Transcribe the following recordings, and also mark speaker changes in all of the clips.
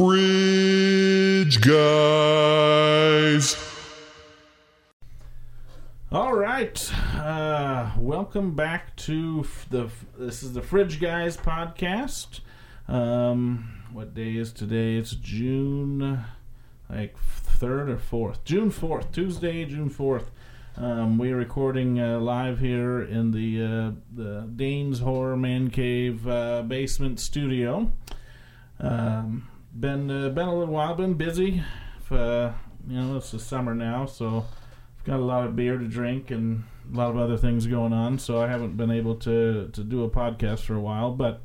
Speaker 1: Fridge Guys.
Speaker 2: All right, uh, welcome back to the. This is the Fridge Guys podcast. Um, what day is today? It's June, like third or fourth. June fourth, Tuesday, June fourth. Um, we're recording uh, live here in the uh, the Dane's Horror Man Cave uh, basement studio. Um, been uh, been a little while, been busy. Uh, you know, it's the summer now, so I've got a lot of beer to drink and a lot of other things going on. So I haven't been able to to do a podcast for a while, but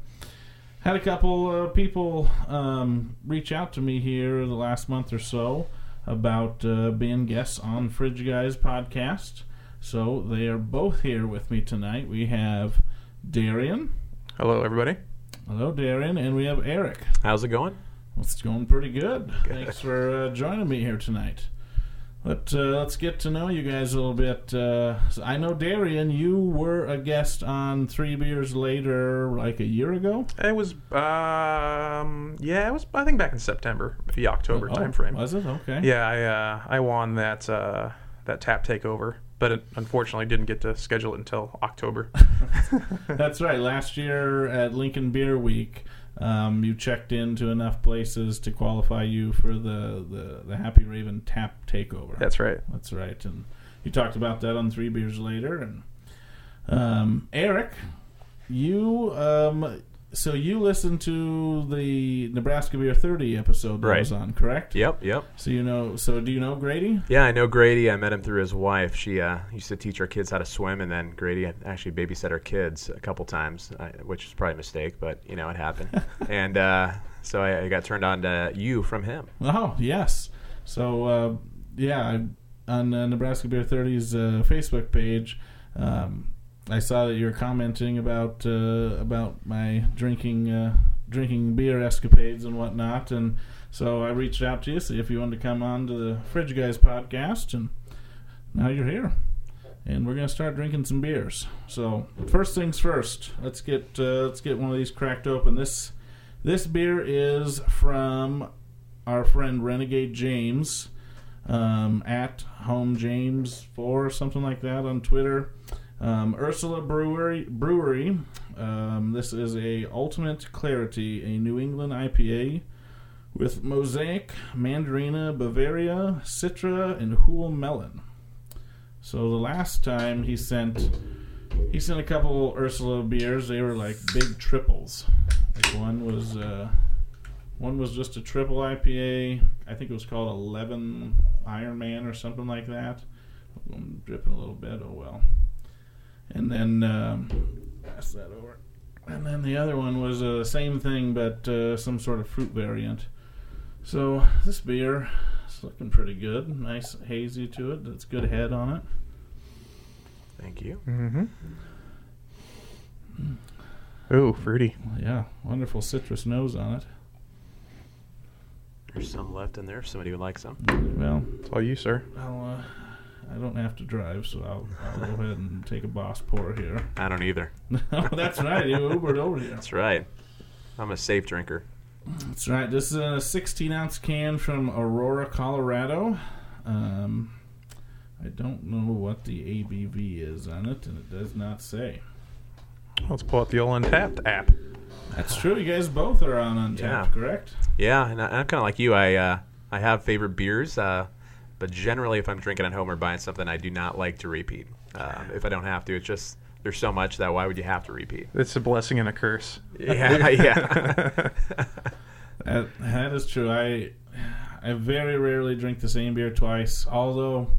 Speaker 2: had a couple uh, people um, reach out to me here the last month or so about uh, being guests on Fridge Guys podcast. So they are both here with me tonight. We have Darian.
Speaker 3: Hello, everybody.
Speaker 2: Hello, Darian, and we have Eric.
Speaker 3: How's it going?
Speaker 2: It's going pretty good. Thanks for uh, joining me here tonight. But uh, let's get to know you guys a little bit. Uh, I know Darian, you were a guest on Three Beers Later like a year ago.
Speaker 3: It was, um, yeah, it was. I think back in September, the October
Speaker 2: Oh,
Speaker 3: time frame.
Speaker 2: Was it okay?
Speaker 3: Yeah, I uh, I won that uh, that tap takeover, but it unfortunately didn't get to schedule it until October.
Speaker 2: That's right. Last year at Lincoln Beer Week, um, you checked into enough places to qualify you for the, the, the Happy Raven Tap Takeover.
Speaker 3: That's right.
Speaker 2: That's right. And you talked about that on Three Beers Later. And um, Eric, you um, so you listened to the Nebraska Beer 30 episode that
Speaker 4: Right.
Speaker 2: was on, correct?
Speaker 4: Yep, yep.
Speaker 2: So you know. So do you know Grady?
Speaker 4: Yeah, I know Grady. I met him through his wife. She uh, used to teach our kids how to swim, and then Grady actually babysat our kids a couple times, uh, which is probably a mistake, but you know it happened. and uh, so I, I got turned on to you from him.
Speaker 2: Oh yes. So uh, yeah, I, on uh, Nebraska Beer 30's uh, Facebook page, um, I saw that you were commenting about uh, about my drinking uh, drinking beer escapades and whatnot, and so I reached out to you see if you wanted to come on to the Fridge Guys podcast, and now you're here. And we're gonna start drinking some beers. So first things first, let's get uh, let's get one of these cracked open. This this beer is from our friend Renegade James um, at Home James Four or something like that on Twitter. Um, Ursula Brewery Brewery. Um, this is a Ultimate Clarity, a New England IPA with Mosaic, Mandarina, Bavaria, Citra, and Huell Melon. So the last time he sent he sent a couple Ursula beers. They were like big triples. Like one was uh, one was just a triple IPA. I think it was called Eleven Iron Man or something like that. I'm dripping a little bit. Oh well. And then um, pass that over. And then the other one was the uh, same thing, but uh, some sort of fruit variant. So this beer is looking pretty good. Nice hazy to it. That's good head on it.
Speaker 4: Thank you.
Speaker 3: Mm-hmm. Ooh, fruity.
Speaker 2: Yeah, wonderful citrus nose on it.
Speaker 4: There's some left in there. If somebody would like some.
Speaker 2: Well,
Speaker 3: It's all you, sir.
Speaker 2: I'll, uh, I don't have to drive, so I'll, I'll go ahead and take a boss pour here.
Speaker 4: I don't either.
Speaker 2: oh, that's right. You Ubered over here.
Speaker 4: That's right. I'm a safe drinker.
Speaker 2: That's right. This is a 16 ounce can from Aurora, Colorado. Um, I don't know what the ABV is on it, and it does not say.
Speaker 3: Let's pull out the old Untappd app.
Speaker 2: That's true. You guys both are on Untappd,
Speaker 4: Yeah.
Speaker 2: correct?
Speaker 4: Yeah, and I, I'm kind of like you. I uh, I have favorite beers, uh, but generally, if I'm drinking at home or buying something, I do not like to repeat. Um, if I don't have to, it's just there's so much that why would you have to repeat?
Speaker 3: It's a blessing and a curse.
Speaker 4: Yeah, yeah.
Speaker 2: That, that is true. I I very rarely drink the same beer twice. Although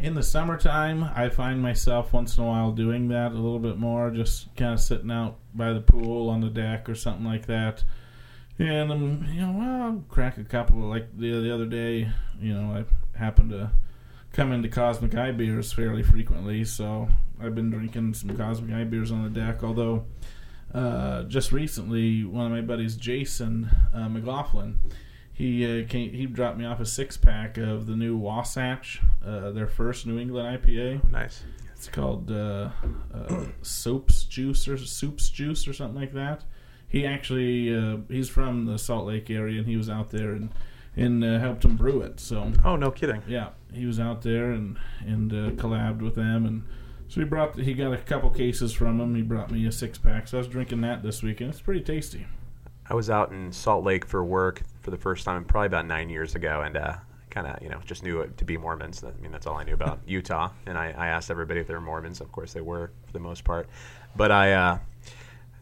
Speaker 2: in the summertime, I find myself once in a while doing that a little bit more, just kind of sitting out by the pool on the deck or something like that. And I'm, you know, well, I'll crack a couple. Like the the other day, you know, I happen to come into Cosmic Eye beers fairly frequently, so I've been drinking some Cosmic Eye beers on the deck. Although uh, just recently, one of my buddies, Jason uh, McLaughlin, he uh, came, he dropped me off a six pack of the new Wasatch, uh, their first New England IPA.
Speaker 3: Nice.
Speaker 2: It's called uh, uh, Soaps Juice or Soups Juice or something like that. he actually uh, he's from the Salt Lake area, and he was out there and and uh, helped him brew it. So
Speaker 3: Oh, no kidding.
Speaker 2: yeah, he was out there and and uh, collabed with them, and so he brought he got a couple cases from him. He brought me a six pack, so I was drinking that this weekend. It's pretty tasty.
Speaker 4: I was out in Salt Lake for work for the first time, probably about nine years ago, and uh, kind of you know just knew it to be Mormons. I mean that's all I knew about Utah, and I, I asked everybody if they were Mormons. Of course they were for the most part, but I uh,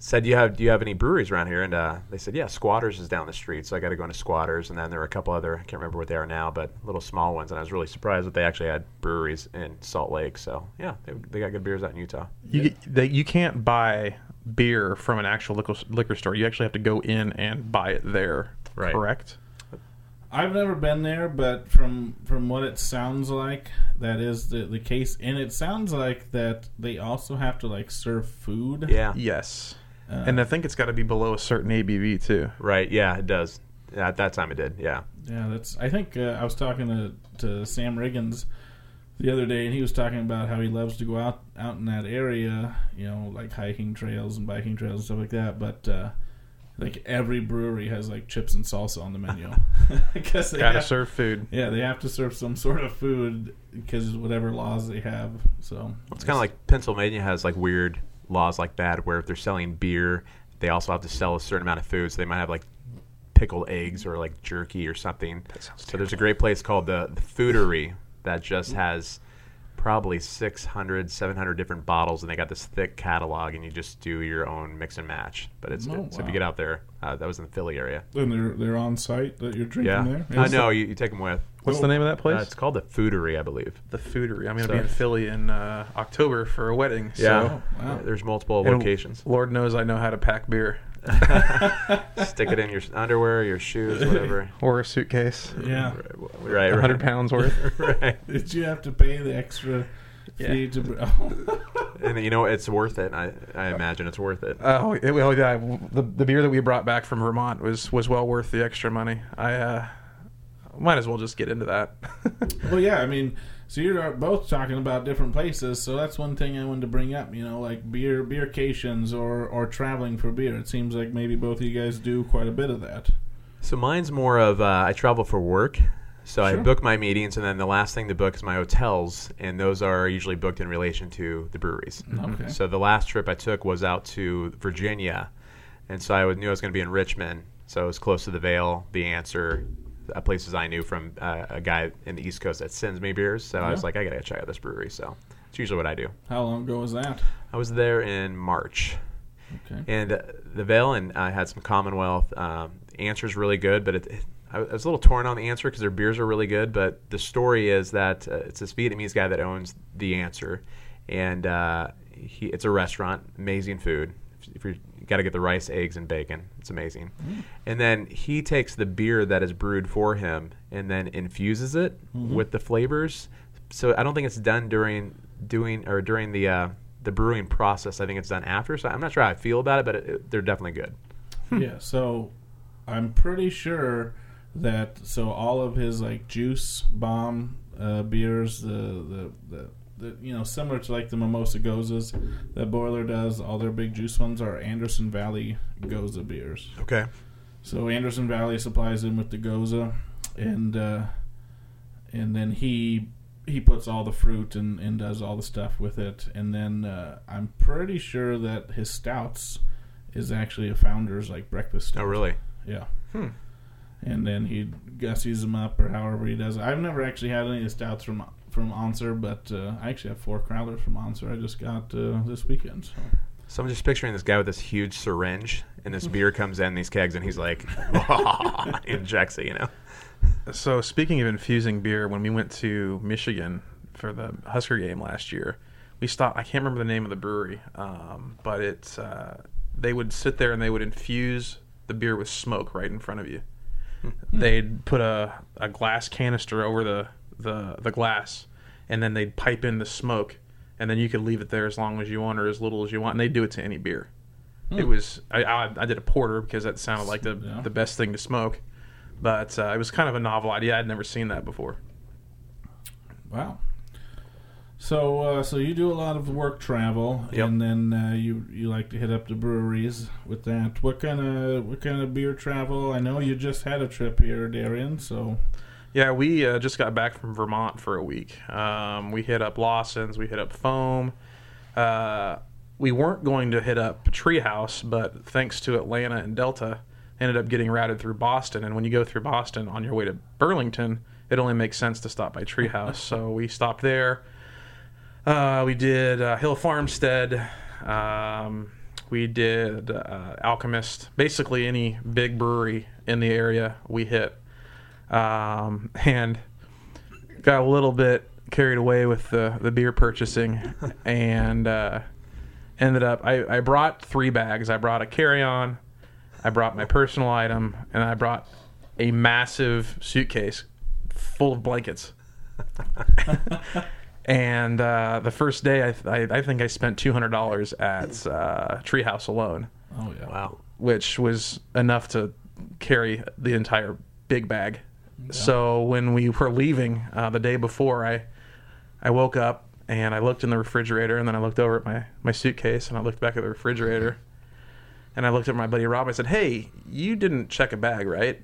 Speaker 4: said, "Do you have do you have any breweries around here?" And uh, they said, "Yeah, Squatters is down the street." So I got to go into Squatters, and then there were a couple other I can't remember what they are now, but little small ones. And I was really surprised that they actually had breweries in Salt Lake. So yeah, they, they got good beers out in Utah.
Speaker 3: You get- they, you can't buy beer from an actual liquor, liquor store. You actually have to go in and buy it there.
Speaker 4: Right.
Speaker 3: Correct.
Speaker 2: I've never been there, but from from what it sounds like, that is the the case, and it sounds like that they also have to like serve food.
Speaker 4: Yeah,
Speaker 3: Yes.
Speaker 2: Uh,
Speaker 3: and I think it's got to be below a certain ABV too.
Speaker 4: right. Yeah, it does. At that time it did. Yeah.
Speaker 2: Yeah, that's. I think uh, I was talking to to Sam Riggins the other day, and he was talking about how he loves to go out out in that area, you know, like hiking trails and biking trails and stuff like that. But uh, like every brewery has like chips and salsa on the menu because they
Speaker 3: Got to
Speaker 2: have,
Speaker 3: serve food.
Speaker 2: yeah they have to serve some sort of food because whatever laws they have. So
Speaker 4: It's kind of like Pennsylvania has like weird laws like that, where if they're selling beer, they also have to sell a certain amount of food. So they might have like pickled eggs or like jerky or something. So there's a great place called the, the Foodery that just has probably 600, 700 different bottles, and they got this thick catalog, and you just do your own mix and match. But it's
Speaker 2: Oh,
Speaker 4: so if you get out there, uh, that was in the Philly area.
Speaker 2: and they're they're on site that you're drinking
Speaker 4: Yeah,
Speaker 2: there.
Speaker 4: I know you, you take them with.
Speaker 3: What's the name of that place?
Speaker 4: Uh, it's called the Foodery, I believe.
Speaker 3: the Foodery. I'm going to
Speaker 4: So-
Speaker 3: be in Philly in uh, October for a wedding.
Speaker 4: Yeah,
Speaker 3: So,
Speaker 2: wow.
Speaker 4: there's multiple
Speaker 3: and
Speaker 4: locations.
Speaker 3: Lord knows I know how to pack beer
Speaker 4: Stick it in your underwear, your shoes, whatever.
Speaker 3: or a suitcase.
Speaker 2: Yeah.
Speaker 4: Right, right.
Speaker 3: 100 pounds worth.
Speaker 4: right.
Speaker 2: Did you have to pay the extra
Speaker 3: Yeah.
Speaker 2: fee to? bre-
Speaker 4: And you know it's worth it. I I imagine it's worth it.
Speaker 3: Oh, it, well, yeah. The, the beer that we brought back from Vermont was, was well worth the extra money. I uh, might as well just get into that.
Speaker 2: Well, yeah, I mean, so you're both talking about different places, so that's one thing I wanted to bring up. You know, like beer, beercations, or or traveling for beer. It seems like maybe both of you guys do quite a bit of that.
Speaker 4: So mine's more of uh, I travel for work. So I book my meetings, and then the last thing to book is my hotels, and those are usually booked in relation to the breweries.
Speaker 2: Okay.
Speaker 4: So the last trip I took was out to Virginia, and so I knew I was going to be in Richmond, so it was close to the Veil, the Answer, places I knew from uh, a guy in the East Coast that sends me beers. So I was like, I got to check out this brewery. So it's usually what I do.
Speaker 2: How long ago was that?
Speaker 4: I was there in March.
Speaker 2: Okay.
Speaker 4: And uh, the Veil, and I had some Commonwealth. Um, answer's really good, but it, it, I was a little torn on the answer because their beers are really good. But the story is that uh, it's this Vietnamese guy that owns the answer, and uh, he, it's a restaurant, amazing food. If you got to get the rice, eggs, and bacon, it's amazing. And then he takes the beer that is brewed for him and then infuses it with the flavors. So I don't think it's done during doing or during the uh, the brewing process. I think it's done after. So I'm not sure how I feel about it, but it, it- they're definitely good.
Speaker 2: yeah. So I'm pretty sure that so all of his like juice bomb uh, beers, the, the the the you know similar to like the mimosa goses that Boiler does, all their big juice ones are Anderson Valley Gose beers.
Speaker 4: Okay.
Speaker 2: So Anderson Valley supplies him with the gose, and uh, and then he he puts all the fruit and, and does all the stuff with it. And then uh, I'm pretty sure that his stouts is actually a Founders like breakfast. Stout.
Speaker 4: Oh, really?
Speaker 2: Yeah.
Speaker 3: Hmm.
Speaker 2: And then he gussies them up or however he does it. I've never actually had any of the stouts from from Answer, but uh, I actually have four crowlers from Answer. I just got uh, this weekend. So.
Speaker 4: So I'm just picturing this guy with this huge syringe, and this beer comes in these kegs, and he's like, injects it, you know.
Speaker 3: So speaking of infusing beer, when we went to Michigan for the Husker game last year, we stopped. I can't remember the name of the brewery, um, but it's uh, they would sit there and they would infuse the beer with smoke right in front of you. They'd put a, a glass canister over the, the the glass, and then they'd pipe in the smoke, and then you could leave it there as long as you want or as little as you want. And they'd do it to any beer. It was I, I, I did a porter because that sounded like the
Speaker 2: Yeah.
Speaker 3: the best thing to smoke, but uh, it was kind of a novel idea. I'd never seen that before.
Speaker 2: Wow. So, uh, so you do a lot of work travel,
Speaker 4: Yep.
Speaker 2: and then uh, you you like to hit up the breweries with that. What kind of what kind of beer travel? I know you just had a trip here, Darian. So,
Speaker 3: Yeah, we uh, just got back from Vermont for a week. Um, we hit up Lawson's, we hit up Foam. Uh, we weren't going to hit up Treehouse, but thanks to Atlanta and Delta, ended up getting routed through Boston. And when you go through Boston on your way to Burlington, it only makes sense to stop by Treehouse. so we stopped there. Uh, we did uh, Hill Farmstead. Um, we did uh, Alchemist. Basically, any big brewery in the area we hit um, and got a little bit carried away with the, the beer purchasing and uh, ended up I, I brought three bags i brought a carry-on i brought my personal item and i brought a massive suitcase full of blankets and uh, the first day I, I, I think i spent $200 at uh, treehouse alone
Speaker 2: oh yeah,
Speaker 4: Wow.
Speaker 3: which was enough to carry the entire big bag. So when we were leaving uh, the day before, I I woke up and I looked in the refrigerator, and then I looked over at my my suitcase, and I looked back at the refrigerator, and I looked at my buddy Rob. I said, "Hey, you didn't check a bag, right?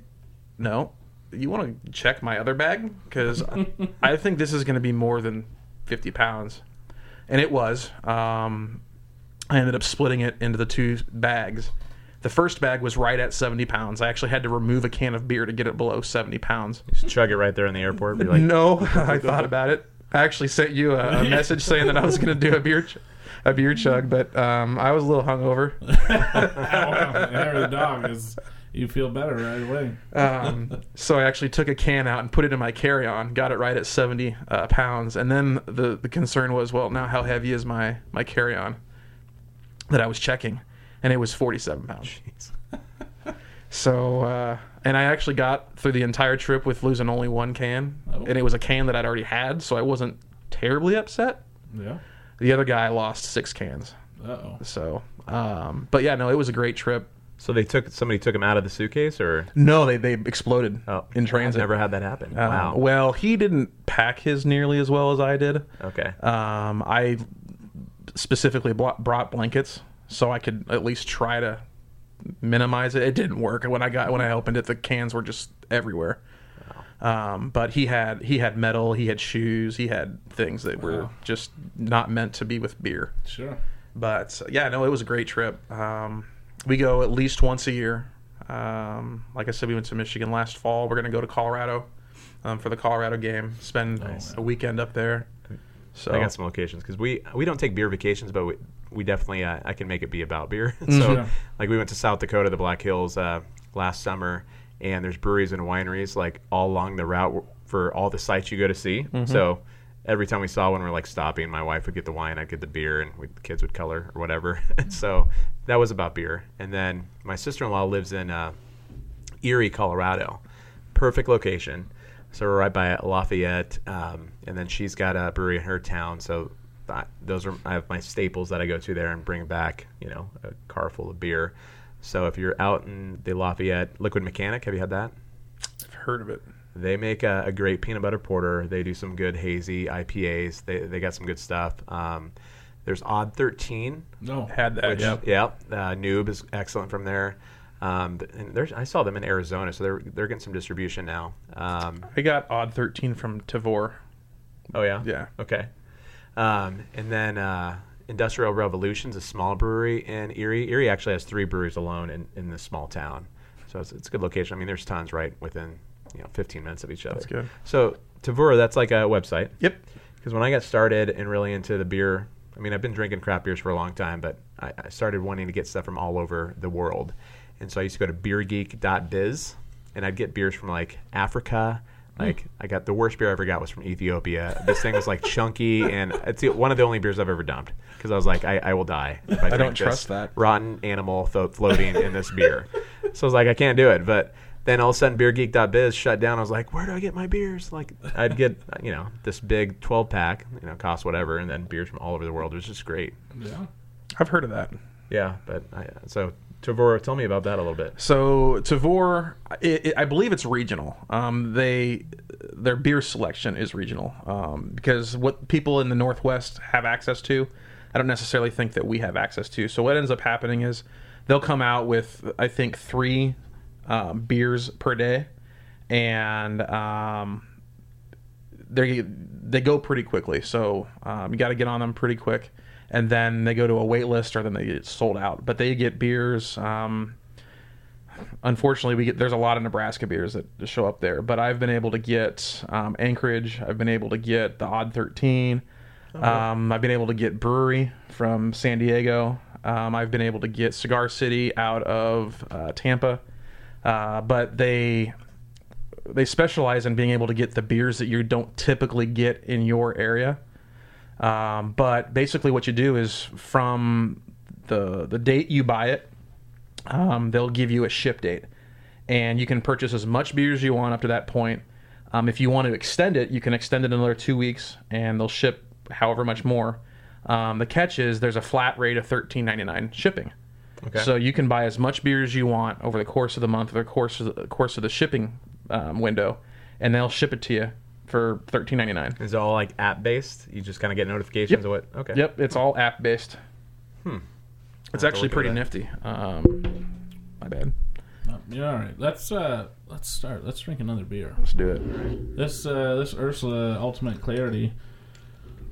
Speaker 3: No. You want to check my other bag because I think this is going to be more than fifty pounds." And it was. Um, I ended up splitting it into the two bags. The first bag was right at 70 pounds. I actually had to remove a can of beer to get it below 70 pounds.
Speaker 4: Just chug it right there in the airport. Be like,
Speaker 3: no, I thought about it. I actually sent you a, a message saying that I was going to do a beer, ch- a beer chug, but um, I was a little hungover.
Speaker 2: Hair the dog is you feel better right away.
Speaker 3: Um, so I actually took a can out and put it in my carry-on, got it right at 70 uh, pounds, and then the the concern was, well, now how heavy is my my carry-on that I was checking, and it was 47 pounds. So, uh, and I actually got through the entire trip with losing only one can,
Speaker 2: Oh.
Speaker 3: and it was a can that I'd already had, so I wasn't terribly upset.
Speaker 2: Yeah.
Speaker 3: The other guy lost six cans.
Speaker 2: Uh oh.
Speaker 3: So, um, but yeah, no, it was a great trip.
Speaker 4: so they took somebody took him out of the suitcase, or
Speaker 3: No, they they exploded
Speaker 4: oh,
Speaker 3: in transit.
Speaker 4: I've never had that happen.
Speaker 3: Uh,
Speaker 4: wow.
Speaker 3: Well, he didn't pack his nearly as well as I did.
Speaker 4: okay.
Speaker 3: Um, I specifically brought blankets so I could at least try to minimize it. It didn't work. When I got when I opened it, the cans were just everywhere. Um, but he had he had metal, he had shoes, he had things that were just not meant to be with beer.
Speaker 2: Sure.
Speaker 3: But yeah, no, it was a great trip. Um, we go at least once a year. Um, like I said, we went to Michigan last fall. We're going to go to Colorado um, for the Colorado game. Spend
Speaker 2: Nice.
Speaker 3: a weekend up there. So
Speaker 4: I got some locations because we we don't take beer vacations, but we, we definitely uh, I can make it be about beer. so
Speaker 2: Sure.
Speaker 4: like we went to South Dakota, the Black Hills uh, last summer, and there's breweries and wineries like all along the route for all the sites you go to see. So every time we saw one, we're like stopping. My wife would get the wine, I'd get the beer, and we, the kids would color or whatever. so that was about beer. And then my sister-in-law lives in uh, Erie, Colorado. Perfect location. So we're right by Lafayette, um, and then she's got a brewery in her town. So that, those are I have my staples that I go to there and bring back, you know, a car full of beer. So if you're out in the Lafayette Liquid Mechanic, have you had that?
Speaker 3: I've heard of it.
Speaker 4: They make a, a great peanut butter porter. They do some good hazy IPAs. They they got some good stuff. Um, there's Odd Thirteen,
Speaker 2: No.
Speaker 3: Had that.
Speaker 4: which
Speaker 3: yep.
Speaker 4: yeah, uh, Noob is excellent from there. Um, and there's I saw them in Arizona, so they're they're getting some distribution now. Um,
Speaker 3: I got Odd 13 from Tavour.
Speaker 4: oh yeah,
Speaker 3: Yeah.
Speaker 4: okay. Um, and then uh, Industrial Revolution's a small brewery in Erie. Erie actually has three breweries alone in, in this small town, so it's, it's a good location. I mean, there's tons right within you know 15 minutes of each other.
Speaker 3: That's good.
Speaker 4: So Tavour, that's like a website.
Speaker 3: Yep.
Speaker 4: Because when I got started and really into the beer, I mean, I've been drinking craft beers for a long time, but I, I started wanting to get stuff from all over the world. And so I used to go to beergeek.biz and I'd get beers from like Africa. Mm. Like I got the worst beer I ever got was from Ethiopia. This thing was like chunky, and it's the- one of the only beers I've ever dumped because I was like, I, I will die. If I,
Speaker 3: don't
Speaker 4: drink
Speaker 3: trust
Speaker 4: this
Speaker 3: that.
Speaker 4: rotten animal flo- floating in this beer. So I was like, I can't do it. But then all of a sudden, BeerGeek.biz shut down. I was like, where do I get my beers? Like, I'd get you know this big 12 pack, you know, cost whatever, and then beers from all over the world. It was just great.
Speaker 2: Yeah.
Speaker 3: I've heard of that.
Speaker 4: Yeah, but I, so Tavour, tell me about that a little bit.
Speaker 3: So Tavour, it, it, I believe it's regional. Um, they their beer selection is regional um, because what people in the Northwest have access to, I don't necessarily think that we have access to. So what ends up happening is they'll come out with I think three um, beers per day, and um, they they go pretty quickly. So um, you got to get on them pretty quick, and then they go to a wait list or then they get sold out. But they get beers. Um, unfortunately, we get there's a lot of Nebraska beers that show up there. But I've been able to get um, Anchorage. I've been able to get the Odd Thirteen. Um, I've been able to get Brewery from San Diego. Um, I've been able to get Cigar City out of uh, Tampa. Uh, but they they specialize in being able to get the beers that you don't typically get in your area. Um, but basically, what you do is from the the date you buy it, um, they'll give you a ship date, and you can purchase as much beer as you want up to that point. Um, if you want to extend it, you can extend it another two weeks, and they'll ship however much more. Um, the catch is there's a flat rate of thirteen ninety nine shipping.
Speaker 4: Okay.
Speaker 3: So you can buy as much beer as you want over the course of the month, or the course of the course of the shipping um, window, and they'll ship it to you for thirteen ninety nine.
Speaker 4: Is it all like app based? You just kind of get notifications
Speaker 3: Yep.
Speaker 4: of what? Okay.
Speaker 3: Yep, it's all app based.
Speaker 4: Hmm.
Speaker 3: It's
Speaker 4: I'll have to
Speaker 3: actually pretty nifty. Um, my bad.
Speaker 2: Oh, yeah, all right. Let's uh, let's start. Let's drink another beer.
Speaker 3: Let's do it.
Speaker 2: This uh, this Ursula Ultimate Clarity,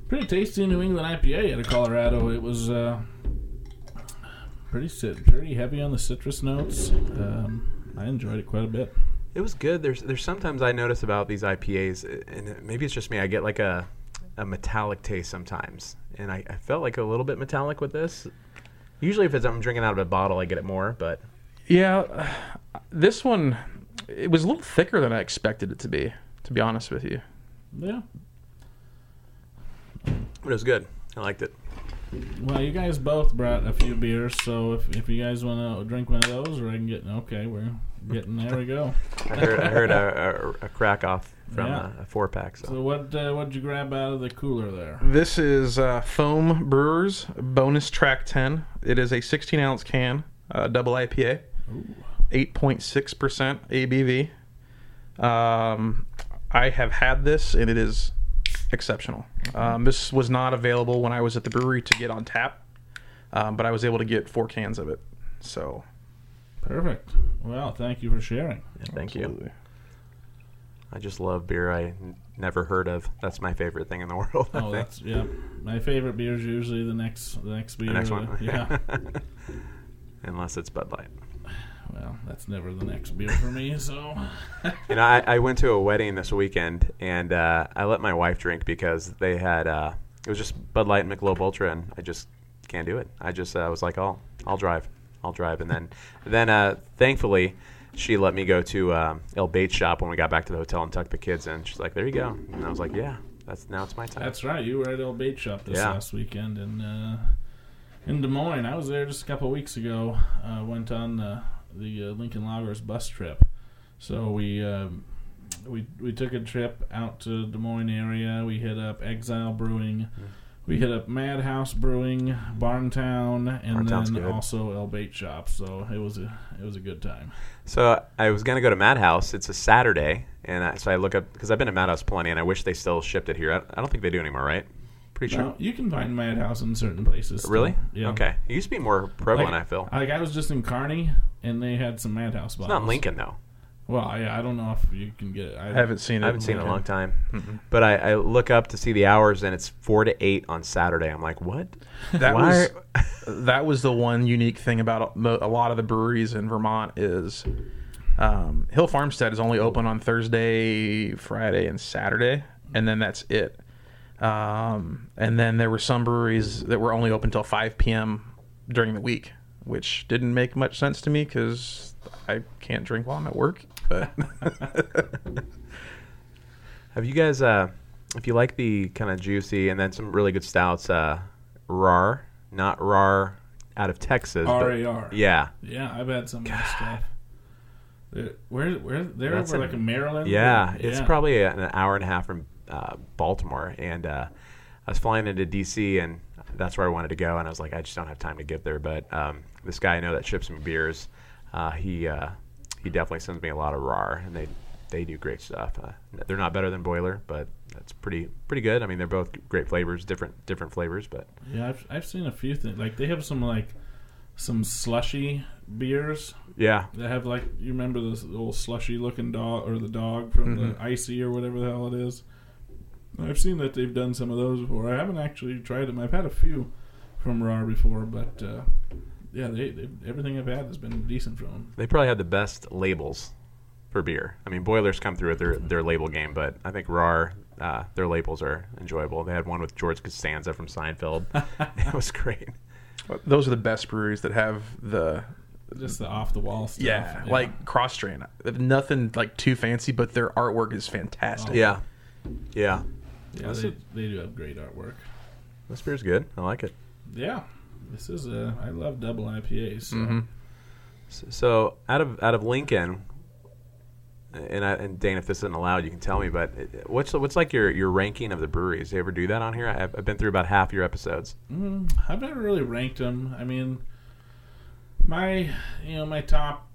Speaker 2: pretty tasty New England IPA out of Colorado. It was uh, pretty pretty heavy on the citrus notes. Um, I enjoyed it quite a bit.
Speaker 4: It was good. There's there's sometimes I notice about these IPAs, and maybe it's just me. I get like a a metallic taste sometimes, and I, I felt like a little bit metallic with this. Usually, if it's I'm drinking out of a bottle, I get it more. But
Speaker 3: Yeah, uh, this one it was a little thicker than I expected it to be. To be honest with you.
Speaker 2: Yeah.
Speaker 4: but it was good. I liked it.
Speaker 2: Well, you guys both brought a few beers, so if, if you guys want to drink one of those, or I can get okay, we're getting there. We go.
Speaker 4: I heard I heard a, a, a crack off from
Speaker 2: Yeah.
Speaker 4: a, a four pack. So
Speaker 2: So what uh, what did you grab out of the cooler there?
Speaker 3: This is uh, Foam Brewers Bonus Track 10. It is a 16 ounce can, uh, double IPA, 8.6% ABV. Um, I have had this and it is exceptional. Um, this was not available when I was at the brewery to get on tap, um, but I was able to get four cans of it. So,
Speaker 2: Perfect. Well, thank you for sharing.
Speaker 4: yeah, thank you. I just love beer I n- never heard of. That's my favorite thing in the world.
Speaker 2: Oh, that's yeah. My favorite beer is usually the next the next beer.
Speaker 4: the next one.
Speaker 2: Yeah.
Speaker 4: Unless it's Bud Light.
Speaker 2: well, that's never the next beer for me. So
Speaker 4: You know, I, I went to a wedding this weekend, and uh, I let my wife drink because they had uh, it was just Bud Light and Michelob Ultra, and I just can't do it. I just uh, was like, "I'll I'll drive, I'll drive," and then then uh, thankfully she let me go to um, El Bait Shop when we got back to the hotel and tuck the kids in. She's like, "There you go," and I was like, "Yeah, that's now it's my time."
Speaker 2: that's right. You were at El Bait Shop this
Speaker 4: Yeah.
Speaker 2: last weekend in uh, in Des Moines. I was there just a couple of weeks ago. Uh, went on the the uh, Lincoln Loggers bus trip. So we. Um, we we took a trip out to Des Moines area. We hit up Exile Brewing.
Speaker 4: Mm-hmm.
Speaker 2: We hit up Madhouse Brewing, Barntown, and
Speaker 4: Barntown's
Speaker 2: then
Speaker 4: good.
Speaker 2: also El Bait Shop. So it was a it was a good time.
Speaker 4: So I was gonna go to Madhouse. It's a Saturday, and I, so I look up because I've been to Madhouse plenty, and I wish they still shipped it here. I, I don't think they do anymore, right? Pretty sure.
Speaker 2: Well, you can find Madhouse in certain places. still.
Speaker 4: Really?
Speaker 2: Yeah.
Speaker 4: Okay. It used to be more prevalent.
Speaker 2: Like,
Speaker 4: I feel.
Speaker 2: Like I was just in Kearney, and they had some Madhouse bottles.
Speaker 4: It's not Lincoln though.
Speaker 2: Well, I, I don't know if you can get it. I
Speaker 3: I haven't seen it.
Speaker 4: I haven't seen it in a long time.
Speaker 3: Mm-mm.
Speaker 4: But I, I look up to see the hours, and it's four to eight on Saturday. I'm like, what?
Speaker 3: That
Speaker 4: Why
Speaker 3: was that was the one unique thing about a lot of the breweries in Vermont is um, Hill Farmstead is only open on Thursday, Friday, and Saturday, and then that's it. Um, and then there were some breweries that were only open till 5 p.m. during the week, which didn't make much sense to me because I can't drink while I'm at work. But
Speaker 4: Have you guys, uh, if you like the kind of juicy and then some really good stouts, uh, RAR, not RAR out of Texas. but-
Speaker 2: RAR.
Speaker 4: Yeah.
Speaker 2: Yeah, I've had some of this stuff. They're- Where where they're
Speaker 4: That's
Speaker 2: over
Speaker 4: in-
Speaker 2: like in Maryland.
Speaker 4: Yeah, it's probably an hour and a half from uh, Baltimore, and uh, I was flying into DC, and that's where I wanted to go, and I was like, I just don't have time to get there. But um, this guy I know that ships me beers, uh, he uh, he definitely sends me a lot of RAR, and they they do great stuff. Uh, they're not better than Boiler, but that's pretty pretty good. I mean, they're both great flavors, different different flavors, but
Speaker 2: Yeah, I've I've seen a few things. Like they have some like some slushy beers
Speaker 4: yeah,
Speaker 2: they have like you remember this little slushy looking dog or the dog from
Speaker 3: Mhm.
Speaker 2: the icy or whatever the hell it is. I've seen that they've done some of those before. I haven't actually tried them. I've had a few from RAR before, but uh, yeah, they, they everything I've had has been decent from them.
Speaker 4: they probably have the best labels for beer. I mean, Boilers come through with their their label game, but I think RAR. Uh, their labels are enjoyable. They had one with George Costanza from Seinfeld. it was great.
Speaker 3: Those are the best breweries that have the
Speaker 2: Just the off the wall stuff.
Speaker 3: yeah, like cross strain. Nothing like too fancy, but their artwork is fantastic.
Speaker 4: Yeah, yeah.
Speaker 2: yeah, they, they do have great artwork.
Speaker 4: This beer's good. I like it.
Speaker 2: Yeah, this is a I love double IPAs. So.
Speaker 3: hmm
Speaker 4: So, so out of out of Lincoln, and I, and Dane, if this isn't allowed, you can tell me. But what's what's like your, your ranking of the breweries? Do you ever do that on here? I've, I've been through about half your episodes.
Speaker 2: Mm, I've never really ranked them. I mean, my you know my top,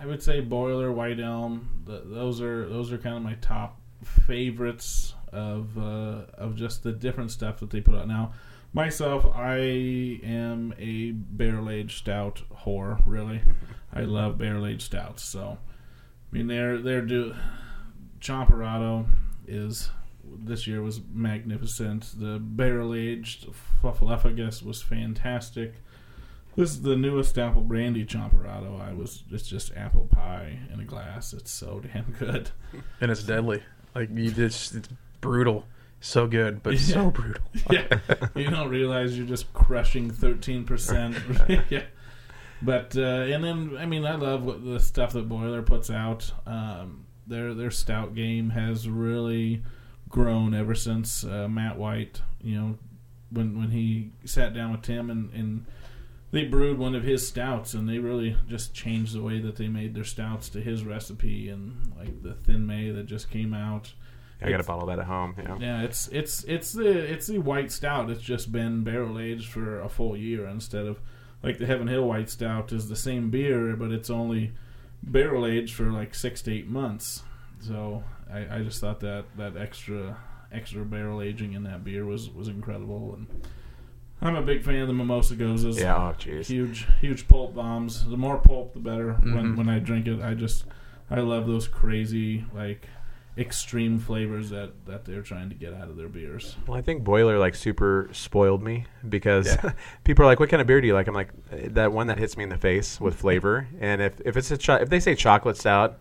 Speaker 2: I would say Boiler, White Elm. th those are those are kind of my top favorites of uh, of just the different stuff that they put out. Now, myself, I am a barrel aged stout whore. Really, I love barrel aged stouts. So, I mean, they're they're do Chomperado is this year was magnificent. The barrel aged Fluffaluffagus was fantastic. This is the newest apple brandy Chomperado. I was it's just apple pie in a glass. It's so damn good.
Speaker 3: and it's deadly. Like you just, it's brutal. So good, but
Speaker 2: Yeah.
Speaker 3: so brutal.
Speaker 2: yeah, you don't realize you're just crushing thirteen percent. yeah, but uh, and then I mean I love what the stuff that Boiler puts out. Um, their their stout game has really grown ever since uh, Matt White. You know, when when he sat down with Tim and and they brewed one of his stouts and they really just changed the way that they made their stouts to his recipe and like the thin May that just came out.
Speaker 4: I got
Speaker 2: to
Speaker 4: bottle that at home. You know?
Speaker 2: yeah, it's it's it's the it's the white stout. It's just been barrel aged for a full year instead of like the Heaven Hill White Stout is the same beer, but it's only barrel aged for like six to eight months. So I, I just thought that that extra extra barrel aging in that beer was was incredible, and I'm a big fan of the Mimosa Goses.
Speaker 4: Yeah. Oh, jeez.
Speaker 2: Huge, huge pulp bombs. The more pulp, the better. When
Speaker 3: Mhm.
Speaker 2: when I drink it, I just I love those crazy like extreme flavors that that they're trying to get out of their beers.
Speaker 4: Well, I think Boiler like super spoiled me because
Speaker 3: Yeah.
Speaker 4: people are like, "What kind of beer do you like?" I'm like, "That one that hits me in the face with flavor." And if if it's a cho- if they say chocolate stout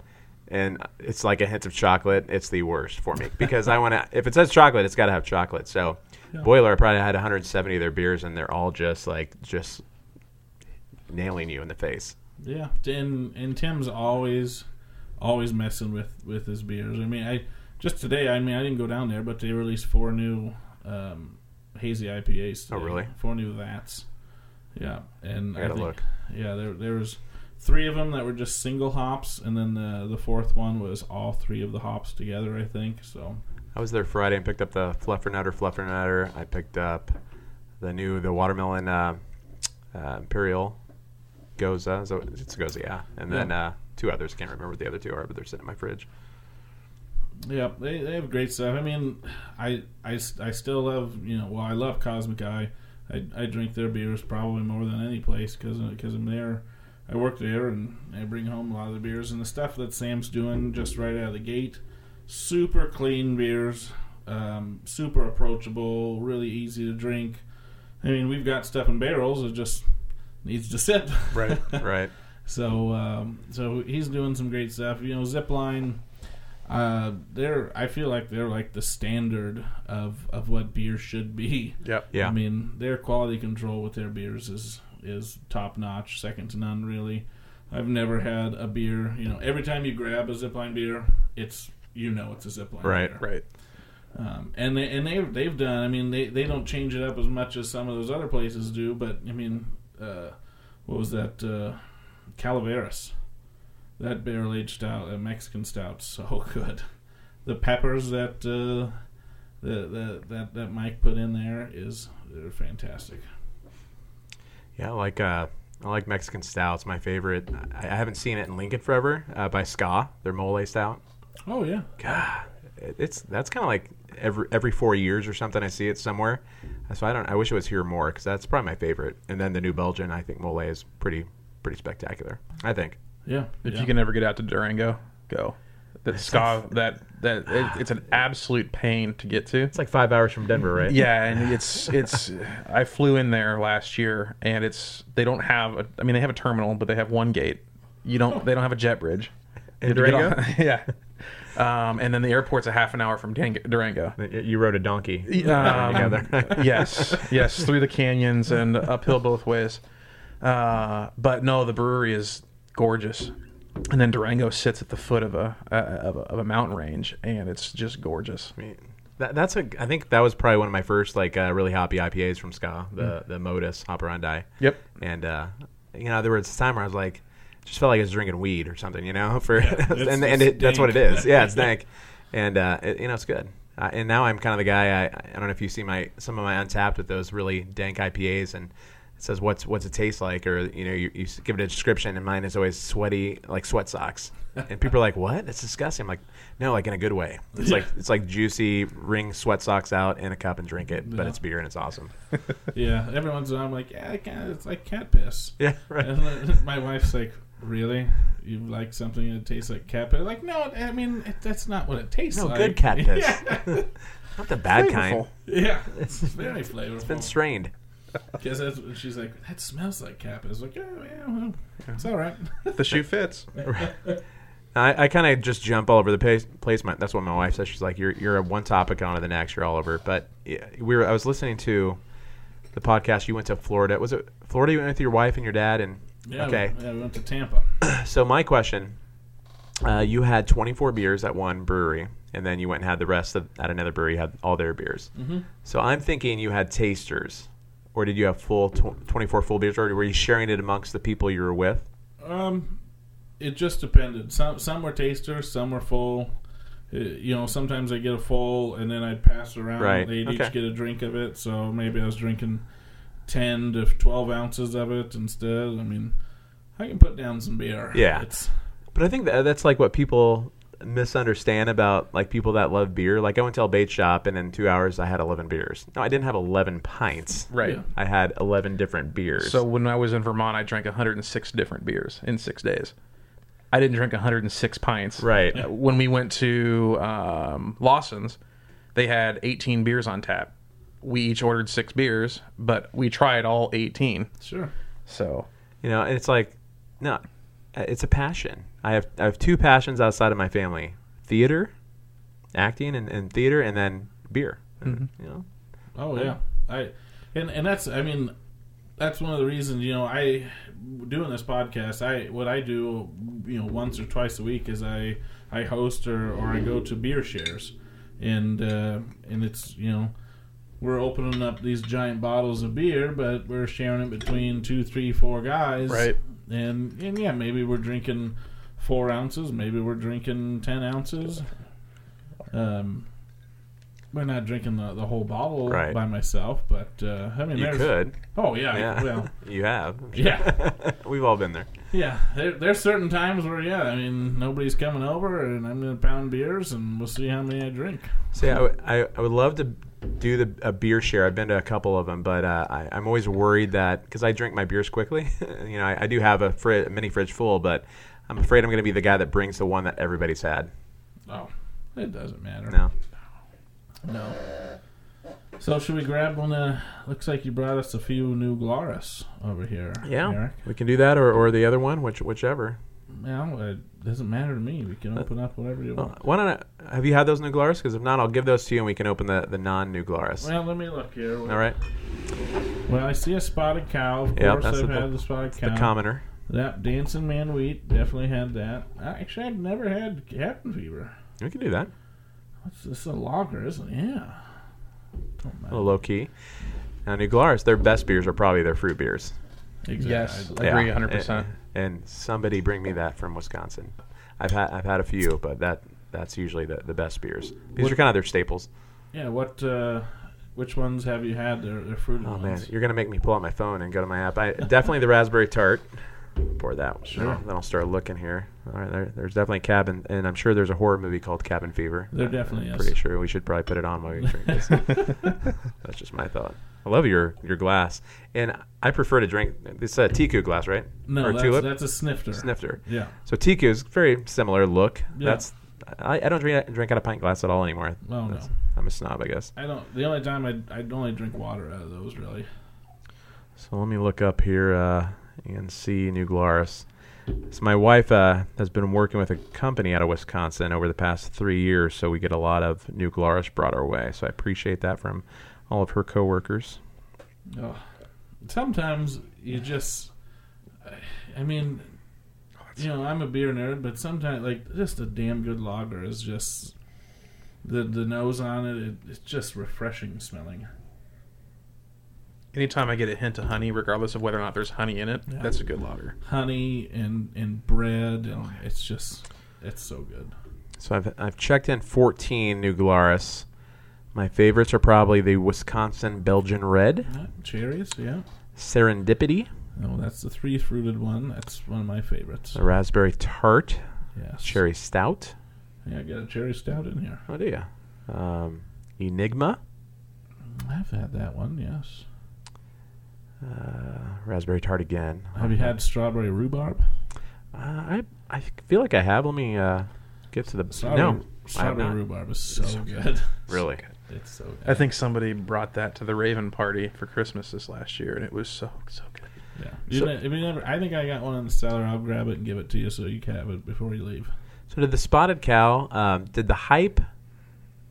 Speaker 4: and it's like a hint of chocolate, it's the worst for me because I want to. If it says chocolate, it's got to have chocolate. So
Speaker 2: Yeah.
Speaker 4: Boiler, I probably had 170 of their beers, and they're all just like just nailing you in the face.
Speaker 2: Yeah, and and Tim's always always messing with with his beers. I mean, I just today. I mean, I didn't go down there, but they released four new um, hazy IPAs.
Speaker 4: Oh, really?
Speaker 2: Four new vats. Yeah, and
Speaker 4: I gotta
Speaker 2: think,
Speaker 4: look.
Speaker 2: Yeah, there there was three of them that were just single hops, and then the the fourth one was all three of the hops together. I think so.
Speaker 4: I was there Friday and picked up the Fluffernutter Fluffernutter. I picked up the new the watermelon uh, uh, Imperial Gose. So it's Gose, yeah. And then uh, two others. I can't remember what the other two are, but they're sitting in my fridge.
Speaker 2: Yeah, they, they have great stuff. I mean, I, I, I still love you know well I love Cosmic Eye. I, I drink their beers probably more than any place because because I'm there. I work there and I bring home a lot of the beers and the stuff that Sam's doing just right out of the gate. Super clean beers, um, super approachable, really easy to drink. I mean, we've got stuff in barrels. It just needs to sit.
Speaker 3: Right.
Speaker 4: right.
Speaker 2: So um, so he's doing some great stuff. You know, Zipline. Uh, they're I feel like they're like the standard of of what beer should be.
Speaker 3: Yep.
Speaker 4: Yeah.
Speaker 2: I mean, their quality control with their beers is is top notch, second to none. Really, I've never had a beer. You know, every time you grab a Zipline beer, it's you know it's a Zipline
Speaker 4: Right,
Speaker 2: beer.
Speaker 3: Right.
Speaker 2: Um, and they and they've they've done. I mean, they they don't change it up as much as some of those other places do. But I mean, uh, what was that? Uh, Calaveras, that barrel aged stout, uh, Mexican stout, so good. The peppers that uh, the, the that that Mike put in there is they're fantastic.
Speaker 4: Yeah, I like uh, I like Mexican stouts. My favorite. I, I haven't seen it in Lincoln forever uh, by Ska. Their mole stout.
Speaker 2: Oh yeah.
Speaker 4: God, it- it's that's kind of like every every four years or something. I see it somewhere. So I don't. I wish it was here more because that's probably my favorite. And then the New Belgium, I think Mole is pretty pretty spectacular. I think.
Speaker 2: Yeah.
Speaker 3: If
Speaker 2: yeah.
Speaker 3: you can ever get out to Durango, go. That ska that that it, it's an absolute pain to get to.
Speaker 4: It's like five hours from Denver, right?
Speaker 3: Yeah, and it's it's. I flew in there last year, and it's they don't have. A, I mean, they have a terminal, but they have one gate. You don't. They don't have a jet bridge.
Speaker 4: In
Speaker 3: You have to get
Speaker 4: Durango?
Speaker 3: on- yeah. Um, and then the airport's a half an hour from Durango.
Speaker 4: You rode a donkey
Speaker 3: Um,
Speaker 4: together.
Speaker 3: yes, yes, through the canyons and uphill both ways. Uh, but no, the brewery is gorgeous, and then Durango sits at the foot of a, uh, of a of a mountain range, and it's just gorgeous.
Speaker 4: I mean, that, that's a. I think that was probably one of my first like uh, really hoppy IPAs from Ska, the
Speaker 3: Mm.
Speaker 4: the Modus Hoperandi.
Speaker 3: Yep.
Speaker 4: And uh, you know, there was a time where I was like, just felt like I was drinking weed or something, you know. For
Speaker 2: it's-
Speaker 4: and and it, that's what it is. Yeah, it's dank, and uh, it, you know, it's good. Uh, and now I'm kind of the guy. I, I don't know if you see my some of my Untappd with those really dank IPAs and. It says what's what's it taste like, or you know, you, you give it a description, and mine is always sweaty, like sweat socks. And people are like, "What? That's disgusting." I'm like, "No, like in a good way. It's like it's like juicy. Wring sweat socks out in a cup and drink it, but
Speaker 2: Yeah.
Speaker 4: it's beer and it's awesome."
Speaker 2: Yeah. Everyone's I'm like, yeah, I can't, it's like cat piss.
Speaker 4: Yeah, right.
Speaker 2: And my wife's like, really? You like something that tastes like cat piss? Like, no, I mean, it, that's not what it tastes
Speaker 4: No,
Speaker 2: like.
Speaker 4: good cat piss.
Speaker 2: Yeah.
Speaker 4: Not the bad kind.
Speaker 2: Yeah. It's very flavorful.
Speaker 4: It's been strained.
Speaker 2: Because that's what she's like, that smells like cat piss. Like, yeah, yeah, well, it's all right.
Speaker 3: The shoe fits.
Speaker 4: I, I kind of just jump all over the pace, placement. That's what my wife says. She's like, "You're you're a one topic on to the next. You're all over." But yeah, we were. I was listening to the podcast. You went to Florida. Was it Florida? You went with your wife and your dad, and
Speaker 2: Yeah,
Speaker 4: okay.
Speaker 2: We, yeah, we went to Tampa.
Speaker 4: So my question: uh, You had 24 beers at one brewery, and then you went and had the rest of, at another brewery. You had all their beers.
Speaker 2: Mm-hmm.
Speaker 4: So I'm thinking you had tasters, or did you have full tw- 24 full beers, or were you sharing it amongst the people you were with?
Speaker 2: Um, it just depended. Some some were tasters, some were full. Uh, You know, sometimes I get a full, and then I'd pass around.
Speaker 4: Right,
Speaker 2: They'd
Speaker 4: okay.
Speaker 2: each get a drink of it. So maybe I was drinking ten to twelve ounces of it instead. I mean, I can put down some beer.
Speaker 4: Yeah.
Speaker 2: it's
Speaker 4: But I think that that's like what people misunderstand about like people that love beer. Like I went to a bait shop, and in two hours I had 11 beers. No, I didn't have 11 pints.
Speaker 3: Right.
Speaker 2: Yeah.
Speaker 4: I had 11 different beers.
Speaker 3: So when I was in Vermont, I drank 106 different beers in six days. I didn't drink 106 pints.
Speaker 4: right.
Speaker 3: Uh, When we went to um, Lawson's, they had 18 beers on tap. We each ordered six beers, but we tried all 18.
Speaker 2: sure.
Speaker 3: So
Speaker 4: You know, and it's like, no, uh, it's a passion. I have I have two passions outside of my family: theater, acting, and, and theater, and then beer. And, You know,
Speaker 2: Oh yeah, I and and that's I mean that's one of the reasons you know I doing this podcast. I what I do you know once or twice a week is I I host or or I go to beer shares, and uh, and it's you know we're opening up these giant bottles of beer, but we're sharing it between two, three, four guys,
Speaker 3: Right.
Speaker 2: And and yeah, maybe we're drinking four ounces, maybe we're drinking ten ounces. Um, we're not drinking the, the whole bottle
Speaker 4: Right.
Speaker 2: by myself, but uh, I mean,
Speaker 4: you could.
Speaker 2: Oh yeah,
Speaker 4: Yeah.
Speaker 2: well,
Speaker 4: you have.
Speaker 2: Yeah.
Speaker 4: We've all been there.
Speaker 2: yeah. There, there's certain times where yeah, I mean, nobody's coming over, and I'm gonna pound beers, and we'll see how many I drink.
Speaker 4: Yeah, I would- I, I would love to do the a beer share. I've been to a couple of them, but uh, I, I'm always worried that because I drink my beers quickly. you know, I, I do have a, fri- a mini fridge full, but I'm afraid I'm going to be the guy that brings the one that everybody's had.
Speaker 2: Oh, it doesn't matter.
Speaker 4: No,
Speaker 2: No. So should we grab one? Uh, looks like you brought us a few new Glarus over here.
Speaker 4: yeah,
Speaker 2: Eric.
Speaker 4: we can do that, or, or the other one, which whichever.
Speaker 2: Well, it doesn't matter to me. We can open up whatever you
Speaker 4: Oh,
Speaker 2: want.
Speaker 4: why don't I, have you had those new Glarus? Because if not, I'll give those to you, and we can open the, the non new Glarus.
Speaker 2: Well, let me look here.
Speaker 4: All right,
Speaker 2: Well, I see a spotted cow. Of
Speaker 4: Yep,
Speaker 2: course,
Speaker 4: that's
Speaker 2: I've
Speaker 4: the-
Speaker 2: had the spotted cow.
Speaker 4: the commoner.
Speaker 2: That dancing man wheat definitely had that. Actually, I've never had cabin fever.
Speaker 4: We can do that.
Speaker 2: What's this? A lager, isn't it? Yeah.
Speaker 4: A little low key. Now, New Glarus, their best beers are probably their fruit beers.
Speaker 2: Exactly.
Speaker 3: Yes.
Speaker 2: I-
Speaker 3: Agree
Speaker 4: Yeah,
Speaker 3: 100%.
Speaker 4: And, and somebody bring me that from Wisconsin. I've had I've had a few, but that that's usually the, the best beers. These
Speaker 2: What-
Speaker 4: are kind of their staples.
Speaker 2: Yeah. What? Uh, which ones have you had? They're, they're fruity
Speaker 4: Oh man, you're gonna make me pull out my phone and go to my app. I, definitely the raspberry tart. Pour that. one.
Speaker 2: Sure.
Speaker 4: Then I'll start looking here. All right, there, there's definitely cabin, and I'm sure there's a horror movie called Cabin Fever.
Speaker 2: There definitely
Speaker 4: I'm
Speaker 2: is.
Speaker 4: Pretty sure we should probably put it on while we drink this. That's just my thought. I love your your glass, and I prefer to drink this uh, Teku glass, right?
Speaker 2: No,
Speaker 4: or
Speaker 2: that's,
Speaker 4: tulip
Speaker 2: that's a snifter.
Speaker 4: snifter.
Speaker 2: Yeah.
Speaker 4: So Teku is very similar look.
Speaker 2: Yeah.
Speaker 4: That's I, I don't drink drink out of pint glass at all anymore.
Speaker 2: Oh, no.
Speaker 4: I'm a snob, I guess.
Speaker 2: I don't. The only time I I only drink water out of those really.
Speaker 4: So let me look up here uh, and see New Glarus. So my wife uh, has been working with a company out of Wisconsin over the past three years, so we get a lot of New Glarus brought our way. So I appreciate that from all of her coworkers.
Speaker 2: Oh. Sometimes you just. I mean, you know, I'm a beer nerd, but sometimes like just a damn good lager is just the the nose on it. it it's just refreshing smelling.
Speaker 3: Anytime I get a hint of honey, regardless of whether or not there's honey in it,
Speaker 2: Yeah.
Speaker 3: that's a good lager.
Speaker 2: Honey and and bread and it's just it's so good.
Speaker 4: So I've I've checked in 14 New Glarus. My favorites are probably the Wisconsin Belgian Red,
Speaker 2: Yeah, cherries, yeah.
Speaker 4: Serendipity,
Speaker 2: Oh, that's the three fruited one. That's one of my favorites.
Speaker 4: the Raspberry Tart,
Speaker 2: Yes.
Speaker 4: Cherry Stout.
Speaker 2: Yeah, I got a cherry stout in here.
Speaker 4: Oh, do you? Um, Enigma,
Speaker 2: I've had that one. Yes.
Speaker 4: Uh, Raspberry Tart again.
Speaker 2: Have you had strawberry rhubarb?
Speaker 4: Uh, I I feel like I have. Let me uh, get to the
Speaker 2: Strawberry,
Speaker 4: no.
Speaker 2: Strawberry rhubarb is so, good.
Speaker 4: Really?
Speaker 2: It's so good.
Speaker 3: I think somebody brought that to the Raven party for Christmas this last year, and it was so so good.
Speaker 2: Yeah. You
Speaker 4: So-
Speaker 2: if you never, I think I got one in the cellar. I'll grab it and give it to you so you can have it before you leave.
Speaker 4: So did the Spotted Cow? Um, did the hype?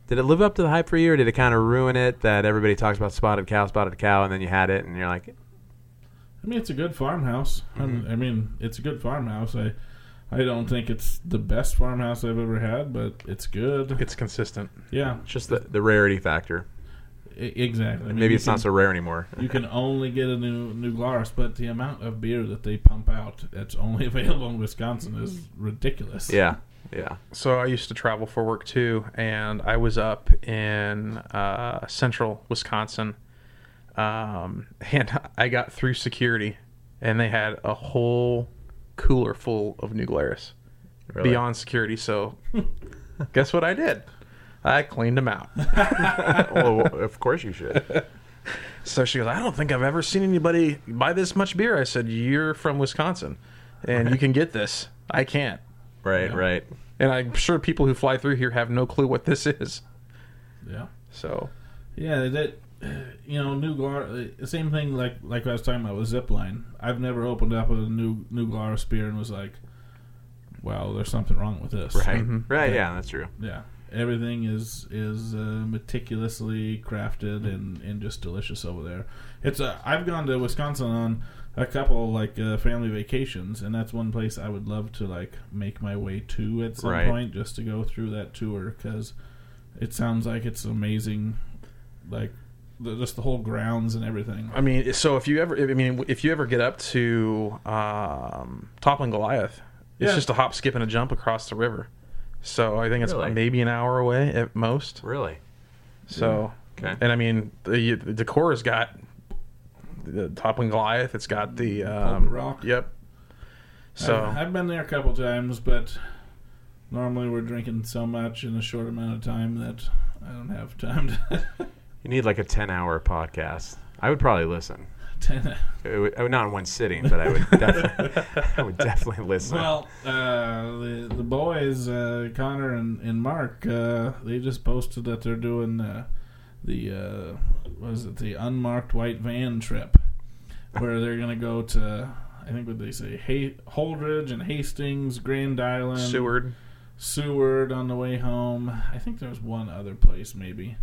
Speaker 4: Did it live up to the hype for you, or did it kind of ruin it? That everybody talks about Spotted Cow, Spotted Cow, and then you had it, and you're like,
Speaker 2: I mean, it's a good farmhouse. I'm-
Speaker 4: Mm-hmm.
Speaker 2: I mean, it's a good farmhouse. I, I don't think it's the best farmhouse I've ever had, but it's good.
Speaker 3: It's consistent.
Speaker 2: Yeah,
Speaker 4: it's just the, the rarity factor.
Speaker 2: I- exactly. I mean,
Speaker 4: Maybe
Speaker 2: you
Speaker 4: it's not so rare anymore.
Speaker 2: You can only get a new new Glarus, but the amount of beer that they pump out that's only available in Wisconsin is ridiculous.
Speaker 4: yeah, yeah.
Speaker 3: So I used to travel for work too, and I was up in uh, central Wisconsin, um, and I got through security, and they had a whole cooler full of New Glarus
Speaker 4: Really?
Speaker 3: beyond security. So, guess what I did? I cleaned them out.
Speaker 4: well, of course you should.
Speaker 3: So she goes, I don't think I've ever seen anybody buy this much beer. I said, You're from Wisconsin, and you can get this. I can't.
Speaker 4: Right,
Speaker 2: Yeah.
Speaker 4: right.
Speaker 3: And I'm sure people who fly through here have no clue what this is.
Speaker 2: yeah,
Speaker 3: So,
Speaker 2: yeah. That you know, new Glarus. The same thing like like I was talking about with Zipline. I've never opened up a new new Glarus spear and was like, "Wow, there's something wrong with this."
Speaker 4: Right,
Speaker 3: Mhm.
Speaker 4: right.
Speaker 2: Yeah.
Speaker 4: Yeah, that's true.
Speaker 2: Yeah, everything is is uh, meticulously crafted and, and just delicious over there. It's a, I've gone to Wisconsin on a couple like uh, family vacations, and that's one place I would love to like make my way to at some
Speaker 4: Right.
Speaker 2: point just to go through that tour because it sounds like it's amazing, like the, just the whole grounds and everything.
Speaker 3: I mean, so if you ever, I mean, if you ever get up to um, Toppling Goliath, it's
Speaker 2: Yeah.
Speaker 3: just a hop, skip, and a jump across the river. So I think it's
Speaker 4: Really?
Speaker 3: maybe an hour away at most.
Speaker 4: Really?
Speaker 3: So,
Speaker 4: Okay.
Speaker 3: and I mean, the, the decor has got the Toppling Goliath. It's got the um,
Speaker 2: Rock.
Speaker 3: Yep. So
Speaker 2: I've, I've been there a couple times, but normally we're drinking so much in a short amount of time that I don't have time to.
Speaker 4: You need like a ten-hour podcast. I would probably listen.
Speaker 2: to
Speaker 4: It would, uh, not in one sitting, but I would. Definitely, I would definitely listen.
Speaker 2: Well, uh, the the boys, uh, Connor and, and Mark, uh, they just posted that they're doing uh, the uh, what is it the unmarked white van trip, where they're gonna go to I think what they say Hay- Holdrege and Hastings, Grand Island,
Speaker 3: Seward.
Speaker 2: Seward on the way home. I think there's one other place maybe.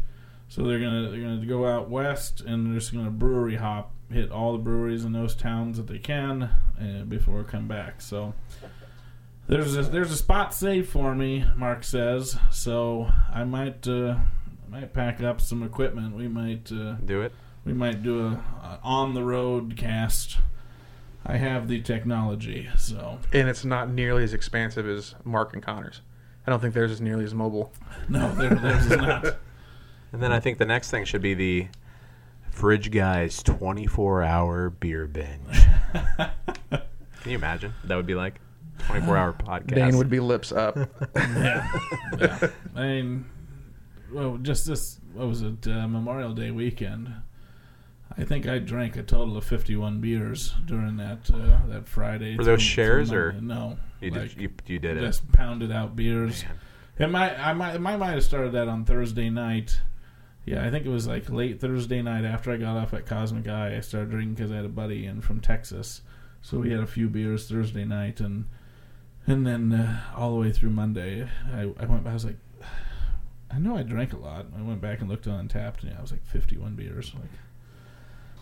Speaker 2: So they're gonna they're gonna go out west and they're just gonna brewery hop, hit all the breweries in those towns that they can uh, before come back. So there's a, there's a spot saved for me, Mark says. So I might uh, might pack up some equipment. We might uh,
Speaker 4: Do it.
Speaker 2: we might do a, a on the road cast. I have the technology, so
Speaker 3: And it's not nearly as expansive as Mark and Connor's. I don't think theirs is nearly as mobile.
Speaker 2: no, there, there's not.
Speaker 4: And then I think the next thing should be the Fridge Guys 24 hour beer binge. Can you imagine? That would be like 24 hour podcast.
Speaker 3: Dane would be lips up.
Speaker 2: yeah. yeah. I mean, well, just this, what was it, uh, Memorial Day weekend. I think I drank a total of 51 beers during that uh, that Friday.
Speaker 4: Were those shares, or-
Speaker 2: No.
Speaker 4: You did. You, you did it.
Speaker 2: just pounded out beers.
Speaker 4: Man.
Speaker 2: It might, I might, I might have started that on Thursday night. Yeah, I think it was like late Thursday night after I got off at Cosmic Eye. I started drinking because I had a buddy in from Texas, so we had a few beers Thursday night, and and then uh, all the way through Monday, I, I went. I was like, I know I drank a lot. I went back and looked on Untappd, and yeah, I was like fifty-one beers. Like,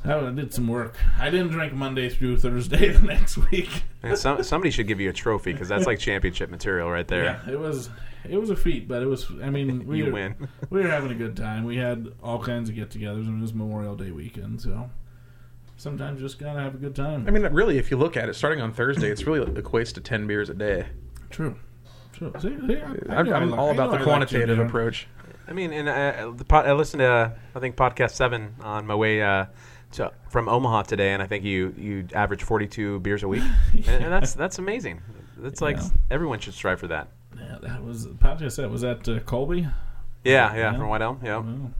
Speaker 2: I did some work. I didn't drink Monday through Thursday the next week.
Speaker 4: And some, somebody should give you a trophy because that's like championship material right there.
Speaker 2: Yeah, it was it was a feat, but it was. I mean, we were,
Speaker 4: win.
Speaker 2: we were having a good time. We had all kinds of get-togethers, and it was Memorial Day weekend, so sometimes you just gotta have a good time.
Speaker 3: I mean, really, if you look at it, starting on Thursday, it's really equates to ten beers a day.
Speaker 2: true, true. See, see, I, I
Speaker 3: I'm,
Speaker 2: know I
Speaker 3: I'm
Speaker 2: li-
Speaker 3: all about the
Speaker 2: I like
Speaker 3: quantitative
Speaker 2: ginger.
Speaker 3: approach.
Speaker 4: I mean, and uh, the pod, I listened to uh, I think podcast seven on my way uh, to, from Omaha today, and I think you you average forty two beers a week, and, and that's that's amazing. That's like
Speaker 2: Yeah.
Speaker 4: everyone should strive for that.
Speaker 2: Yeah, that was podcast. That was that uh, Colby.
Speaker 4: Yeah, yeah,
Speaker 2: Yeah.
Speaker 4: from White Elm, yeah.
Speaker 2: Wow.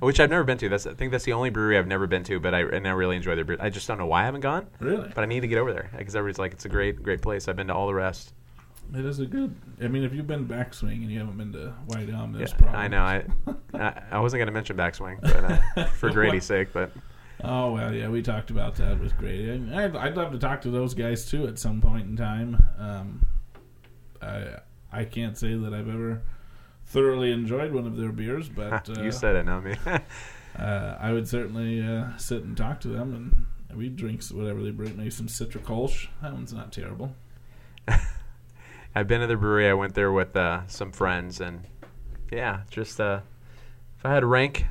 Speaker 4: Which I've never been to. That's I think that's the only brewery I've never been to, but I and I really enjoy their beer. I just don't know why I haven't gone,
Speaker 2: Really,
Speaker 4: but I need to get over there because everybody's like it's a great great place. I've been to all the rest.
Speaker 2: it is a good. I mean, if you've been backswing and you haven't been to White Elm,
Speaker 4: Yeah,
Speaker 2: there's problems.
Speaker 4: I know. I, I I wasn't gonna mention backswing, but uh, for Grady's sake, but
Speaker 2: Oh well, yeah, we talked about that Was great. I'd, I'd love to talk to those guys too at some point in time. Um, I I can't say that I've ever thoroughly enjoyed one of their beers, but uh,
Speaker 4: you said it, not me.
Speaker 2: uh, I would certainly uh, sit and talk to them, and we drink whatever they bring. Maybe some Citra Kolsch. That one's not terrible.
Speaker 4: I've been to the brewery. I went there with uh, some friends, and yeah, just uh, if I had to rank,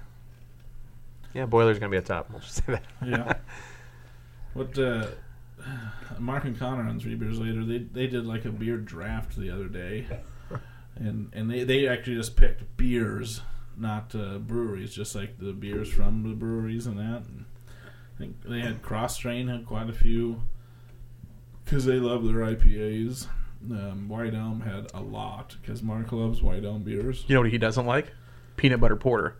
Speaker 4: yeah, Boiler's gonna be a top. We'll just say that.
Speaker 2: Yeah. What uh, Mark and Connor on Three Beers Later, they they did like a beer draft the other day, and and they they actually just picked beers, not uh, breweries, just like the beers from the breweries and that. And I think they had Kros Strain had quite a few because they love their IPAs. Um, White Elm had a lot because Mark loves White Elm beers.
Speaker 3: You know what he doesn't like? Peanut butter porter.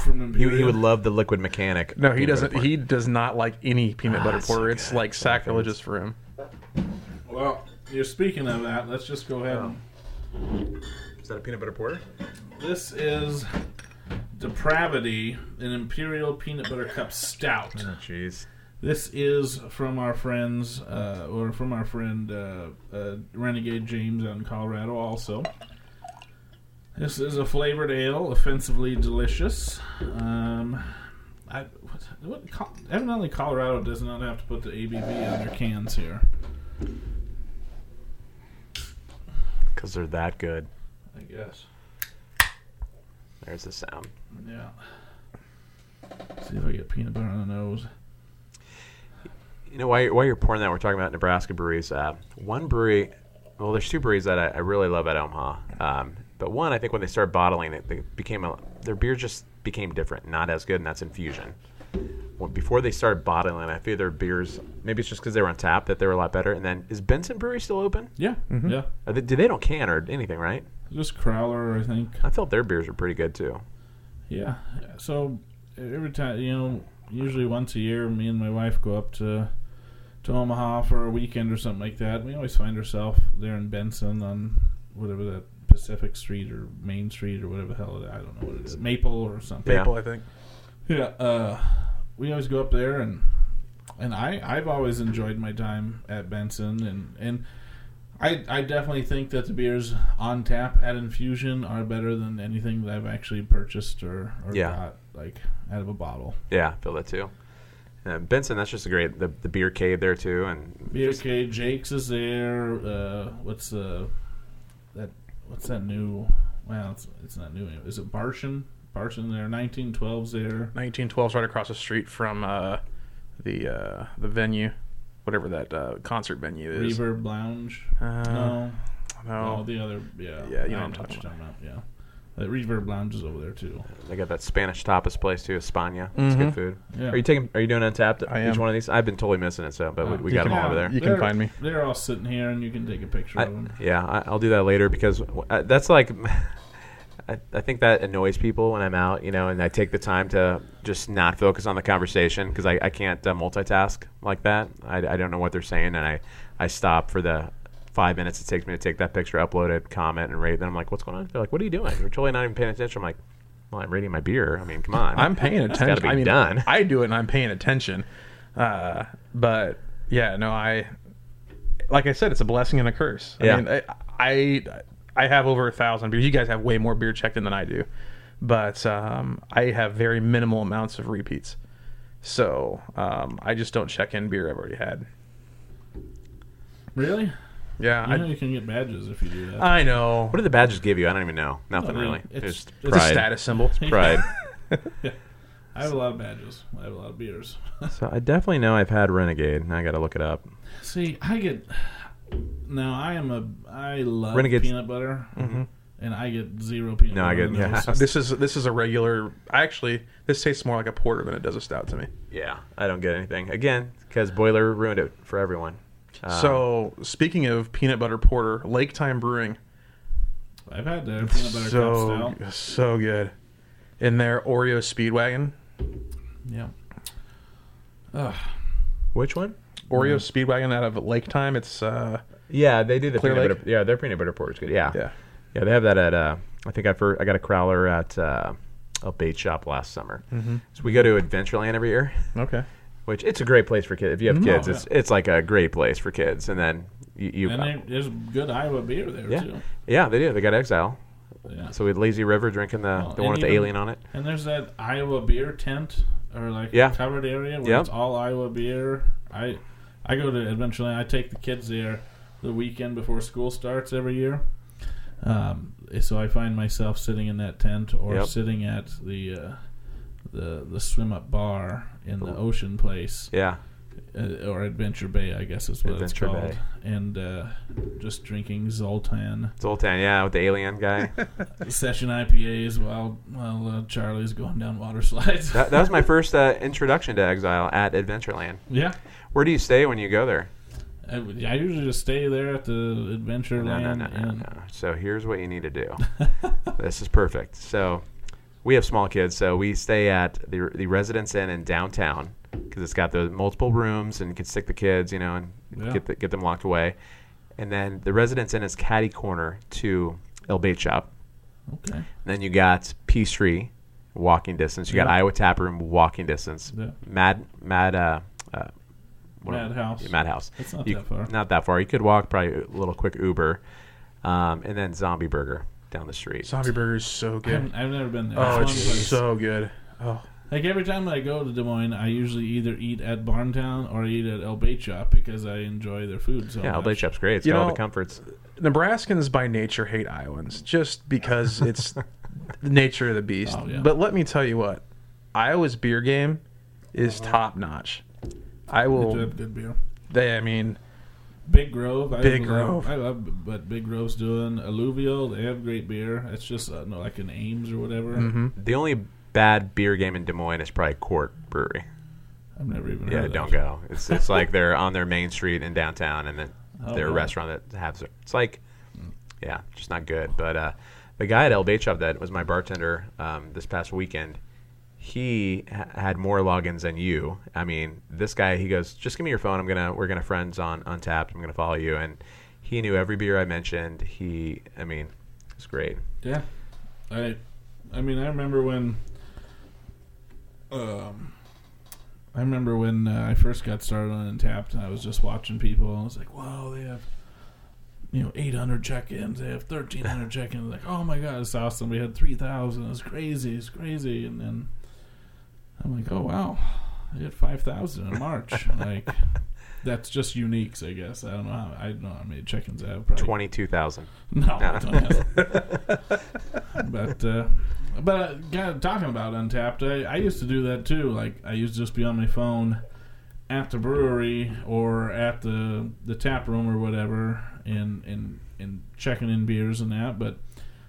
Speaker 2: From
Speaker 4: He, he would love the liquid mechanic.
Speaker 3: No, he doesn't. He does not like any peanut
Speaker 4: Ah,
Speaker 3: butter
Speaker 4: it's so
Speaker 3: porter. it's
Speaker 4: good.
Speaker 3: like
Speaker 4: So
Speaker 3: sacrilegious for him.
Speaker 2: Well, you're speaking of that. Let's just go ahead and
Speaker 4: Is that a peanut butter porter?
Speaker 2: This is Depravity, an Imperial Peanut Butter Cup Stout.
Speaker 4: Oh, jeez.
Speaker 2: This is from our friends, uh, or from our friend uh, uh, Renegade James out in Colorado, also. This is a flavored ale, offensively delicious. Um, I, what, what, evidently, Colorado does not have to put the ABV on their cans here.
Speaker 4: Because they're that good.
Speaker 2: I guess.
Speaker 4: There's the sound.
Speaker 2: Yeah. See if I get peanut butter on the nose.
Speaker 4: You know, while you're, while you're pouring that, we're talking about Nebraska breweries. Uh, one brewery, well, there's two breweries that I, I really love at Omaha. Um, but one, I think when they started bottling it, they became a, their beer just became different, not as good, and that's Infusion. Well, before they started bottling, I feel their beers, maybe it's just because they were on tap that they were a lot better. And then, is Benson Brewery still open?
Speaker 2: Yeah, yeah.
Speaker 4: Uh, they, they don't can or anything, right?
Speaker 2: Just Crowler, I think.
Speaker 4: I felt their beers were pretty good too.
Speaker 2: Yeah. So every time, you know, usually once a year, me and my wife go up to to Omaha for a weekend or something like that. We always find ourselves there in Benson on whatever that Pacific Street or Main Street or whatever the hell it, I don't know what it is, Maple or something.
Speaker 4: Yeah.
Speaker 3: Maple, I think.
Speaker 2: Yeah, uh, we always go up there, and and I I've always enjoyed my time at Benson, and and I I definitely think that the beers on tap at Infusion are better than anything that I've actually purchased or or
Speaker 4: Yeah.
Speaker 2: got like out of a bottle.
Speaker 4: Yeah, I feel that too. Uh, Benson, that's just a great the, the beer cave there too, and
Speaker 2: Beer
Speaker 4: just-
Speaker 2: Cave, Jake's is there. Uh, what's uh that? What's that new? Well, it's it's not new. Is it Barshin? Barshin there. 1912's there.
Speaker 3: 1912's right across the street from uh, the uh, the venue, whatever that uh, concert venue is.
Speaker 2: Reverb Lounge.
Speaker 3: Uh,
Speaker 2: no.
Speaker 3: no.
Speaker 2: Oh, the other, yeah.
Speaker 3: Yeah, you know
Speaker 2: I
Speaker 3: what I'm talking
Speaker 2: you're about. Yeah. The Reverb Lounge is over there too.
Speaker 4: They got that Spanish tapas place too, España. It's good food.
Speaker 2: Yeah.
Speaker 4: Are you taking? Are you doing Untappd?
Speaker 3: I
Speaker 4: Each
Speaker 3: am.
Speaker 4: one of these? I've been totally missing it. So, but we, we
Speaker 3: you
Speaker 4: got them
Speaker 3: can-
Speaker 4: all over there.
Speaker 3: You can
Speaker 2: They're-
Speaker 3: find me.
Speaker 2: They're all sitting here, and you can take a picture
Speaker 4: I,
Speaker 2: of them.
Speaker 4: yeah, I, I'll do that later because uh, that's like, I, I think that annoys people when I'm out, you know, and I take the time to just not focus on the conversation because I, I can't uh, multitask like that. I, I don't know what they're saying, and I, I stop for the five minutes it takes me to take that picture, upload it, comment, and rate. Then I'm like, what's going on? They're like, what are you doing? You're totally not even paying attention. I'm like, well, I'm rating my beer. I mean, come on.
Speaker 3: I'm paying attention.
Speaker 4: gotta be
Speaker 3: I mean,
Speaker 4: done.
Speaker 3: I do it and I'm paying attention. Uh, but yeah, no, I like I said, it's a blessing and a curse. I
Speaker 4: Yeah.
Speaker 3: mean, I, I I have over a thousand beers. You guys have way more beer checked in than I do, but um, I have very minimal amounts of repeats. So um, I just don't check in beer I've already had.
Speaker 2: Really?
Speaker 3: Yeah,
Speaker 2: You know
Speaker 3: I,
Speaker 2: you can get badges if you do that.
Speaker 3: I know.
Speaker 4: what do the badges give you? I don't even know. Nothing
Speaker 2: I mean,
Speaker 4: really.
Speaker 2: it's-
Speaker 4: Just
Speaker 2: it's
Speaker 3: It's
Speaker 4: pride.
Speaker 3: a status symbol.
Speaker 4: It's Pride.
Speaker 2: I have a lot of badges. I have a lot of beers.
Speaker 4: so I definitely know I've had Renegade. And I got to look it up.
Speaker 2: See, I get now. I am a. I love
Speaker 4: Renegade's-
Speaker 2: peanut butter, mm-hmm. and I get zero peanut
Speaker 4: No, I get- yeah.
Speaker 2: those.
Speaker 3: This is this is a regular. Actually, this tastes more like a porter than it does a stout to me.
Speaker 4: Yeah, I don't get anything again because Boiler ruined it for everyone. Um,
Speaker 3: So speaking of peanut butter porter, Lake Time Brewing,
Speaker 2: I've had their peanut butter
Speaker 3: so
Speaker 2: cup stout.
Speaker 3: so good. In their Oreo Speedwagon,
Speaker 2: Yeah. Ugh.
Speaker 4: which one?
Speaker 3: Oreo Speedwagon out of Lake Time. It's uh
Speaker 4: Yeah, they do the
Speaker 3: Clear
Speaker 4: peanut
Speaker 3: Lake?
Speaker 4: butter. Yeah, their peanut butter porter's good. Yeah,
Speaker 3: yeah.
Speaker 4: yeah, they have that at. Uh, I think I first, I got a crowler at uh, a bait shop last summer.
Speaker 3: Mm-hmm.
Speaker 4: So we go to Adventureland every year,
Speaker 3: Okay.
Speaker 4: Which it's a great place for kids. If you have
Speaker 2: Mhm.
Speaker 4: kids,
Speaker 2: Oh,
Speaker 4: it's it's like a great place for kids. And then you, you
Speaker 2: And there- there's good Iowa beer there
Speaker 4: yeah,
Speaker 2: too.
Speaker 4: yeah, they do. They got Exile.
Speaker 2: Yeah.
Speaker 4: So we had Lazy River drinking the
Speaker 2: Well,
Speaker 4: the one with the alien on it.
Speaker 2: And there's that Iowa beer tent or like
Speaker 4: Yeah.
Speaker 2: covered area where
Speaker 4: Yep.
Speaker 2: it's all Iowa beer. I I go to Adventureland. I take the kids there the weekend before school starts every year. Um, so I find myself sitting in that tent or
Speaker 4: Yep.
Speaker 2: sitting at the uh, the the swim up bar in the ocean place
Speaker 4: Yeah,
Speaker 2: uh, or Adventure Bay, I guess is what
Speaker 4: Adventure
Speaker 2: it's called,
Speaker 4: Bay.
Speaker 2: and uh, just drinking Zoltan
Speaker 4: Zoltan. Yeah, with the alien guy.
Speaker 2: session IPAs while while uh, Charlie's going down water slides.
Speaker 4: that, that was my first uh, introduction to Exile at Adventureland.
Speaker 2: yeah.
Speaker 4: Where do you stay when you go there?
Speaker 2: I, I usually just stay there at the Adventureland.
Speaker 4: No, no, no, no, no. So here's what you need to do. this is perfect. So we have small kids, so we stay at the the Residence Inn in downtown because it's got the multiple rooms and you can stick the kids, you know, and
Speaker 2: Yeah.
Speaker 4: get the, get them locked away. And then the Residence Inn is caddy corner to El Bait Shop.
Speaker 2: Okay.
Speaker 4: And then you got Peace Tree, walking distance. You got Iowa Tap Room, walking distance.
Speaker 2: Yeah.
Speaker 4: Mad Mad uh, uh, what-
Speaker 2: Madhouse.
Speaker 4: yeah, Madhouse.
Speaker 2: It's not
Speaker 4: You-
Speaker 2: that far.
Speaker 4: Not that far. You could walk probably a little quick Uber, um, and then Zombie Burger down the street.
Speaker 3: Zombie Burger is so
Speaker 2: I
Speaker 3: good.
Speaker 2: haven't- I've never been there.
Speaker 3: Oh,
Speaker 2: It's
Speaker 3: it's
Speaker 2: one place.
Speaker 3: so good. Oh,
Speaker 2: like every time I go to Des Moines, I usually either eat at Barntown or eat at El Bait Shop because I enjoy their food so
Speaker 4: yeah, El
Speaker 2: much.
Speaker 4: Bait Shop's great. It's
Speaker 3: You
Speaker 4: got all
Speaker 3: know-
Speaker 4: the comforts.
Speaker 3: Nebraskans by nature hate Iowans just because it's the nature of the beast.
Speaker 2: Oh, yeah.
Speaker 3: But let me tell you what, Iowa's beer game is uh-huh. top notch. I
Speaker 2: They do
Speaker 3: will.
Speaker 2: have good beer.
Speaker 3: They, I mean,
Speaker 2: Big Grove. I
Speaker 3: Big
Speaker 2: love,
Speaker 3: Grove.
Speaker 2: I love what Big Grove's doing. Alluvial. They have great beer. It's just uh, no, like an Ames or whatever.
Speaker 3: mhm.
Speaker 4: The only bad beer game in Des Moines is probably Court Brewery.
Speaker 2: I've never even
Speaker 4: Yeah,
Speaker 2: heard of
Speaker 4: don't go. It's it's like they're on their main street in downtown, and then
Speaker 2: Oh,
Speaker 4: they're a restaurant that has it's like, yeah, just not good. But uh, the guy at El Bait Shop that was my bartender um, this past weekend, he ha- had more logins than you. I mean, this guy, he goes, just give me your phone. I'm gonna we're gonna friends on Untappd. I'm gonna follow you, and he knew every beer I mentioned. He, I mean, it's great.
Speaker 2: Yeah, I, I mean, I remember when, um, I remember when uh, I first got started on Untappd, and I was just watching people, I was like, "Wow, they have, you know, 800 check-ins, they have 1,300 check-ins." Like, oh my god, it's awesome. We had 3,000. It's crazy. It's crazy. And then I'm like, oh wow, I had 5,000 in March. like, that's just uniques, I guess. I don't know how. I don't know how many check-ins I have. Probably
Speaker 4: Twenty two thousand.
Speaker 2: no, I don't have. but uh, but uh, God, talking about Untappd, I, I used to do that too. Like I used to just be on my phone at the brewery or at the the tap room or whatever, and and and checking in beers and that. But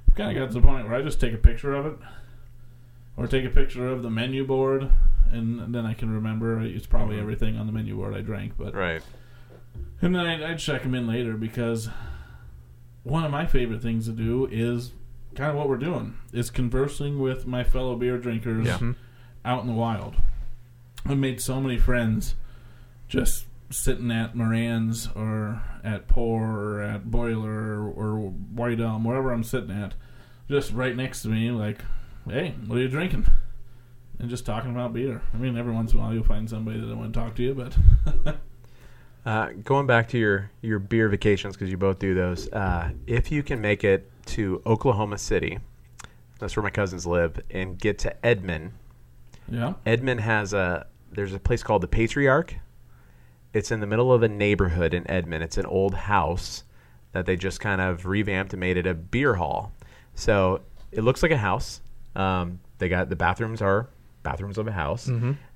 Speaker 2: of kind of got to the point where I just take a picture of it, or take a picture of the menu board, and then I can remember it's probably mm-hmm. everything on the menu board I drank. But
Speaker 4: Right.
Speaker 2: and then I'd, I'd check them in later because one of my favorite things to do is kind of what we're doing is conversing with my fellow beer drinkers
Speaker 3: Yeah. Mm-hmm.
Speaker 2: out in the wild. I've made so many friends just sitting at Moran's or at Pour or at Boiler or, or White Elm, wherever I'm sitting at, just right next to me, like, hey, what are you drinking? And just talking about beer. I mean, every once in a while you'll find somebody that I want to talk to you, but
Speaker 4: Uh, going back to your, your beer vacations, because you both do those, uh, if you can make it to Oklahoma City, that's where my cousins live, and get to Edmond,
Speaker 2: yeah.
Speaker 4: Edmond has a there's a place called the Patriarch. It's in the middle of a neighborhood in Edmond. It's an old house that they just kind of revamped and made it a beer hall. So it looks like a house. Um, they got the bathrooms are bathrooms of a house.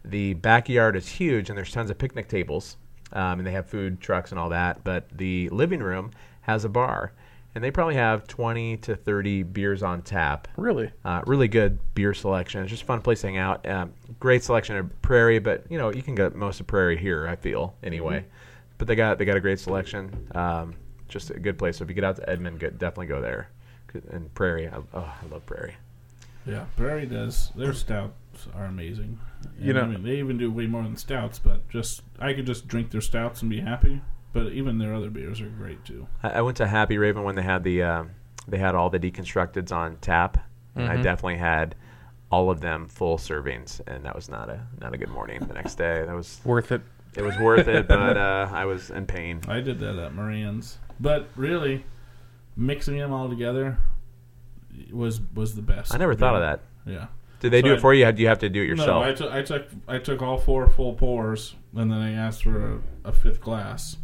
Speaker 4: The backyard is huge, and there's tons of picnic tables, um, and they have food trucks and all that. But the living room has a bar, and they probably have 20 to 30 beers on tap.
Speaker 3: Really?
Speaker 4: Uh, really good beer selection. It's just a fun place to hang out. Um, great selection of Prairie, but you know you can get most of Prairie here. I feel anyway. But they got they got a great selection. Um, just a good place. So if you get out to Edmond, get, definitely go there. And Prairie, I, oh, I love Prairie.
Speaker 2: Yeah, Prairie does. Their stouts are amazing.
Speaker 3: You know-
Speaker 2: I mean, they even do way more than stouts. But just I could just drink their stouts and be happy. But even their other beers are great too.
Speaker 4: I, I went to Happy Raven when they had the um they had all the deconstructeds on tap, and I definitely had all of them full servings, and that was not a not a good morning the next day. That was
Speaker 3: Worth it.
Speaker 4: it was worth it, but uh, I was in pain.
Speaker 2: I did that at Moran's. But really, mixing them all together was was the best.
Speaker 4: I never thought of that.
Speaker 2: Yeah.
Speaker 4: Did they
Speaker 2: So
Speaker 4: do
Speaker 2: I-
Speaker 4: it for you? Do you have to do it yourself?
Speaker 2: No, I took I took I took all four full pours, and then I asked for a, a fifth glass,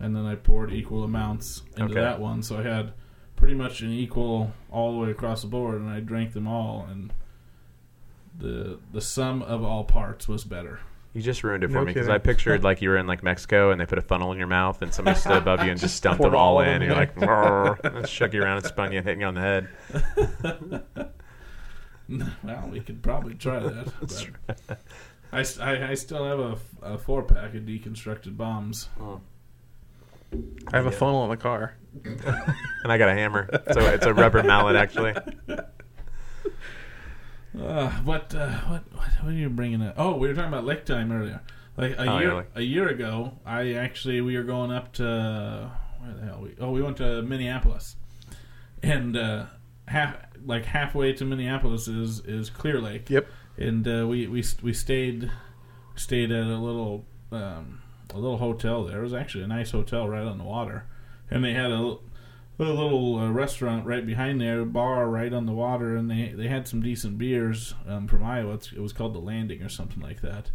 Speaker 2: and then I poured equal amounts into
Speaker 4: Okay.
Speaker 2: that one. So I had pretty much an equal all the way across the board, and I drank them all, and the the sum of all parts was better.
Speaker 4: You just ruined it for
Speaker 3: No
Speaker 4: me because. I pictured like you were in like Mexico and they put a funnel in your mouth and somebody stood above you and just dumped them all
Speaker 3: all
Speaker 4: in.
Speaker 3: them
Speaker 4: And you're like, "Brrr," and shook you around and spun you and hit you on the head.
Speaker 2: Well, we could probably try that. but I, s- I- I still have a, a four pack of deconstructed bombs. Oh.
Speaker 3: I have a funnel in the car.
Speaker 4: And I got a hammer, so it's a rubber mallet actually.
Speaker 2: Uh, what, uh, what, what, what are you bringing up? Oh, we were talking about lake time earlier. Like a
Speaker 4: Oh,
Speaker 2: year,
Speaker 4: yeah,
Speaker 2: a year ago, I actually we were going up to where the hell we? Oh, we went to Minneapolis, and uh, half like halfway to Minneapolis is is Clear Lake.
Speaker 3: Yep.
Speaker 2: and uh, we we we stayed stayed at a little um, a little hotel there. It was actually a nice hotel right on the water, and they had a, a little uh, restaurant right behind there, bar right on the water, and they they had some decent beers um, from Iowa. It's, it was called the Landing or something like that.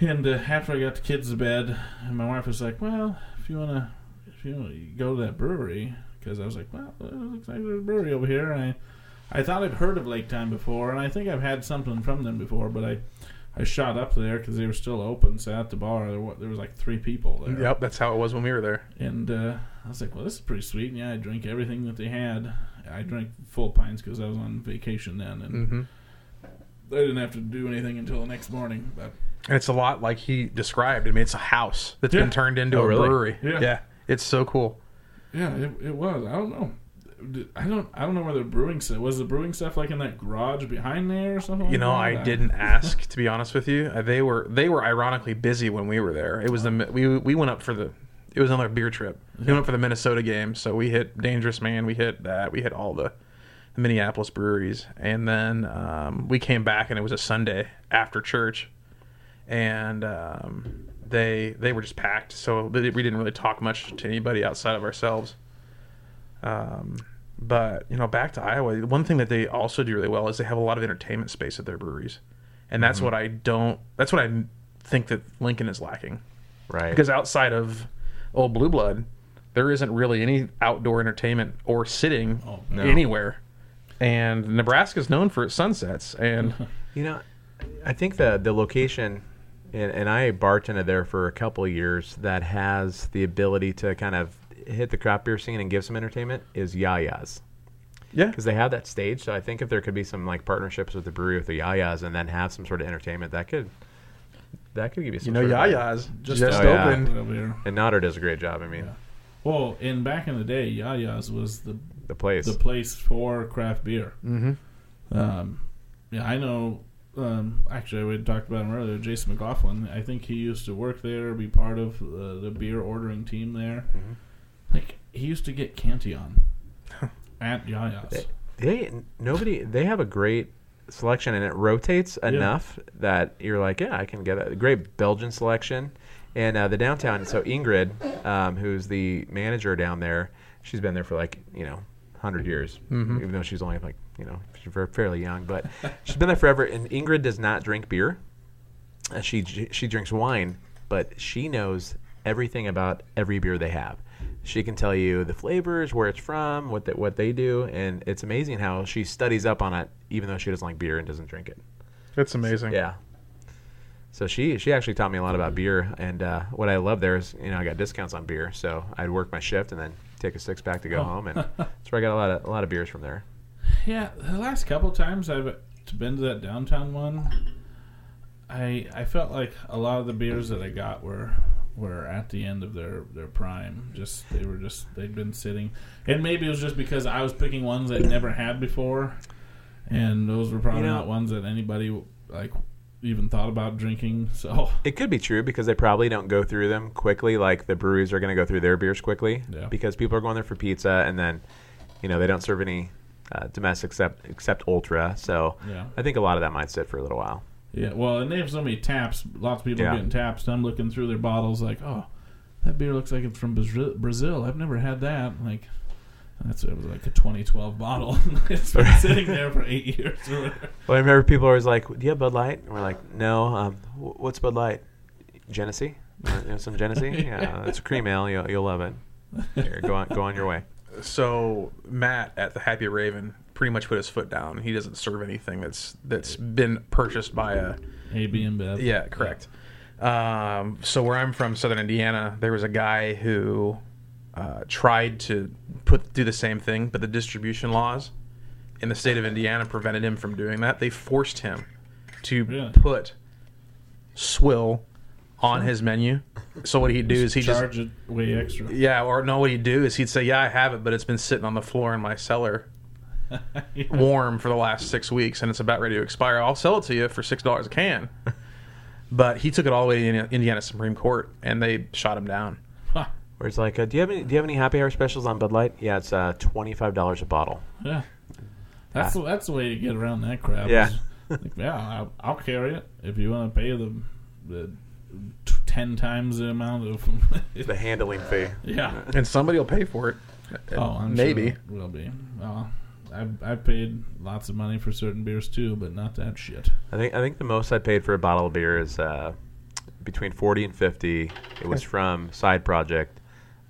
Speaker 2: And uh, after I got the kids to bed, and my wife was like, "Well, if you wanna, if you wanna go to that brewery," because I was like, "Well, it looks like there's a brewery over here," and I I thought I'd heard of Lake Time before, and I think I've had something from them before, but I, I shot up there because they were still open. Sat at the bar. There, wa- there was like three people there.
Speaker 3: Yep, that's how it was when we were there.
Speaker 2: And uh, I was like, well, this is pretty sweet. And yeah, I drank everything that they had. I drank full pints because I was on vacation then, and
Speaker 3: hmm
Speaker 2: I didn't have to do anything until the next morning. But
Speaker 3: And it's a lot like he described. I mean, it's a house that's
Speaker 2: Yeah.
Speaker 3: been turned into
Speaker 4: Oh,
Speaker 3: a
Speaker 4: really?
Speaker 3: brewery.
Speaker 2: Yeah.
Speaker 3: it's so cool.
Speaker 2: yeah, it, it was. I don't know. I don't. I don't know where the brewing stuff was. The brewing stuff like in that garage behind there or something.
Speaker 3: You
Speaker 2: like
Speaker 3: know,
Speaker 2: that?
Speaker 3: I didn't ask to be honest with you. Uh, They were they were ironically busy when we were there. It was the we we went up for the it was another beer trip. We went up for the Minnesota game, so we hit Dangerous Man, we hit that, we hit all the, the Minneapolis breweries, and then um, we came back and it was a Sunday after church, and um, they they were just packed, so we didn't really talk much to anybody outside of ourselves. Um, but you know, back to Iowa, one thing that they also do really well is they have a lot of entertainment space at their breweries, and that's mm-hmm. what I don't. That's what I think that Lincoln is lacking
Speaker 4: Right.
Speaker 3: because outside of Old Blue Blood, there isn't really any outdoor entertainment or sitting
Speaker 2: Oh,
Speaker 4: no.
Speaker 3: anywhere. And Nebraska's known for its sunsets, and
Speaker 4: You know, I think the the location, and, and I bartended there for a couple of years. That has the ability to kind of hit the craft beer scene and give some entertainment is Yaya's.
Speaker 3: Yeah.
Speaker 4: because they have that stage. So I think if there could be some like partnerships with the brewery with the Yayas, and then have some sort of entertainment, that could that could give you
Speaker 3: You
Speaker 4: some.
Speaker 3: know,
Speaker 4: sort of-
Speaker 3: Yaya's just,
Speaker 2: Just
Speaker 4: Oh, yeah.
Speaker 3: opened.
Speaker 2: Over.
Speaker 4: And Nodder does a great job. I mean,
Speaker 2: Yeah. Well, in back in the day, Yaya's was the
Speaker 4: the place.
Speaker 2: the place for craft beer.
Speaker 3: Mm-hmm.
Speaker 2: Um, yeah, I know. Um, actually, we talked about him earlier. Jason McLaughlin. I think he used to work there, be part of uh, the beer ordering team there.
Speaker 4: Mhm.
Speaker 2: Like he used to get Cantillon. At Yaya's.
Speaker 4: they nobody they have a great selection and it rotates enough that you're like yeah i can get a great belgian selection. And uh, the downtown so ingrid um, who's the manager down there she's been there for like you know 100 years
Speaker 3: Mhm.
Speaker 4: even though she's only like you know she's ver- fairly young but she's been there forever. And ingrid does not drink beer. Uh, she she drinks wine but she knows everything about every beer they have she can tell you the flavors, where it's from, what they, what they do, and it's amazing how she studies up on it, even though she doesn't like beer and doesn't drink it.
Speaker 3: It's amazing.
Speaker 4: Yeah. So she she actually taught me a lot about beer, and uh, what I love there is you know I got discounts on beer, so I'd work my shift and then take a six pack to go
Speaker 2: Oh.
Speaker 4: home, and that's where I got a lot of a lot of beers from there.
Speaker 2: Yeah, the last couple times I've been to that downtown one, I I felt like a lot of the beers that I got were were at the end of their their prime. Just they were just they'd been sitting, and maybe it was just because I was picking ones I'd never had before, and those were probably
Speaker 4: You know-
Speaker 2: not ones that anybody like even thought about drinking. So
Speaker 4: It could be true because they probably don't go through them quickly, like the breweries are going to go through their beers quickly,
Speaker 2: Yeah.
Speaker 4: because people are going there for pizza, and then you know they don't serve any uh, domestic except except ultra. So
Speaker 2: yeah,
Speaker 4: I think a lot of that might sit for a little while.
Speaker 2: Yeah. Well, and they have so many taps. Lots of people
Speaker 4: Yeah.
Speaker 2: getting taps. And I'm looking through their bottles like, oh, that beer looks like it's from Brazil- Brazil. I've never had that. Like. That's it was like a 2012 bottle. it's been sitting there for eight years. Or.
Speaker 4: Well, I remember people were always like, "Do you have Bud Light?" And we're like, "No." Um, what's Bud Light? Genesee. You know, some Genesee. Yeah, it's a cream ale. You'll, you'll love it. Here, go on, go on your way.
Speaker 3: So Matt at the Happy Raven pretty much put his foot down. He doesn't serve anything that's that's been purchased by a
Speaker 2: AB InBev.
Speaker 3: Yeah, correct. Um, so where I'm from, Southern Indiana, there was a guy who uh, tried to put do the same thing, but the distribution laws in the state of Indiana prevented him from doing that. They forced him to
Speaker 2: Really?
Speaker 3: put swill on his menu. So what he'd do is he just
Speaker 2: charge it way extra.
Speaker 3: yeah, or no, what he'd do is he'd say, "Yeah, I have it, but it's been sitting on the floor in my cellar." warm for the last six weeks and it's about ready to expire. I'll sell it to you for six dollars a can. But he took it all the way to Indiana- Indiana Supreme Court and they shot him down.
Speaker 2: Huh.
Speaker 4: Where it's like, uh, "Do you have any? Do you have any happy hour specials on Bud Light?" Yeah, it's uh, twenty five dollars a bottle.
Speaker 2: Yeah, that's the, that's the way to get around that crap.
Speaker 4: Yeah.
Speaker 2: like, yeah, I'll, I'll carry it if you want to pay the the t- ten times the amount of.
Speaker 4: The handling fee.
Speaker 2: yeah.
Speaker 3: And somebody will pay for it.
Speaker 2: Oh, I'm
Speaker 3: maybe.
Speaker 2: sure will be. Well, I've I've paid lots of money for certain beers too, but not that shit.
Speaker 4: I think I think the most I paid for a bottle of beer is uh, between forty and fifty. It was from Side Project,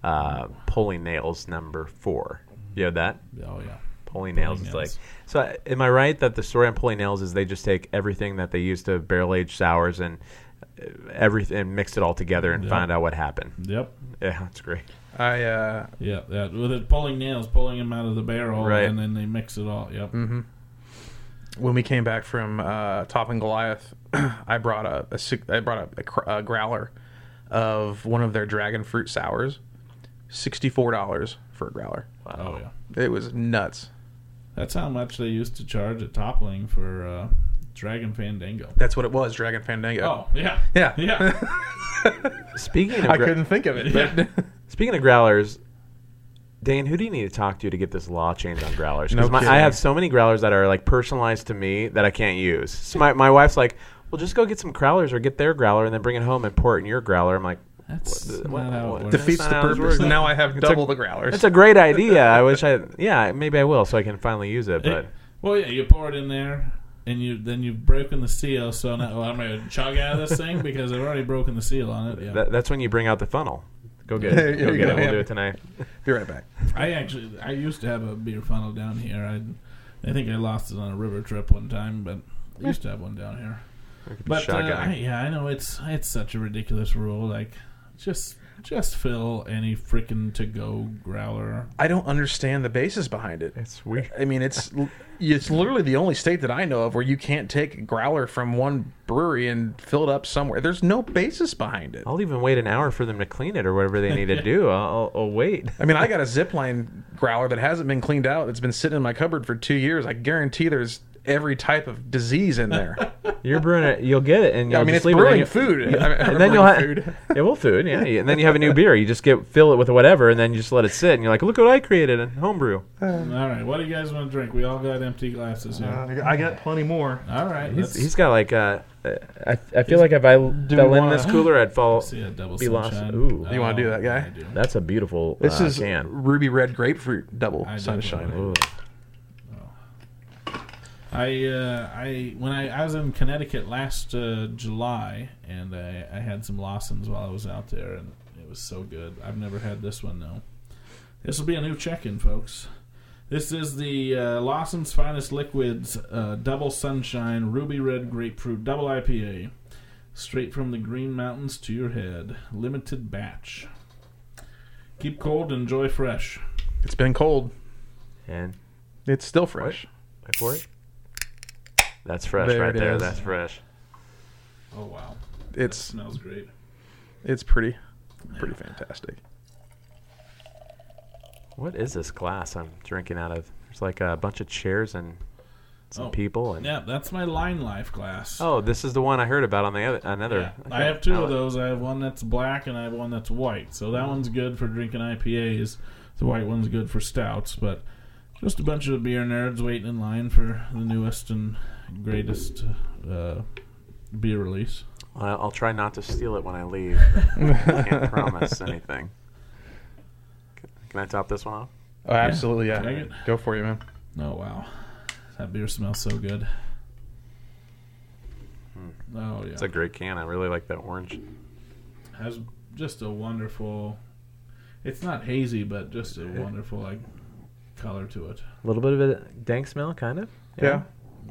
Speaker 4: uh, Pulling Nails number four. You have that?
Speaker 2: Oh yeah.
Speaker 4: Pulling Nails
Speaker 2: Pulling
Speaker 4: is like. So uh, am I right that the story on Pulling Nails is they just take everything that they used to barrel age sours and uh, everything and mixed it all together and
Speaker 2: Yep.
Speaker 4: find out what happened?
Speaker 2: Yep.
Speaker 4: Yeah, that's great.
Speaker 3: I uh
Speaker 2: Yeah, that with it pulling nails, pulling them out of the barrel,
Speaker 4: Right.
Speaker 2: and then they mix it all. Yep.
Speaker 3: hmm when we came back from uh, Toppling Goliath, I brought a, a sic- I brought a, a, a growler of one of their dragon fruit sours, sixty four dollars for a growler.
Speaker 2: Oh yeah.
Speaker 3: It was nuts.
Speaker 2: That's how much they used to charge at Toppling for uh, Dragon Fandango.
Speaker 3: That's what it was, Dragon Fandango.
Speaker 2: Oh yeah,
Speaker 3: yeah,
Speaker 2: yeah.
Speaker 4: Speaking of
Speaker 3: I
Speaker 4: gra-
Speaker 3: couldn't think of it.
Speaker 2: Yeah.
Speaker 3: But
Speaker 4: Speaking of growlers, Dane, who do you need to talk to to get this law changed on growlers?
Speaker 3: No
Speaker 4: Because I
Speaker 3: kidding.
Speaker 4: have so many growlers that are like personalized to me that I can't use. So my my wife's like, "Well, just go get some growlers or get their growler and then bring it home and pour it in your growler." I'm like,
Speaker 2: That's
Speaker 4: What the-
Speaker 2: not
Speaker 4: what-
Speaker 2: how
Speaker 4: what-
Speaker 2: works.
Speaker 3: defeats
Speaker 4: That's
Speaker 3: the
Speaker 4: not how
Speaker 3: purpose.
Speaker 4: works.
Speaker 3: Now I have
Speaker 4: It's a-
Speaker 3: double the growlers.
Speaker 4: "It's a great idea. I wish I, yeah, maybe I will, so I can finally use it." But
Speaker 2: Well, yeah, you pour it in there, and you then you've broken the seal. So now well, I'm gonna chug out of this thing because I've already broken the seal on it. Yeah.
Speaker 4: that, that's when you bring out the funnel. Go get it. Go get
Speaker 3: go,
Speaker 4: it. We'll
Speaker 3: yeah.
Speaker 4: do it tonight.
Speaker 3: Be right back.
Speaker 2: I actually I used to have a beer funnel down here. I I think I lost it on a river trip one time, but I used to have one down here.
Speaker 4: We could be
Speaker 2: But uh, yeah, I know it's it's such a ridiculous rule. Like, just just fill any freaking to go growler.
Speaker 3: I don't understand the basis behind it.
Speaker 4: It's weird.
Speaker 3: I mean, it's it's literally the only state that I know of where you can't take a growler from one brewery and fill it up somewhere. There's no basis behind it.
Speaker 4: I'll even wait an hour for them to clean it or whatever they need to do. I'll, I'll, I'll wait.
Speaker 3: I mean, I got a zipline growler that hasn't been cleaned out. It's been sitting in my cupboard for two years. I guarantee there's every type of disease in there.
Speaker 4: You're brewing it. You'll get it, and you'll
Speaker 3: I mean,
Speaker 4: just
Speaker 3: it's
Speaker 4: leave it.
Speaker 3: brewing
Speaker 4: you-
Speaker 3: food.
Speaker 4: Yeah,
Speaker 3: I mean,
Speaker 4: and then you'll have
Speaker 3: food.
Speaker 4: yeah, well, food. Yeah, and then you have a new beer. You just get fill it with whatever, and then you just let it sit, and you're like, look what I created in homebrew.
Speaker 2: All right, what do you guys want to drink? We all got empty glasses here.
Speaker 3: I got plenty more.
Speaker 2: All right,
Speaker 4: he's, he's got like uh, I, I feel like if I fell in
Speaker 3: wanna-
Speaker 4: this cooler, I'd fall.
Speaker 2: see a double
Speaker 4: be lost.
Speaker 2: sunshine.
Speaker 4: Ooh.
Speaker 3: You wanna do that, guy?
Speaker 2: I do.
Speaker 4: That's a beautiful
Speaker 3: This
Speaker 4: uh,
Speaker 3: is
Speaker 4: can.
Speaker 3: ruby red grapefruit double
Speaker 2: I
Speaker 3: sunshine.
Speaker 2: Definitely-
Speaker 4: Ooh.
Speaker 2: I uh, I when I, I was in Connecticut last uh, July, and I, I had some Lawsons while I was out there, and it was so good. I've never had this one though. This will be a new check-in, folks. This is the uh, Lawson's Finest Liquids uh, Double Sunshine Ruby Red Grapefruit Double IPA, straight from the Green Mountains to your head. Limited batch. Keep cold, enjoy fresh.
Speaker 3: It's been cold.
Speaker 4: And
Speaker 3: It's still fresh.
Speaker 4: wait for it. That's fresh
Speaker 3: There
Speaker 4: right
Speaker 3: it
Speaker 4: there.
Speaker 3: is.
Speaker 4: That's fresh.
Speaker 2: Oh wow,
Speaker 3: It
Speaker 2: smells great.
Speaker 3: it's pretty pretty fantastic.
Speaker 4: What is this glass I'm drinking out of? There's like a bunch of chairs and some
Speaker 2: Oh.
Speaker 4: people. And
Speaker 2: Yeah, that's my Line Life glass.
Speaker 4: oh, this is the one I heard about on the other another.
Speaker 2: Yeah,
Speaker 4: okay.
Speaker 2: I have two
Speaker 4: Oh,
Speaker 2: of those. I have one that's black and I have one that's white. So that one's good for drinking IPAs. The white one's good for stouts. But just a bunch of beer nerds waiting in line for the newest and greatest uh, beer release.
Speaker 4: I'll, I'll try not to steal it when I leave. I can't promise anything. Can, can I top this one off?
Speaker 3: Oh, absolutely, yeah.
Speaker 2: Take it.
Speaker 3: Go for you, man.
Speaker 2: Oh wow, that beer smells so good. Oh yeah.
Speaker 4: It's a great can. I really like that orange.
Speaker 2: has just a wonderful. It's not hazy, but just a wonderful like color to it.
Speaker 4: A little bit of a dank smell, kind of.
Speaker 3: Yeah.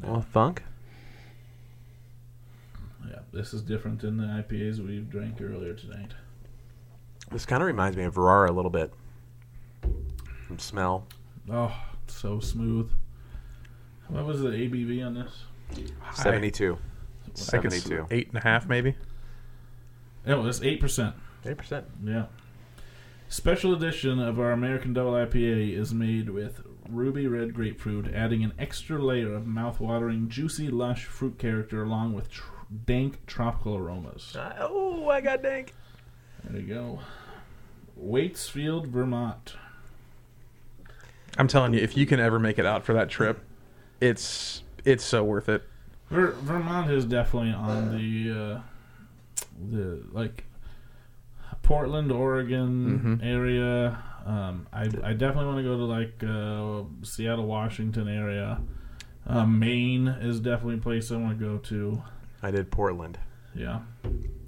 Speaker 4: Well, funk.
Speaker 2: Yeah, this is different than the IPAs we drank earlier tonight.
Speaker 4: This kind of reminds me of Verara a little bit. From smell.
Speaker 2: Oh, so smooth. What was the ABV on this?
Speaker 4: 72.
Speaker 3: I
Speaker 4: 72.
Speaker 3: eight and a half, maybe.
Speaker 2: Oh, it's eight percent.
Speaker 4: 8%.
Speaker 2: Yeah. Special edition of our American Double IPA is made with ruby red grapefruit, adding an extra layer of mouth-watering, juicy, lush fruit character along with tr- dank tropical aromas.
Speaker 4: Uh, oh, I got dank.
Speaker 2: There you go. Waitsfield, Vermont.
Speaker 3: I'm telling you, if you can ever make it out for that trip, it's it's so worth it.
Speaker 2: Ver- Vermont is definitely on the uh, the like Portland, Oregon
Speaker 3: Mhm.
Speaker 2: area. Um, I I definitely want to go to like uh, Seattle, Washington area. Uh, Maine is definitely a place I want to go to.
Speaker 4: I did Portland.
Speaker 2: Yeah,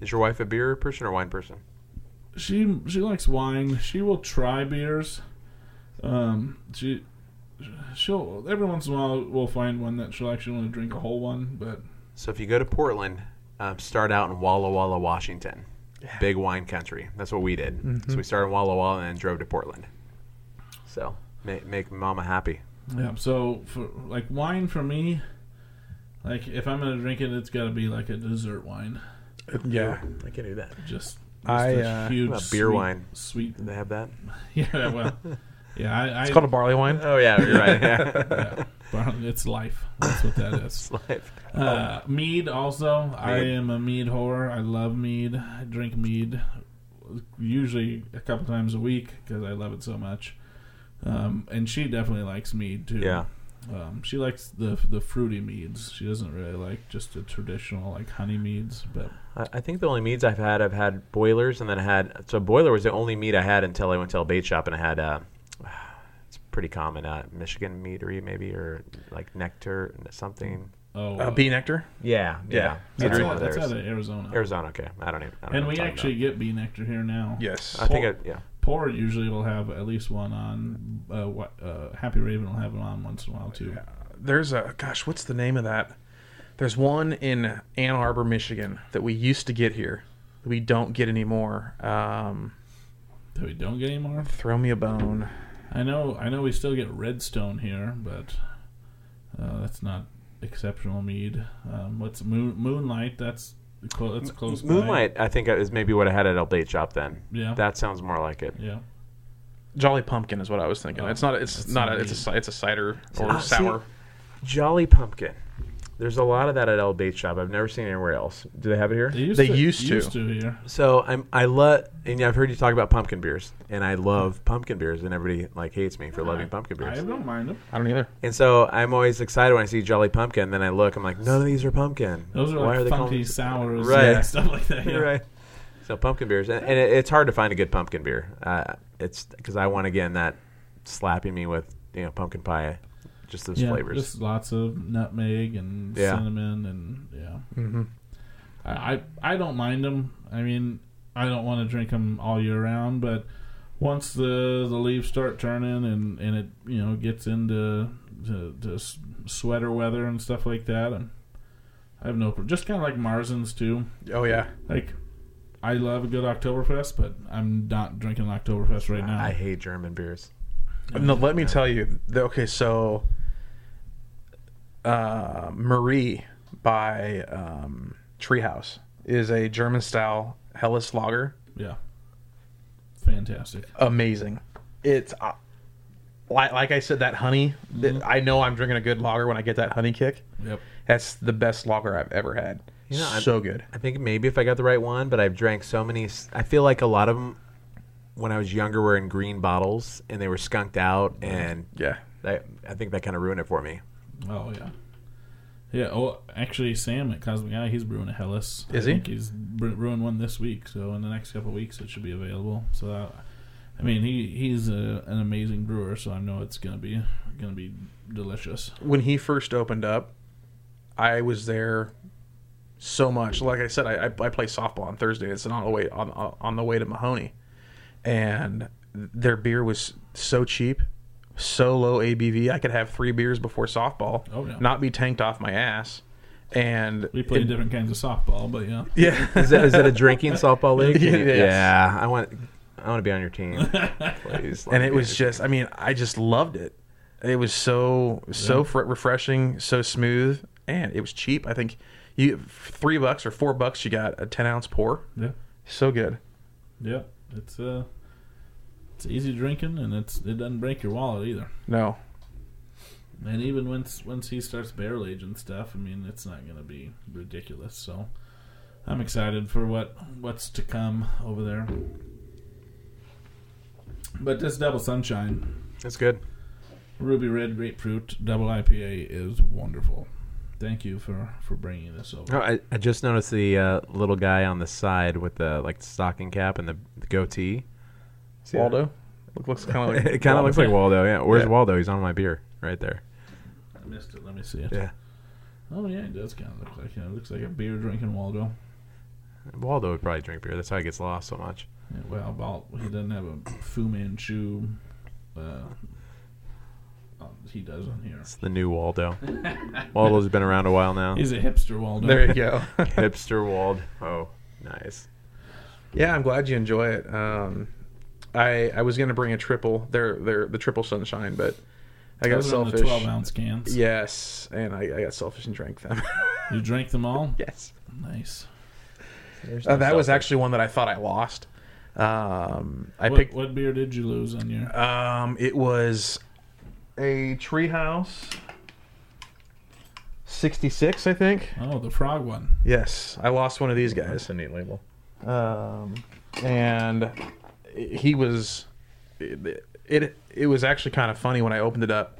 Speaker 4: Is your wife a beer person or wine person?
Speaker 2: she she likes wine. She will try beers. Um, she she'll every once in a while we'll find one that she'll actually want to drink a whole one, but
Speaker 4: So if you go to Portland, um, start out in Walla Walla, Washington. Big wine country. That's what we did. So we started in Walla Walla and then drove to Portland. So make, make mama happy.
Speaker 2: Yeah. So for like wine for me, like if I'm gonna drink it, it's got to be like a dessert wine.
Speaker 3: Yeah.
Speaker 4: I can do that.
Speaker 2: Just, just
Speaker 3: I,
Speaker 2: a
Speaker 3: uh,
Speaker 2: huge
Speaker 4: about beer
Speaker 2: sweet-
Speaker 4: wine?
Speaker 2: Sweet.
Speaker 4: Do they have that?
Speaker 2: Yeah. Well. Yeah. I. I
Speaker 3: It's called a barley wine.
Speaker 4: Oh yeah, you're right. Yeah.
Speaker 2: yeah, bar- it's life. That's what that is.
Speaker 4: It's life.
Speaker 2: Uh, mead also. I am a mead whore. I love mead. I drink mead usually a couple times a week because I love it so much. Um, and she definitely likes mead too.
Speaker 4: Yeah.
Speaker 2: Um, she likes the the fruity meads. She doesn't really like just the traditional like honey meads. But
Speaker 4: I, I think the only meads I've had, I've had boilers, and then I had so boiler was the only mead I had until I went to a bait shop and I had. Uh, pretty common, uh, Michigan meadery maybe or like nectar something.
Speaker 2: oh,
Speaker 3: Uh, B. Nektar.
Speaker 4: Yeah, yeah.
Speaker 2: that's, out,
Speaker 4: of
Speaker 2: that's out of Arizona.
Speaker 4: Arizona. Okay, I don't even. I don't
Speaker 2: and
Speaker 4: know
Speaker 2: we
Speaker 4: what I'm
Speaker 2: actually get B. Nektar here now.
Speaker 3: Yes.
Speaker 4: talking about. I think it, yeah.
Speaker 2: Pour usually will have at least one on. Uh, what, uh, Happy Raven will have it on once in a while too.
Speaker 3: There's a gosh, what's the name of that? There's one in Ann Arbor, Michigan that we used to get here. that We don't get anymore. Um,
Speaker 2: That we don't get anymore.
Speaker 3: Throw me a bone.
Speaker 2: I know. I know. We still get Redstone here, but uh, that's not exceptional mead. Um, what's moon, Moonlight? That's clo- that's close. by.
Speaker 4: Moonlight, I think, is maybe what I had at El Bait Shop then.
Speaker 2: Yeah.
Speaker 4: That sounds more like it.
Speaker 2: yeah.
Speaker 3: Jolly Pumpkin is what I was thinking.
Speaker 2: Oh,
Speaker 3: it's not. It's not.
Speaker 2: not
Speaker 3: A, it's a. It's a cider or
Speaker 4: Ah, see-
Speaker 3: sour.
Speaker 4: Jolly Pumpkin. There's a lot of that at El Bait Shop. I've never seen it anywhere else. Do they have it here?
Speaker 2: They used
Speaker 3: They
Speaker 2: to.
Speaker 3: used to.
Speaker 2: Used to here.
Speaker 4: So I'm I love and I've heard you talk about pumpkin beers, and I love pumpkin beers, and everybody like hates me for loving pumpkin beers.
Speaker 2: I
Speaker 4: beers.
Speaker 2: don't mind them.
Speaker 3: I don't either.
Speaker 4: And so I'm always excited when I see Jolly Pumpkin. Then I look, I'm like, none of these are pumpkin.
Speaker 2: Those are
Speaker 4: Why
Speaker 2: like
Speaker 4: are they calling
Speaker 2: funky
Speaker 4: these-
Speaker 2: sours,
Speaker 4: Right.
Speaker 2: and stuff like that. Yeah.
Speaker 4: right? So pumpkin beers, and, and it, it's hard to find a good pumpkin beer. Uh, it's because I want again that slapping me with you know pumpkin pie, just those
Speaker 2: yeah,
Speaker 4: flavors.
Speaker 2: Just lots of nutmeg and
Speaker 4: Yeah.
Speaker 2: cinnamon and yeah.
Speaker 3: Mm-hmm.
Speaker 2: I, I I don't mind them. I mean, I don't want to drink them all year round, but once the the leaves start turning and and it you know gets into to, to sweater weather and stuff like that, and I have no pro- just kind of like Marzens too.
Speaker 3: Oh yeah.
Speaker 2: Like I love a good Oktoberfest, but I'm not drinking an Oktoberfest right now.
Speaker 4: I hate German beers.
Speaker 3: No, let me tell you. Okay, so uh, Marie by um, Treehouse is a German style Helles lager.
Speaker 2: yeah, fantastic.
Speaker 3: Amazing. It's uh, like like I said, that honey. that- I know I'm drinking a good lager when I get that honey kick.
Speaker 2: Yep.
Speaker 3: That's the best lager I've ever had.
Speaker 4: You know, I'm-
Speaker 3: so good.
Speaker 4: I think maybe if I got the right one, but I've drank so many. I feel like a lot of them when I was younger were in green bottles and they were skunked out, and
Speaker 3: Yeah.
Speaker 4: I, I think that kind of ruined it for me.
Speaker 2: Oh yeah, yeah. Oh, actually, Sam at Cosmic Eye, he's brewing a Helles.
Speaker 3: Is he?
Speaker 2: He's bre- brewing one this week. So in the next couple of weeks, it should be available. So, uh, I mean, he he's a, an amazing brewer. So I know it's gonna be gonna be delicious.
Speaker 3: when he first opened up, I was there so much. Like I said, I, I, I play softball on Thursday. It's on the way on on the way to Mahoney, and their beer was so cheap, so low ABV. I could have three beers before softball,
Speaker 2: Oh, yeah.
Speaker 3: not be tanked off my ass. And
Speaker 2: We play
Speaker 3: it-
Speaker 2: different kinds of softball, but yeah.
Speaker 3: Yeah,
Speaker 4: Is that, is that a drinking softball league?
Speaker 3: Yeah, yes.
Speaker 4: Yeah, I want I want to be on your team, please.
Speaker 3: and it was
Speaker 4: on your
Speaker 3: just. I mean, I just loved it. It was so so
Speaker 2: Yeah.
Speaker 3: fr- refreshing, so smooth, and it was cheap. I think you three bucks or four bucks, you got a ten ounce pour.
Speaker 2: Yeah,
Speaker 3: So good.
Speaker 2: yeah. It's uh, it's easy drinking, and it's it doesn't break your wallet either.
Speaker 3: No,
Speaker 2: And even once once he starts barrel aging stuff, I mean, it's not going to be ridiculous. So I'm excited for what what's to come over there. But this double sunshine.
Speaker 4: That's good.
Speaker 2: ruby red grapefruit double IPA is wonderful. Thank you for for bringing this over.
Speaker 4: Oh, I, I just noticed the uh, little guy on the side with the like stocking cap and the, the goatee. See?
Speaker 3: Waldo. Look, looks kind of like
Speaker 4: it kind of looks like Waldo. Yeah. Where's
Speaker 3: Yeah.
Speaker 4: Waldo? He's on my beer right there.
Speaker 2: I missed it. Let me see it.
Speaker 4: Yeah.
Speaker 2: Oh yeah, it does kind of look like it. It looks like a beer drinking Waldo.
Speaker 4: Waldo would probably drink beer. That's how he gets lost so much.
Speaker 2: Yeah, well, about he doesn't have a Fu Manchu. Uh, oh, he does on here.
Speaker 4: It's the new Waldo. Waldo's been around a while now.
Speaker 2: He's a hipster Waldo.
Speaker 3: There you go.
Speaker 4: Hipster Wald. Oh, nice.
Speaker 3: yeah, I'm glad you enjoy it. Um, I I was gonna bring a triple. They're they're the triple sunshine, but I got
Speaker 2: Those
Speaker 3: selfish.
Speaker 2: twelve ounce cans.
Speaker 3: Yes, and I, I got selfish and drank them.
Speaker 2: You drank them all.
Speaker 3: yes.
Speaker 2: Nice.
Speaker 3: Uh, that was actually one that I thought I lost. Um, I
Speaker 2: what,
Speaker 3: picked.
Speaker 2: what beer did you lose on your?
Speaker 3: Um, it was a treehouse. 66, I think.
Speaker 2: Oh, the frog one.
Speaker 3: Yes, I lost one of these guys.
Speaker 4: That's a neat label.
Speaker 3: um, and he was it, it it was actually kind of funny when I opened it up.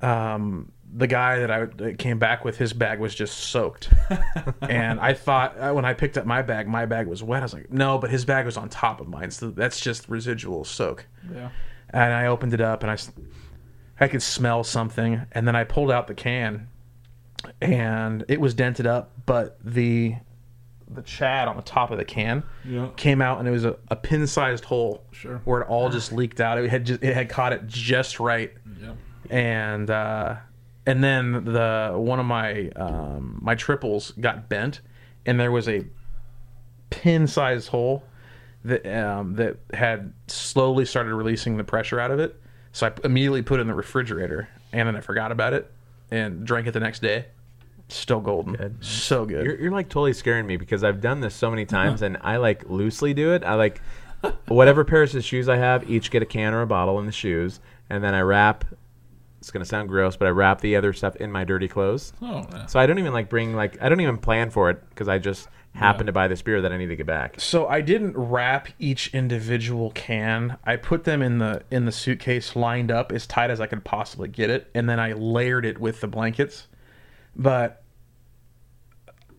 Speaker 3: Um, the guy that I that came back with his bag was just soaked, and I thought uh, when I picked up my bag, my bag was wet. I was like, no, but his bag was on top of mine, so that's just residual soak.
Speaker 2: Yeah.
Speaker 3: And I opened it up, and I I could smell something, and then I pulled out the can, and it was dented up, but the the chad on the top of the can
Speaker 2: Yeah.
Speaker 3: came out and it was a, a pin-sized hole
Speaker 2: Sure.
Speaker 3: where it all just leaked out. It had just, it had caught it just right,
Speaker 2: Yeah.
Speaker 3: and uh, and then the one of my um, my triples got bent, and there was a pin-sized hole that um, that had slowly started releasing the pressure out of it. So I immediately put it in the refrigerator, and then I forgot about it and drank it the next day. Still golden,
Speaker 4: Good.
Speaker 3: so good.
Speaker 4: You're, you're like totally scaring me because I've done this so many times and I like loosely do it. I like whatever pairs of shoes I have, each get a can or a bottle in the shoes, and then I wrap. It's gonna sound gross, but I wrap the other stuff in my dirty clothes.
Speaker 2: Oh, yeah.
Speaker 4: So I don't even like bring like I don't even plan for it because I just happen to buy this beer that I need to get back.
Speaker 3: So I didn't wrap each individual can. I put them in the in the suitcase lined up as tight as I could possibly get it, and then I layered it with the blankets. But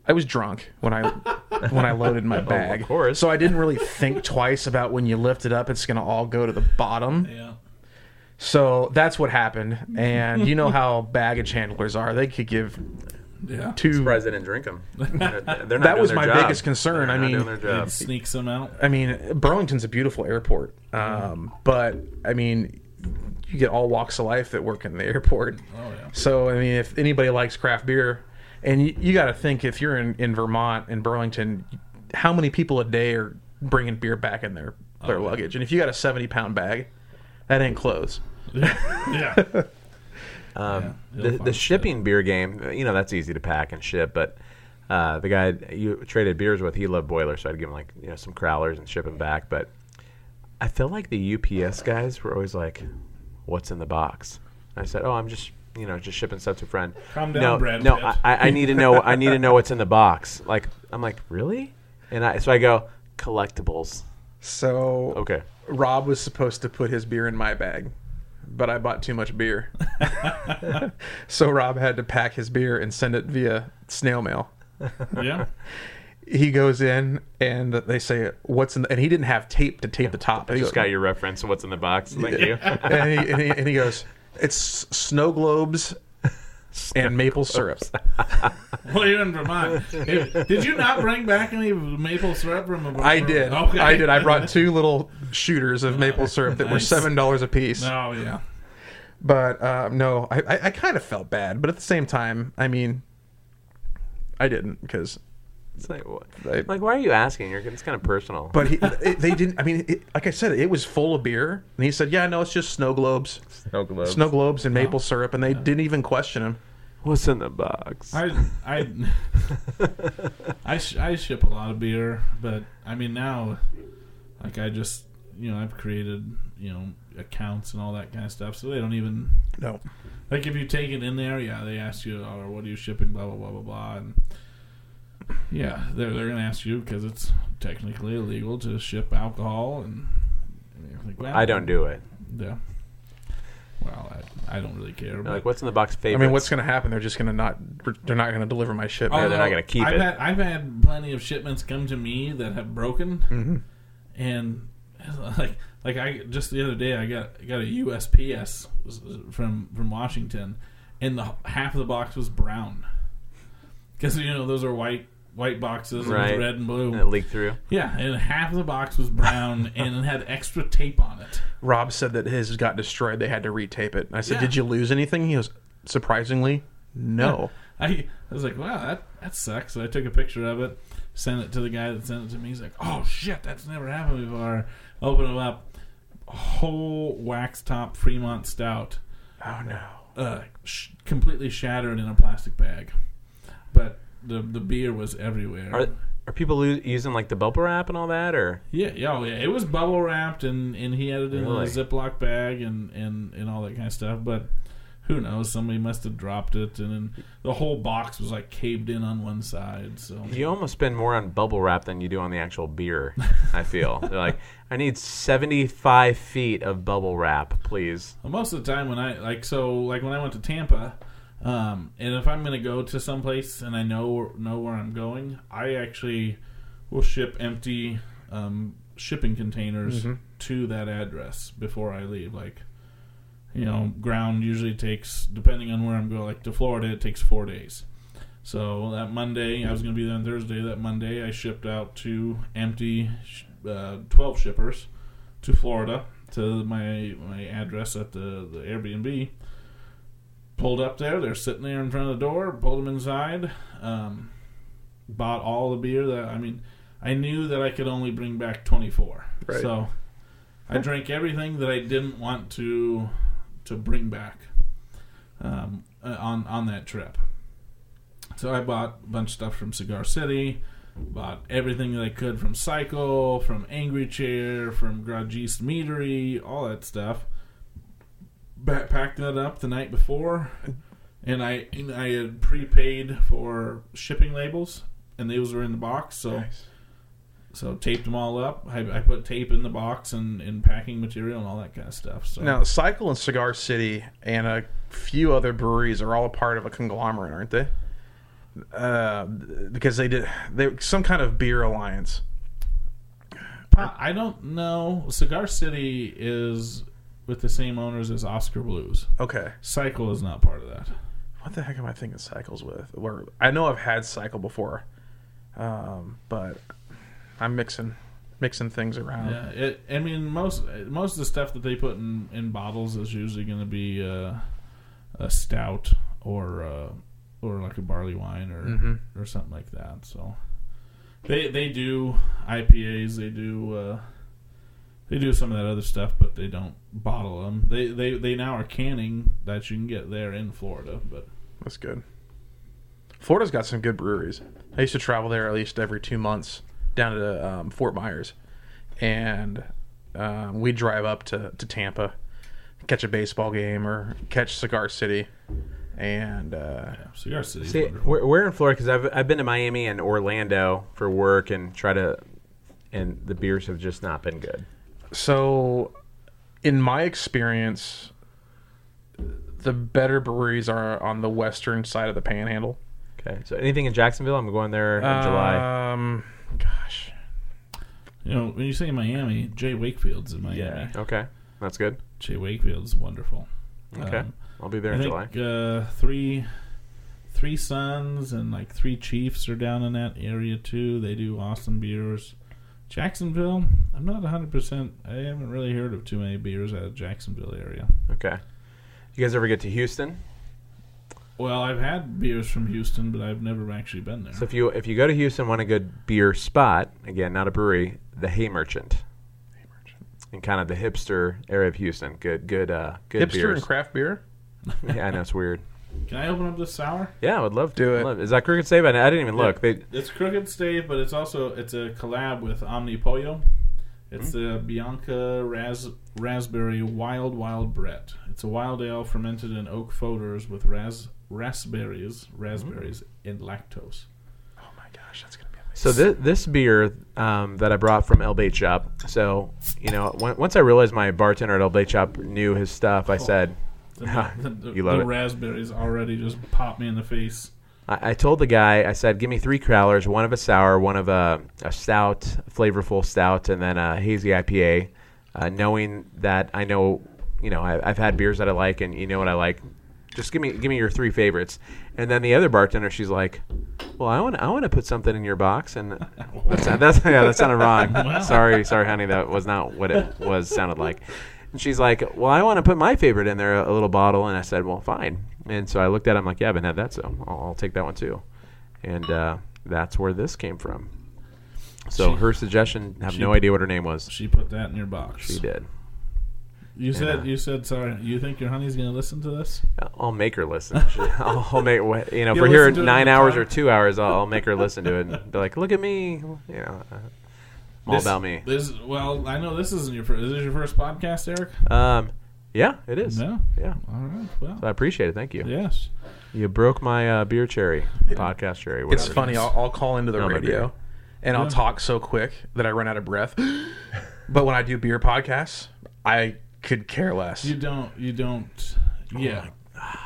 Speaker 3: I was drunk when I when I loaded my bag.
Speaker 4: of course.
Speaker 3: So I didn't really think twice about when you lift it up, it's going to all go to the bottom.
Speaker 2: yeah.
Speaker 3: So that's what happened. And you know how baggage handlers are; they could give
Speaker 2: Yeah.
Speaker 3: two.
Speaker 4: Surprised I didn't drink them. They're, they're not
Speaker 3: That was my
Speaker 4: job.
Speaker 3: biggest concern.
Speaker 4: They're
Speaker 3: I mean,
Speaker 4: doing their job.
Speaker 2: It sneaks them out.
Speaker 3: I mean, Burlington's a beautiful airport, um, but I mean, you get all walks of life that work in the airport.
Speaker 2: Oh, yeah.
Speaker 3: So I mean, if anybody likes craft beer, and you, you got to think if you're in, in Vermont in Burlington, how many people a day are bringing beer back in their their
Speaker 2: Oh, yeah.
Speaker 3: luggage? And if you got a seventy pound bag, that ain't clothes.
Speaker 2: yeah.
Speaker 4: Um,
Speaker 2: Yeah,
Speaker 4: the the
Speaker 2: find
Speaker 4: shipping beer game, you know, that's easy to pack and ship. But uh, the guy you traded beers with, he loved boilers, so I'd give him like you know some crowlers and ship him back. But I feel like the UPS guys were always like, "What's in the box?" And I said, "Oh, I'm just." You know, just shipping stuff to a friend.
Speaker 2: Calm down,
Speaker 4: no,
Speaker 2: Brad
Speaker 4: no,
Speaker 2: Pitt.
Speaker 4: I, I need to know. I need to know what's in the box. Like, I'm like, really? And I so I go collectibles.
Speaker 3: So
Speaker 4: Okay,
Speaker 3: Rob was supposed to put his beer in my bag, but I bought too much beer. so Rob had to pack his beer and send it via snail mail.
Speaker 2: Yeah.
Speaker 3: He goes in and they say, "What's in?" The, and he didn't have tape to tape the top.
Speaker 4: I
Speaker 3: He
Speaker 4: just got your reference. What's in the box? Thank you.
Speaker 3: and, he, and, he, and he goes, "It's snow globes and maple syrup."
Speaker 2: Well, you're in Vermont. Did you not bring back any maple syrup from Vermont?
Speaker 3: I did.
Speaker 2: Okay.
Speaker 3: I did. I brought two little shooters of maple syrup that were seven dollars a piece.
Speaker 2: Oh yeah.
Speaker 3: But uh, no, I, I, I kind of felt bad, but at the same time, I mean, I didn't because.
Speaker 4: It's like, what?
Speaker 3: They-
Speaker 4: like, why are you asking? You're, it's kind of personal.
Speaker 3: But he, it, they didn't. I mean, it, like I said, it was full of beer, and he said, "Yeah, no, it's just snow globes,
Speaker 4: snow globes.
Speaker 3: snow globes, and maple syrup," and they didn't even question him.
Speaker 4: What's in the box?
Speaker 2: I I I, sh- I ship a lot of beer, but I mean now, like I just you know I've created you know accounts and all that kind of stuff, so they don't even
Speaker 3: No,
Speaker 2: like if you take it in there, yeah, they ask you, or what are you shipping, blah blah blah blah blah, and yeah, they're they're gonna ask you because it's technically illegal to ship alcohol, and, and you're like, well,
Speaker 4: I don't do it.
Speaker 2: Yeah. Well, I, I don't really care.
Speaker 4: They're
Speaker 2: but-
Speaker 4: like, what's in the box?
Speaker 3: I
Speaker 4: Favorites.
Speaker 3: mean, what's going to happen? They're just going to not. They're not going to deliver my shipment.
Speaker 4: Yeah, they're not gonna keep
Speaker 2: I've
Speaker 4: it.
Speaker 2: Had, I've had plenty of shipments come to me that have broken,
Speaker 3: Mhm.
Speaker 2: and like like I just the other day I got got a USPS from from Washington, and the half of the box was brown because you know those are white white boxes and
Speaker 4: Right.
Speaker 2: it's red and blue.
Speaker 4: And it leaked through.
Speaker 2: Yeah, and half of the box was brown and it had extra tape on it.
Speaker 3: Rob said that his got destroyed. They had to retape it. I said,
Speaker 2: Yeah.
Speaker 3: "Did you lose anything?" He goes, "Surprisingly, no."
Speaker 2: I I was like, wow, that that sucks. So I took a picture of it, sent it to the guy that sent it to me. He's like, oh shit, that's never happened before. Open it up, whole wax top Fremont Stout,
Speaker 3: Oh no.
Speaker 2: uh, sh- completely shattered in a plastic bag, but the the beer was everywhere.
Speaker 4: Are are people lo- using like the bubble wrap and all that, or
Speaker 2: yeah, yeah, oh, yeah. It was bubble wrapped and, and he had it in
Speaker 4: Really?
Speaker 2: a Ziploc bag and, and, and all that kind of stuff. But who knows? Somebody must have dropped it, and then the whole box was like caved in on one side. So
Speaker 4: you almost spend more on bubble wrap than you do on the actual beer? I feel They're like I need seventy five feet of bubble wrap, please.
Speaker 2: Well, most of the time when I like so like when I went to Tampa, um, and if I'm going to go to someplace and I know know where I'm going, I actually will ship empty um, shipping containers to that address before I leave. Like, you know, ground usually takes depending on where I'm going. Like to Florida, it takes four days. So that Monday, I was going to be there on Thursday. That Monday, I shipped out two empty uh, twelve shippers to Florida to my my address at the the Airbnb. Pulled up there. They're sitting there in front of the door. Pulled them inside. Um, bought all the beer that I mean. I knew that I could only bring back 24.
Speaker 3: Right.
Speaker 2: So I drank everything that I didn't want to to bring back um, uh, on on that trip. So I bought a bunch of stuff from Cigar City, bought everything that I could from Cycle, from Angry Chair, from Garagiste Meadery, all that stuff. Packed that up the night before, and I I had prepaid for shipping labels, and those were in the box. So
Speaker 3: Nice.
Speaker 2: so taped them all up. I, I put tape in the box and in packing material and all that kind of stuff. So
Speaker 3: Now, Cycle and Cigar City and a few other breweries are all a part of a conglomerate, aren't they? Uh, because they did they some kind of beer alliance.
Speaker 2: I don't know. Cigar City is with the same owners as Oskar Blues.
Speaker 3: Okay,
Speaker 2: Cycle is not part of that.
Speaker 3: what the heck am I thinking Cycles with? Where I know I've had Cycle before, um, but I'm mixing mixing things around.
Speaker 2: Yeah, it, I mean most most of the stuff that they put in, in bottles is usually going to be uh, a stout or uh, or like a barley wine or
Speaker 3: Mhm.
Speaker 2: or something like that. So they they do IPAs, they do uh, they do some of that other stuff, but they don't bottle them. They they they now are canning that you can get there in Florida, but
Speaker 3: That's good. Florida's got some good breweries. I used to travel there at least every two months down to um, Fort Myers, and um, we drive up to, to Tampa, catch a baseball game or catch Cigar City, and uh,
Speaker 2: yeah, Cigar City.
Speaker 4: See, we're, we're in Florida because I've I've been to Miami and Orlando for work and try to, and the beers have just not been good.
Speaker 3: so in my experience, the better breweries are on the western side of the Panhandle.
Speaker 4: Okay, so anything in Jacksonville? I'm going there in July.
Speaker 3: Um, gosh,
Speaker 2: You know, when you say Miami, J. Wakefield's in Miami. Yeah.
Speaker 4: Okay, that's good.
Speaker 2: J. Wakefield's wonderful.
Speaker 4: Okay,
Speaker 2: Um,
Speaker 4: I'll be there
Speaker 2: I
Speaker 4: in
Speaker 2: think
Speaker 4: July.
Speaker 2: uh, three, three sons and like three chiefs are down in that area too. They do awesome beers. Jacksonville, I'm not 100. percent I haven't really heard of too many beers out of Jacksonville area.
Speaker 4: Okay, you guys ever get to Houston?
Speaker 2: Well, I've had beers from Houston, but I've never actually been there.
Speaker 4: So if you if you go to Houston, want a good beer spot again, not a brewery, the Hay Merchant, Hay Merchant. in kind of the hipster area of Houston. Good, good, uh, good
Speaker 3: hipster
Speaker 4: beers.
Speaker 3: and craft beer.
Speaker 4: yeah, I know it's weird.
Speaker 2: Can I open up this sour?
Speaker 4: Yeah, I would love to
Speaker 3: Do it.
Speaker 4: love- Is that Crooked Stave? I, I didn't even look. They
Speaker 2: It's Crooked Stave, but it's also it's a collab with Omnipollo. It's the Bianca Ras- Raspberry Wild Wild Brett. It's a wild ale fermented in oak foeders with ras- raspberries, raspberries, and lactose.
Speaker 3: Oh my gosh, that's gonna be amazing.
Speaker 4: So this, this beer um, that I brought from El Bait Shop. So you know, when, once I realized my bartender at El Bait Shop knew his stuff, I said,
Speaker 2: The, the, the,
Speaker 4: You love
Speaker 2: the
Speaker 4: it.
Speaker 2: raspberries already just pop me in the face.
Speaker 4: I, I told the guy, I said, give me three crowlers, one of a sour, one of a, a stout, flavorful stout, and then a hazy IPA. Uh, knowing that I know, you know, I, I've had beers that I like, and you know what I like. Just give me give me your three favorites. And then the other bartender, she's like, "Well, I want I want to put something in your box." And that's that's yeah, that sounded wrong. Sorry, sorry, honey, that was not what it was sounded like. And she's like, "Well, I want to put my favorite in there, a little bottle." And I said, "Well, fine." And so I looked at, it, I'm like, "Yeah, I haven't had that, so I'll, I'll take that one too." And uh, that's where this came from. So
Speaker 2: She-
Speaker 4: her suggestion, I have
Speaker 2: she-
Speaker 4: no idea what her name was.
Speaker 2: She put that in your box.
Speaker 4: She did.
Speaker 2: You said
Speaker 4: uh,
Speaker 2: you said sorry. You think your honey's gonna listen to this?
Speaker 4: I'll make her listen. I'll, I'll make you know if
Speaker 2: You'll
Speaker 4: we're here
Speaker 2: listen to it
Speaker 4: nine hours
Speaker 2: car?
Speaker 4: or two hours. I'll, I'll make her listen to it and be like, "Look at me," you know, uh, all
Speaker 2: This-
Speaker 4: about me.
Speaker 2: This well, I know this isn't your first. Is this your first podcast, Eric?
Speaker 4: Um, yeah, it is.
Speaker 2: No.
Speaker 4: Yeah,
Speaker 2: All right. Well,
Speaker 4: so I appreciate it. Thank you.
Speaker 2: yes.
Speaker 4: You broke my uh, beer cherry podcast cherry.
Speaker 3: It's
Speaker 4: whatever.
Speaker 3: funny. I'll, I'll call into the
Speaker 4: No,
Speaker 3: radio,
Speaker 4: beer.
Speaker 3: and I'll talk so quick that I run out of breath. but when I do beer podcasts, I could care less,
Speaker 2: You don't. You don't. Yeah. Yeah.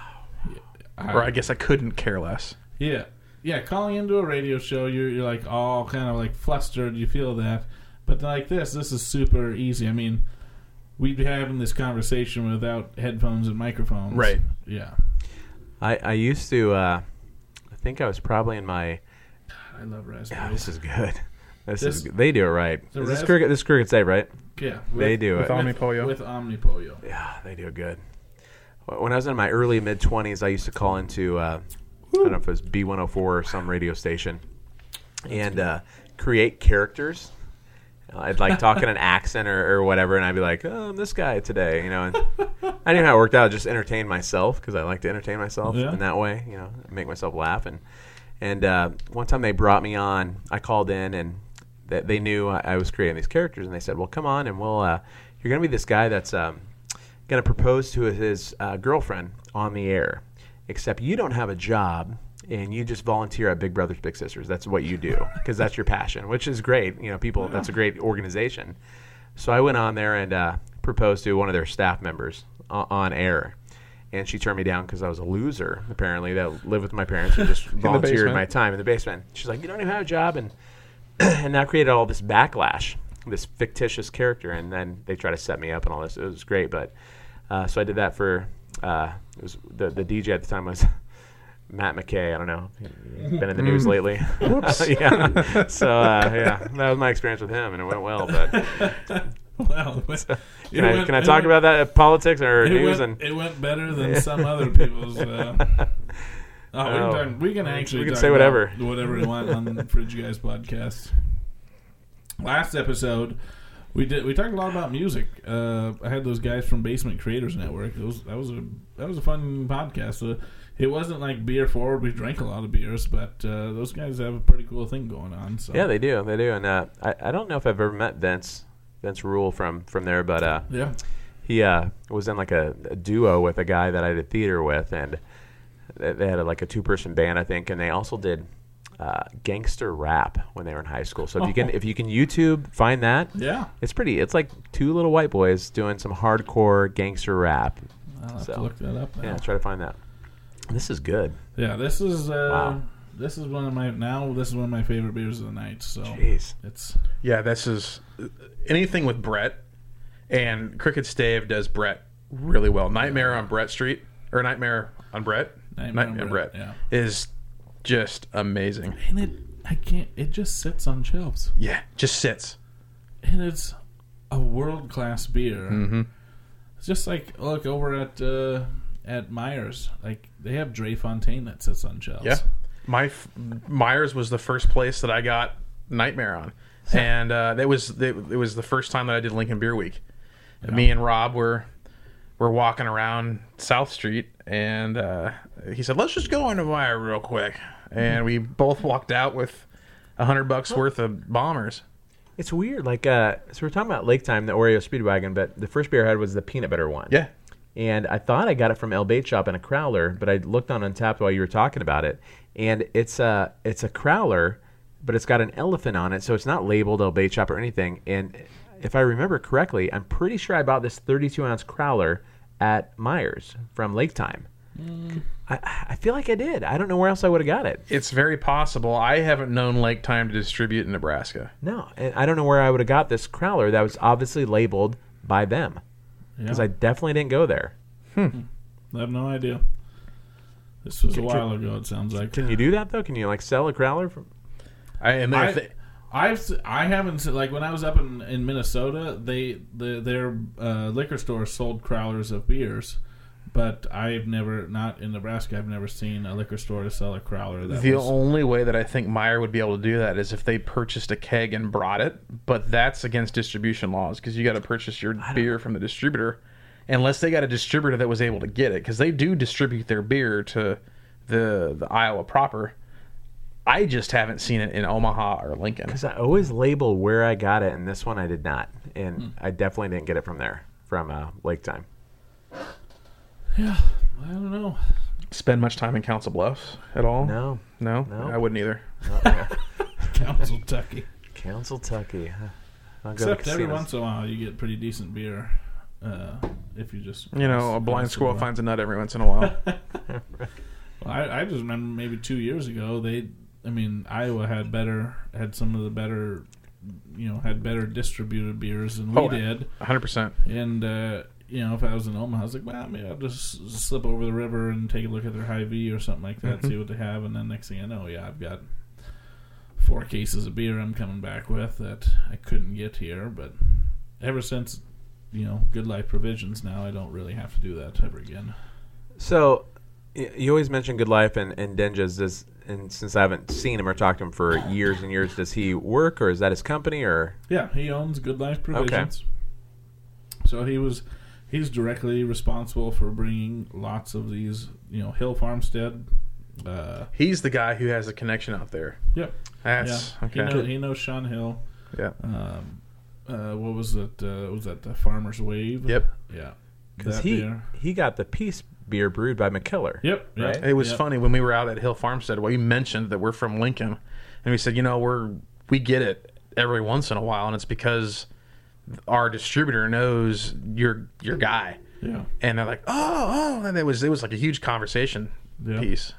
Speaker 3: or I guess I couldn't care less.
Speaker 2: Yeah. Yeah, calling into a radio show, you're, you're like all kind of like flustered. You feel that. But like this, this is super easy. I mean, we'd be having this conversation without headphones and microphones.
Speaker 3: Right.
Speaker 2: Yeah.
Speaker 4: I, I used to. Uh, I think I was probably in my.
Speaker 2: I love
Speaker 4: Yeah,
Speaker 2: raspberries.
Speaker 4: this is good. This,
Speaker 2: This-
Speaker 4: is they do it right.
Speaker 2: The
Speaker 4: Is this
Speaker 2: ras-
Speaker 4: cricket? This Crooked Stave right?
Speaker 2: Yeah.
Speaker 4: They do
Speaker 3: with
Speaker 4: it.
Speaker 3: Omni Pollo.
Speaker 2: With Omnipollo.
Speaker 4: Yeah, they do it good. When I was in my early mid twenties, I used to call into uh, I don't know if it was B one hundred four or some radio station, and uh, create characters. I'd like talk in an accent or, or whatever, and I'd be like, "Oh, I'm this guy today," you know. And I knew how it worked out. Just entertain myself because I like to entertain myself
Speaker 2: Yeah.
Speaker 4: in that way, you know, make myself laugh. And and uh, one time they brought me on. I called in, and they, they knew I, I was creating these characters, and they said, "Well, come on, and we'll uh, you're going to be this guy that's um, going to propose to his uh, girlfriend on the air, except you don't have a job." And you just volunteer at Big Brothers Big Sisters. That's what you do because that's your passion, which is great. You know, people. That's a great organization. So I went on there and uh, proposed to one of their staff members o- on air, and she turned me down because I was a loser. Apparently, that lived with my parents and just volunteered my time in the basement. She's like, "You don't even have a job," and and that created all this backlash, this fictitious character, and then they try to set me up and all this. It was great, but uh, so I did that for uh, it was the the DJ at the time was. Matt McKay, I don't know, He's been in the news lately. yeah, so uh, yeah, that was my experience with him, and it went well. But
Speaker 2: Well,
Speaker 4: can I can I talk about that uh, politics or
Speaker 2: it
Speaker 4: news
Speaker 2: went,
Speaker 4: and
Speaker 2: it went better than some other people's. Uh, oh, we,
Speaker 4: Oh.
Speaker 2: can talk, we can actually
Speaker 4: We can say whatever.
Speaker 2: whatever we want on the Fridge Guys podcast. Last episode, we did we talked a lot about music. Uh, I had those guys from Basement Creators Network. Those that was a that was a fun podcast. Uh, it wasn't like beer forward. We drank a lot of beers, but uh, those guys have a pretty cool thing going on. So
Speaker 4: yeah, they do, they do. And uh, I I don't know if I've ever met Vince Vince Rule from from there, but uh,
Speaker 2: yeah,
Speaker 4: he uh, was in like a, a duo with a guy that I did theater with, and they, they had a, like a two person band, I think, and they also did uh, gangster rap when they were in high school. So if you can if you can YouTube find that,
Speaker 2: yeah.
Speaker 4: it's pretty. It's like two little white boys doing some hardcore gangster rap.
Speaker 2: I'll have
Speaker 4: So,
Speaker 2: to look that up. Now.
Speaker 4: Yeah, try to find that. This is good.
Speaker 2: Yeah, this is uh,
Speaker 4: Wow.
Speaker 2: this is one of my now. This is one of my favorite beers of the night. So
Speaker 4: Jeez.
Speaker 2: it's
Speaker 3: Yeah, this is anything with Brett and Crooked Stave does Brett really well. Nightmare on Brett Street or Nightmare on Brett,
Speaker 2: Nightmare on Brett, yeah.
Speaker 3: is just amazing.
Speaker 2: and it I can't. It just sits on shelves,
Speaker 3: Yeah, just sits.
Speaker 2: and it's a world class beer.
Speaker 3: Mm-hmm.
Speaker 2: It's just like look over at uh, at Myers. Like they have Drie Fonteinen that sits on shelves.
Speaker 3: Yeah, my f- Myers was the first place that I got Nightmare on, and uh, that was it, it was the first time that I did Lincoln Beer Week. And Me and Rob were were walking around South Street, and uh, he said, "Let's just go into Meyer real quick," and we both walked out with a hundred bucks worth of bombers.
Speaker 4: It's weird. Like, uh, so we're talking about Lake Time, the Oreo Speedwagon, but the first beer I had was the peanut butter one.
Speaker 3: Yeah,
Speaker 4: And I thought I got it from El Bait Shop in a crowler, but I looked on Untappd while you were talking about it, and it's a it's a crowler, but it's got an elephant on it, so it's not labeled El Bait Shop or anything. And if I remember correctly, I'm pretty sure I bought this 32 ounce crowler at Myers from Lake Time. I, I feel like I did. I don't know where else I would have got it.
Speaker 3: it's very possible. I haven't known Lake Time to distribute in Nebraska.
Speaker 4: No, and I don't know where I would have got this crowler that was obviously labeled by them
Speaker 2: yeah.
Speaker 4: because I definitely didn't go there. Hmm.
Speaker 2: I have no idea. This was a while ago. It sounds like.
Speaker 4: Can you do that though? Can you like sell a crowler from?
Speaker 3: I and
Speaker 2: I,
Speaker 3: if they-
Speaker 2: I've s- I haven't like when I was up in, in Minnesota, they the their uh, liquor store sold crowlers of beers, but I've never not in Nebraska. I've never seen a liquor store to sell a crowler. That
Speaker 3: the
Speaker 2: was,
Speaker 3: only way that I think Meyer would be able to do that is if they purchased a keg and brought it, but that's against distribution laws because you got to purchase your beer from the distributor, unless they got a distributor that was able to get it because they do distribute their beer to the the Iowa proper. I just haven't seen it in Omaha or Lincoln.
Speaker 4: Because I always label where I got it, and this one I did not, and I definitely didn't get it from there, from uh, Lake Time.
Speaker 2: Yeah, I don't know.
Speaker 3: Spend much time in Council Bluffs at all?
Speaker 4: No,
Speaker 3: no,
Speaker 4: No.
Speaker 3: I wouldn't either.
Speaker 2: Council Tucky.
Speaker 4: Council Tucky. huh. I'll go to
Speaker 2: Except every once in a while, you get pretty decent beer. Uh, if you just
Speaker 3: You know, a blind squirrel
Speaker 2: bar.
Speaker 3: finds a nut every once in a while.
Speaker 2: Well, I, I just remember maybe two years ago they, I mean, Iowa had better had some of the better, you know, had better distributed beers than we
Speaker 3: Oh,
Speaker 2: did.
Speaker 3: 100%.
Speaker 2: And uh, you know, if I was in Omaha, I was like, well, maybe I'll just slip over the river and take a look at their Hy-Vee or something like that, mm-hmm. see what they have, and then next thing I know, yeah, I've got four cases of beer I'm coming back with that I couldn't get here. But ever since, you know, Good Life Provisions, now I don't really have to do that ever again.
Speaker 4: So, You always mention Good Life and, and Denja's. Does, and since I haven't seen him or talked to him for years and years, does he work or is that his company or?
Speaker 2: Yeah, he owns Good Life Provisions. So he was he's directly responsible for bringing lots of these, you know, Hill Farmstead. Uh,
Speaker 3: He's the guy who has a connection out there.
Speaker 2: yep.
Speaker 3: That's
Speaker 2: yeah. He,
Speaker 3: okay.
Speaker 2: know, he knows Shaun Hill.
Speaker 3: yeah.
Speaker 2: Um, uh, what was it? Uh, was that the Farmer's Wave?
Speaker 3: Yep.
Speaker 2: Yeah.
Speaker 4: Because he
Speaker 2: beer.
Speaker 4: he got the peace beer brewed by McKellar.
Speaker 2: Yep. yep,
Speaker 4: Right?
Speaker 3: It was
Speaker 2: yep.
Speaker 3: funny when we were out at Hill Farmstead. Well, you mentioned that we're from Lincoln, and we said, you know, we're we get it every once in a while, and it's because our distributor knows your your guy,
Speaker 2: Yeah.
Speaker 3: and they're like, oh, oh, and it was it was like a huge conversation
Speaker 2: Yeah.
Speaker 3: piece.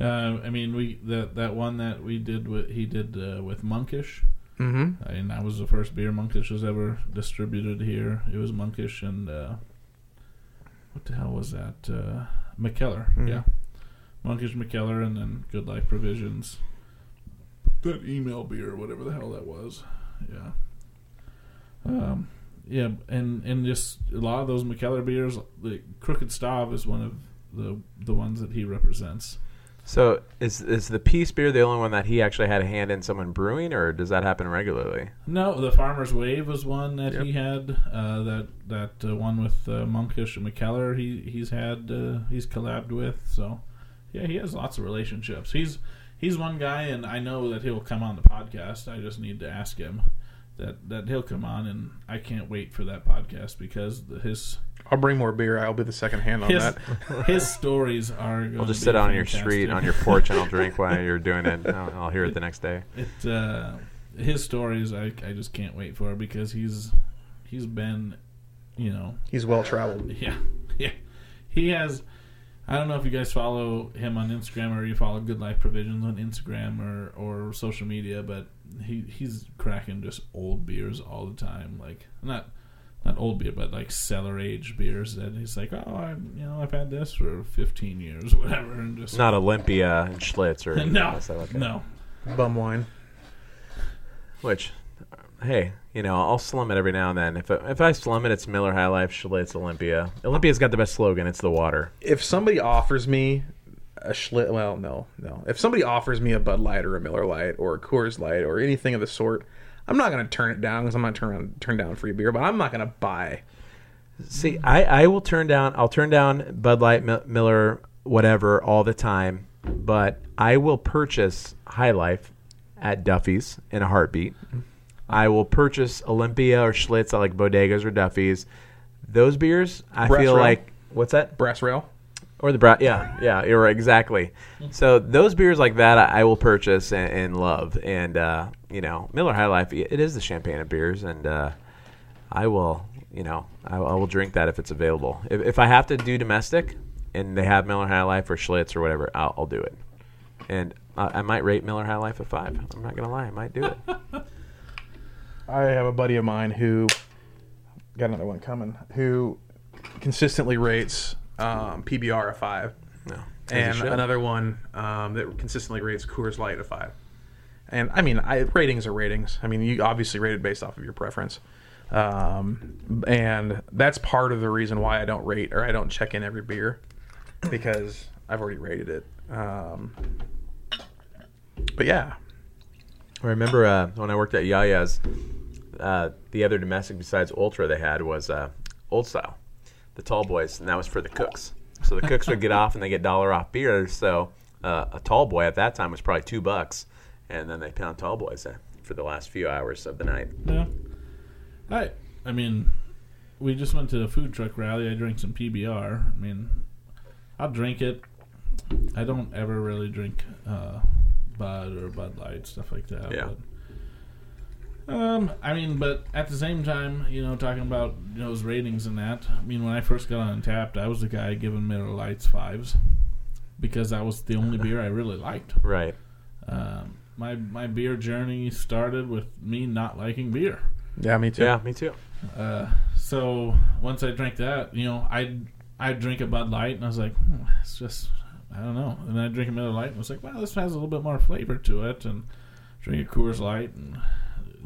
Speaker 2: Uh, I mean, we that that one that we did with he did uh, with Monkish.
Speaker 3: Mm-hmm.
Speaker 2: I mean, that was the first beer Monkish was ever distributed here. It was Monkish and uh, what the hell was that? Uh, McKellar,
Speaker 3: Mhm.
Speaker 2: yeah, Monkish McKellar, and then Good Life Provisions. That email beer, whatever the hell that was, yeah. Um, yeah, and and just a lot of those McKellar beers, the Crooked Stave is one of the the ones that he represents.
Speaker 4: So is is the peace beer the only one that he actually had a hand in someone brewing, or does that happen regularly?
Speaker 2: No, the Farmer's Wave was one that
Speaker 3: Yep.
Speaker 2: he had. Uh, that that uh, one with uh, Monkish and McKellar. He he's had uh, he's collabed with. So yeah, he has lots of relationships. He's he's one guy, and I know that he'll come on the podcast. I just need to ask him that that he'll come on, and I can't wait for that podcast because his
Speaker 3: I'll bring more beer. I'll be the second hand on
Speaker 2: his
Speaker 3: that.
Speaker 2: his stories are.
Speaker 4: I'll
Speaker 2: gonna
Speaker 4: just
Speaker 2: be
Speaker 4: sit on your street, on your porch, and I'll drink while you're doing it. I'll, I'll hear it the next day.
Speaker 2: it uh, his stories I, I just can't wait for because he's he's been you know
Speaker 3: He's well traveled.
Speaker 2: yeah yeah he has I don't know if you guys follow him on Instagram or you follow Good Life Provisions on Instagram or or social media but he he's cracking just old beers all the time like not not old beer but like cellar age beers that he's like oh I you know I've had this for 15 years or whatever and just
Speaker 4: Not Olympia and Schlitz or
Speaker 2: no
Speaker 4: stuff like
Speaker 2: no
Speaker 3: Bum wine.
Speaker 4: Which, hey, you know, I'll slum it every now and then. If I, if I slum it, it's Miller High Life, Schlitz, Olympia. Olympia's got the best slogan. It's the water.
Speaker 3: If somebody offers me a Schlitz, well, no, no. If somebody offers me a Bud Light or a Miller Lite or a Coors Light or anything of the sort, I'm not going to turn it down because I'm not turn turn down free beer. But I'm not going to buy.
Speaker 4: See, I, I will turn down. I'll turn down Bud Light, Mi- Miller, whatever, all the time. But I will purchase High Life at Duffy's in a heartbeat. Mm-hmm. I will purchase Olympia or Schlitz at like bodegas or Duffy's. Those beers, I
Speaker 3: Brass
Speaker 4: feel
Speaker 3: Rail?
Speaker 4: like what's that?
Speaker 3: Brass Rail.
Speaker 4: Or the bra- yeah, yeah, you're right, exactly. So those beers like that, I, I will purchase and, and love. And uh, you know, Miller High Life, it is the champagne of beers, and uh, I will, you know, I, I will drink that if it's available. If, if I have to do domestic, and they have Miller High Life or Schlitz or whatever, I'll, I'll do it. And I, I might rate Miller High Life a five. I'm not gonna lie, I might do it.
Speaker 3: I have a buddy of mine who got another one coming who consistently rates um, PBR a five,
Speaker 4: No,
Speaker 3: and
Speaker 4: As you should.
Speaker 3: another one um, that consistently rates Coors Light a five. And I mean, I, ratings are ratings. I mean, you obviously rate it based off of your preference, um, and that's part of the reason why I don't rate or I don't check in every beer because I've already rated it. Um, but yeah,
Speaker 4: I remember uh, when I worked at Yaya's, uh, the other domestic besides Ultra they had was uh, Old Style, the tall boys, and that was for the cooks. So the cooks would get off and they get dollar off beers. So uh, a tall boy at that time was probably two bucks, and then they pound tall boys for the last few hours of the night.
Speaker 2: Yeah. I I mean, we just went to a food truck rally. I drank some PBR. I mean, I'll drink it. I don't ever really drink uh, Bud or Bud Light stuff like that.
Speaker 4: Yeah.
Speaker 2: But, um, I mean, but at the same time, you know, talking about you know, those ratings and that. I mean, when I first got Untappd, I was the guy giving Miller Lites fives because that was the only beer I really liked.
Speaker 4: Right.
Speaker 2: Um, my my beer journey started with me not liking beer.
Speaker 3: yeah, me too.
Speaker 4: Yeah, me too.
Speaker 2: Uh, so once I drank that, you know, I I drink a Bud Light, and I was like, hmm, it's just I don't know. And then I drink a Miller Lite, and I was like, well, this has a little bit more flavor to it. And drink a Coors Light, and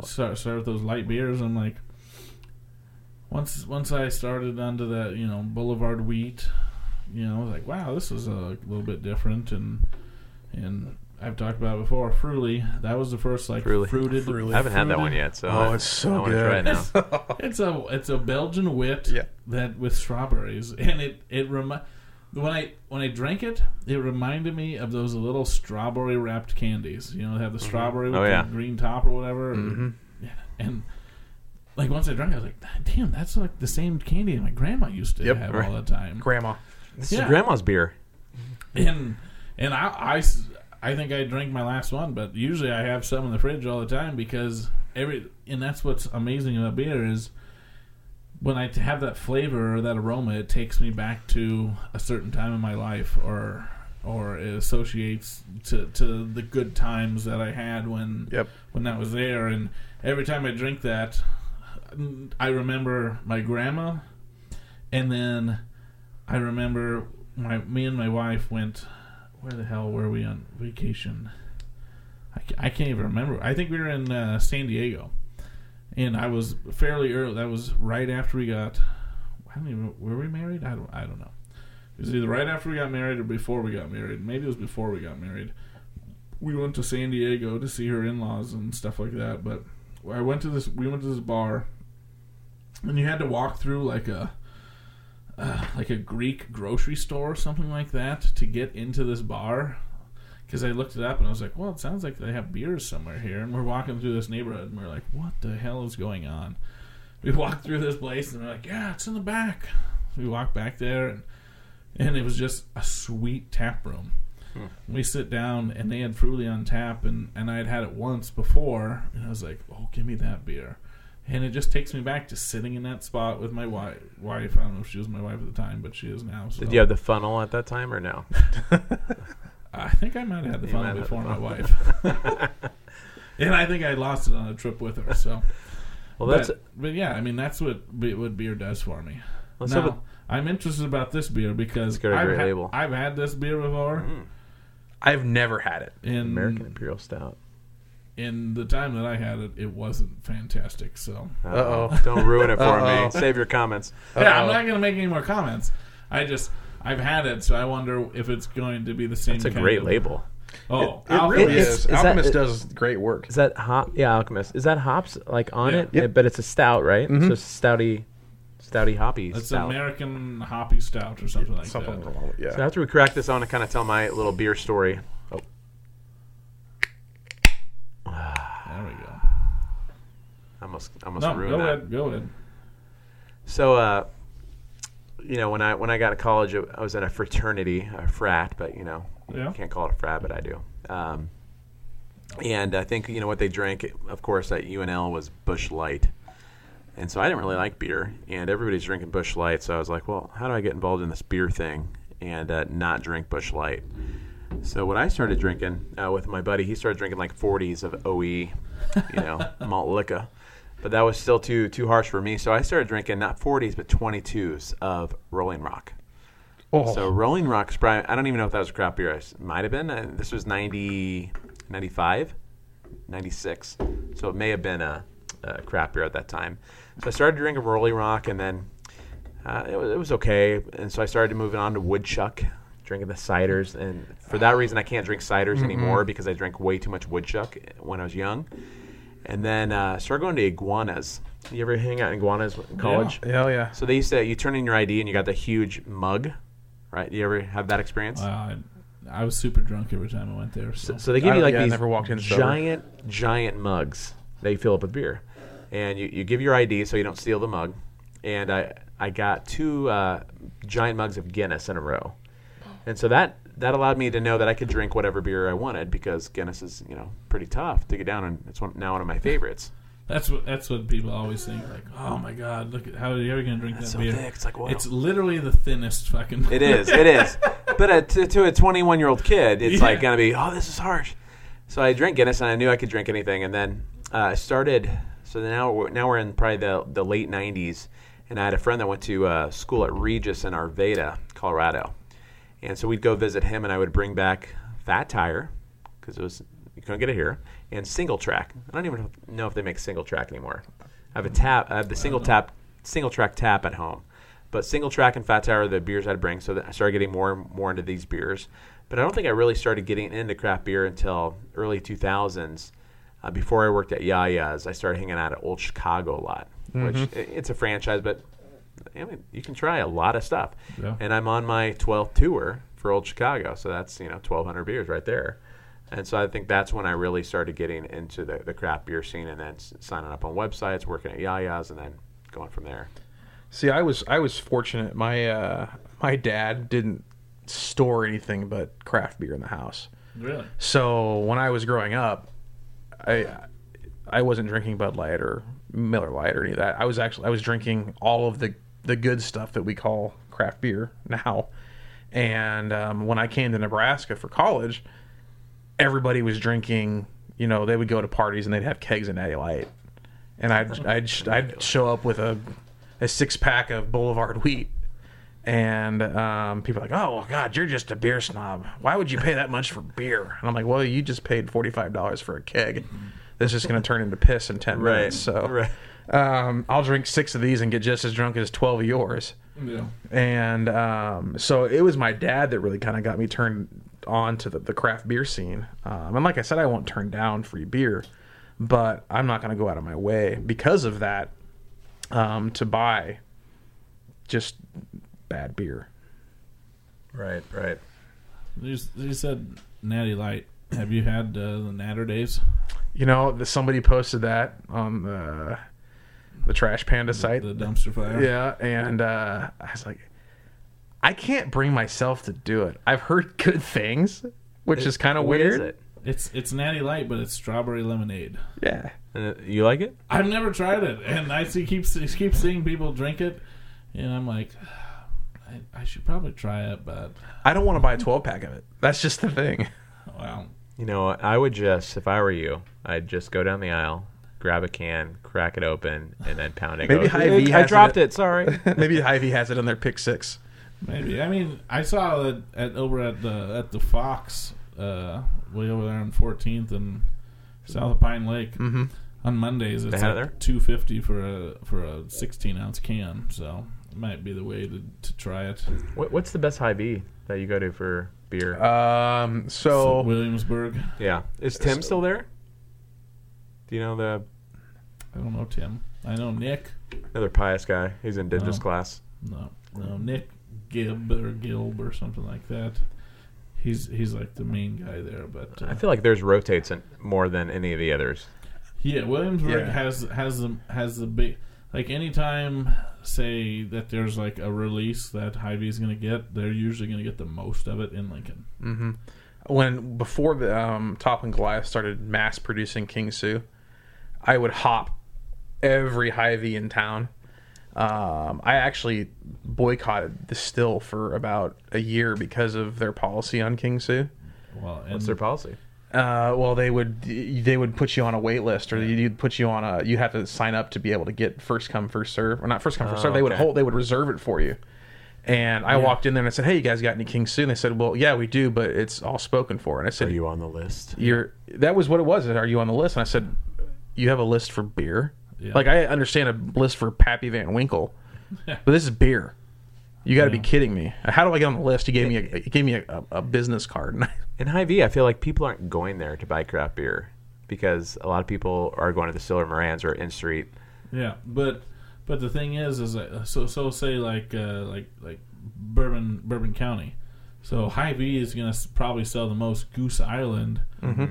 Speaker 2: start start with those light beers. I'm like, once once I started onto that, you know, Boulevard Wheat, you know, I was like wow, this is a little bit different, and and I've talked about it before. Fruity, that was the first like
Speaker 4: Fruity.
Speaker 2: fruited.
Speaker 3: Fruity.
Speaker 4: I haven't had that one yet, so
Speaker 3: Oh,
Speaker 4: I-
Speaker 3: it's so
Speaker 4: I wanna try it
Speaker 3: good.
Speaker 4: now.
Speaker 2: It's a it's a Belgian wit
Speaker 3: Yeah.
Speaker 2: that with strawberries, and it it remi- when I when I drank it, it reminded me of those little strawberry wrapped candies. You know, they have the strawberry with
Speaker 4: Oh,
Speaker 2: the
Speaker 4: yeah.
Speaker 2: green top or whatever.
Speaker 3: Mhm.
Speaker 2: Yeah, and like once I drank, it, I was like, "Damn, that's like the same candy my grandma used to
Speaker 3: Yep,
Speaker 2: have
Speaker 4: right.
Speaker 2: all the time."
Speaker 3: Grandma.
Speaker 4: This
Speaker 2: Yeah.
Speaker 4: is grandma's beer.
Speaker 2: and and I, I s- I think I drank my last one, but usually I have some in the fridge all the time because every and that's what's amazing about beer is when I have that flavor or that aroma, it takes me back to a certain time in my life, or or it associates to to the good times that I had when
Speaker 3: Yep.
Speaker 2: when that was there, and every time I drink that, I remember my grandma, and then I remember my me and my wife went. Where the hell were we on vacation? I, I can't even remember. I think we were in uh, San Diego, and I was fairly early. That was right after we got. I don't even. Were we married? I don't. I don't know. It was either right after we got married or before we got married. Maybe it was before we got married. We went to San Diego to see her in-laws and stuff like that. But I went to this. We went to this bar, and you had to walk through like a uh, like a Greek grocery store or something like that to get into this bar. Because I looked it up and I was like, well, it sounds like they have beers somewhere here. And we're walking through this neighborhood and we're like, what the hell is going on? We walked through this place and we're like, yeah, it's in the back. We walked back there and, and it was just a sweet tap room. Hmm. We sit down and they had Fruity on tap and, and I had had it once before and I was like, oh, give me that beer. And it just takes me back to sitting in that spot with my wife. Wife, I don't know if she was my wife at the time, but she is now. So.
Speaker 4: Did you have the funnel at that time or no?
Speaker 2: I think I might have had the
Speaker 4: You
Speaker 2: funnel before
Speaker 4: the
Speaker 2: my wife. and I think I lost it on a trip with her. So,
Speaker 4: Well, that's
Speaker 2: but, but yeah, I mean that's what be- what beer does for me.
Speaker 4: Let's
Speaker 2: now,
Speaker 4: a,
Speaker 2: I'm interested about this beer because
Speaker 4: It's got a
Speaker 2: I've,
Speaker 4: great
Speaker 2: had,
Speaker 4: label.
Speaker 2: I've had this beer before mm.
Speaker 3: I've never had it.
Speaker 2: in
Speaker 4: American Imperial Stout.
Speaker 2: in the time that I had it, it wasn't fantastic. So
Speaker 3: Uh-oh.
Speaker 4: Don't ruin it for
Speaker 3: Uh-oh.
Speaker 4: me. Save your comments.
Speaker 2: yeah, I'm not going to make any more comments. I just I've had it, so I wonder if it's going to be the same.
Speaker 4: It's a
Speaker 2: kind
Speaker 4: great
Speaker 2: of-
Speaker 4: label.
Speaker 2: Oh,
Speaker 3: It really
Speaker 4: It's-
Speaker 3: is.
Speaker 4: is that-
Speaker 3: Alchemist
Speaker 4: it-
Speaker 3: does great work.
Speaker 4: Is that hop? Yeah, Alchemist. Is that hops like on
Speaker 2: Yeah.
Speaker 4: it?
Speaker 3: Yep.
Speaker 4: But it's a stout, right?
Speaker 3: Mhm.
Speaker 4: So stouty, stouty hoppy stout.
Speaker 2: It's
Speaker 4: stout.
Speaker 2: American hoppy stout or something like
Speaker 3: Something
Speaker 2: that.
Speaker 3: wrong. Yeah.
Speaker 4: So after we crack this, I want to kind of tell my little beer story. Oh,
Speaker 2: There we go.
Speaker 4: I almost, I almost
Speaker 2: No,
Speaker 4: ruined
Speaker 2: go
Speaker 4: that.
Speaker 2: ahead. Go ahead.
Speaker 4: So, uh, you know, when I when I got to college, I was in a fraternity, a frat, but you know,
Speaker 2: Yeah.
Speaker 4: can't call it a frat, but I do. Um, and I think you know what they drank, of course, at UNL was Busch Light, and so I didn't really like beer, and everybody's drinking Busch Light, so I was like, well, how do I get involved in this beer thing and uh, not drink Busch Light? So what I started drinking uh, with my buddy, he started drinking like 40s of OE, you know, malt liquor. But that was still too too harsh for me. So I started drinking not 40s but 22s of Rolling Rock.
Speaker 3: Oh.
Speaker 4: So Rolling Rock's probably, I don't even know if that was a craft beer. It might have been. Uh, this was 90, 95, 96. So it may have been a, a craft beer at that time. So I started drinking Rolling Rock and then uh, it, was, it was okay. And so I started moving on to Woodchuck, drinking the ciders. And for that reason, I can't drink ciders anymore because I drank way too much Woodchuck when I was young. And then uh, started going to iguanas. You ever hang out in iguanas in college?
Speaker 3: Hell yeah.
Speaker 4: So they used to, you turn in your ID and you got the huge mug, right? You ever have that experience?
Speaker 2: Uh, I was super drunk every time I went there. So,
Speaker 4: So they give you like
Speaker 3: yeah,
Speaker 4: these
Speaker 3: never walked in sober.
Speaker 4: giant, giant mugs that you fill up with beer, and you, you give your ID so you don't steal the mug. And I I got two uh, giant mugs of Guinness in a row, and so that that allowed me to know that I could drink whatever beer I wanted because Guinness is you know pretty tough to get down, and it's one, now one of my favorites.
Speaker 2: that's what that's what people always think. Like, oh my god, look at how are you ever gonna drink
Speaker 4: It's
Speaker 2: that
Speaker 4: so
Speaker 2: beer?
Speaker 4: thick. It's like whoa.
Speaker 2: It's literally the thinnest fucking.
Speaker 4: It is. It is. But uh, to, to a 21 year old kid, it's
Speaker 2: Yeah.
Speaker 4: like gonna be, oh, this is harsh. So I drank Guinness, and I knew I could drink anything. And then uh, I started. So now we're, now we're in probably the the late 90s, and I had a friend that went to uh, school at Regis in Arvada, Colorado, and so we'd go visit him, and I would bring back Fat Tire because it was you couldn't get it here, and Single Track. I don't even know if they make Single Track anymore. I have a tap. I have the single tap, single track tap at home. But single track and fat tire are the beers I'd bring. So that I started getting more and more into these beers. But I don't think I really started getting into craft beer until early 2000s. Uh, before I worked at Yaya's, I started hanging out at Old Chicago a lot, which it's a franchise, but I mean, you can try a lot of stuff.
Speaker 2: Yeah.
Speaker 4: And I'm on my 12th tour for Old Chicago, so that's you know 1,200 beers right there. And so I think that's when I really started getting into the, the craft beer scene, and then s- signing up on websites, working at Yaya's, and then going from there.
Speaker 3: See, I was I was fortunate. My uh, my dad didn't store anything but craft beer in the house.
Speaker 2: Really?
Speaker 3: So when I was growing up, I I wasn't drinking Bud Light or Miller Lite or any of that. I was actually I was drinking all of the the good stuff that we call craft beer now. And um, when I came to Nebraska for college, everybody was drinking. You know, they would go to parties and they'd have kegs of Natty Light, and I'd I'd I'd show up with a a six pack of Boulevard Wheat. And um, people are like, "Oh, well, God, you're just a beer snob. Why would you pay that much for beer?" And I'm like, "Well, you just paid forty five dollars for a keg. This is going to turn into piss in ten minutes. So,
Speaker 4: Right.
Speaker 3: Um, I'll drink six of these and get just as drunk as twelve of yours."
Speaker 2: Yeah.
Speaker 3: And um, so it was my dad that really kind of got me turned on to the, the craft beer scene. Um, and like I said, I won't turn down free beer, but I'm not going to go out of my way because of that um, to buy just bad beer.
Speaker 4: Right, right.
Speaker 2: You, you said Natty Light. Have you had uh, the Naturdays?
Speaker 3: You know, the, somebody posted that on the the Trash Panda site.
Speaker 2: The dumpster fire?
Speaker 3: Yeah, and uh, I was like, I can't bring myself to do it. I've heard good things, which is kind of weird.
Speaker 4: is it?
Speaker 2: It's it's Natty Light, but it's strawberry lemonade.
Speaker 3: Yeah.
Speaker 4: Uh, you like it?
Speaker 2: I've never tried it, and I see keep keep seeing people drink it, and I'm like, I, I should probably try it, but
Speaker 3: I don't want to buy a 12 pack of it. That's just the thing.
Speaker 2: well,
Speaker 4: You know, I would just, if I were you, I'd just go down the aisle, grab a can, crack it open, and then pound it.
Speaker 3: Maybe
Speaker 4: Go,
Speaker 3: Hy-Vee
Speaker 4: I
Speaker 3: has
Speaker 4: dropped
Speaker 3: it.
Speaker 4: it. Sorry.
Speaker 3: Maybe Hy-Vee has it on their pick six.
Speaker 2: maybe. I mean, I saw it at over at the at the Fox, uh, way over there on 14th and South of Pine Lake.
Speaker 3: Mm-hmm.
Speaker 2: On Mondays, it's like 250 for a for a 16 ounce can. So it might be the way to, to try it.
Speaker 4: what, what's the best Hy-Vee that you go to for beer?
Speaker 3: Um. So
Speaker 2: Williamsburg.
Speaker 4: yeah, is Tim still there? Do you know the
Speaker 2: I don't know Tim. I know Nick.
Speaker 4: another pious guy? He's in Dingus
Speaker 2: Oh.
Speaker 4: class.
Speaker 2: No, no, Nick Gibb or Gilb or something like that. He's he's like the main guy there, but
Speaker 4: I
Speaker 2: uh,
Speaker 4: feel like theirs rotates in more than any of the others.
Speaker 2: yeah, Williamsburg
Speaker 3: Yeah.
Speaker 2: has has the has the big like anytime say that there's like a release that Hy-Vee is going to get, they're usually going to get the most of it in Lincoln.
Speaker 3: hmm when before the um, Toppling Goliath started mass producing King Sue, I would hop every Hy-Vee in town. Um, I actually boycotted the still for about a year because of their policy on King Sue.
Speaker 2: Well, and
Speaker 4: What's their policy?
Speaker 3: Uh, well, they would they would put you on a wait list, or you'd put you on a you have to sign up to be able to get first come first serve, or not first come first
Speaker 4: Oh,
Speaker 3: serve. They would
Speaker 4: okay.
Speaker 3: hold they would reserve it for you. And I walked in there and I said, "Hey, you guys got any King Sue?" And they said, "Well, yeah, we do, but it's all spoken for." And I said,
Speaker 4: Are
Speaker 3: said,
Speaker 4: you on the list?
Speaker 3: you're that was what it was. Are you on the list? And I said, you have a list for beer.
Speaker 2: Yeah.
Speaker 3: Like I understand a list for Pappy Van Winkle, but this is beer. You got to be kidding me. How do I get on the list? He gave me a he gave me a, a, a business card. And I,
Speaker 4: In Hy-Vee, I feel like people aren't going there to buy craft beer because a lot of people are going to the Stiller Moran's or In Street.
Speaker 2: Yeah, but but the thing is, is that, so so say like uh, like like Bourbon Bourbon County. So Hy-Vee is going to probably sell the most Goose Island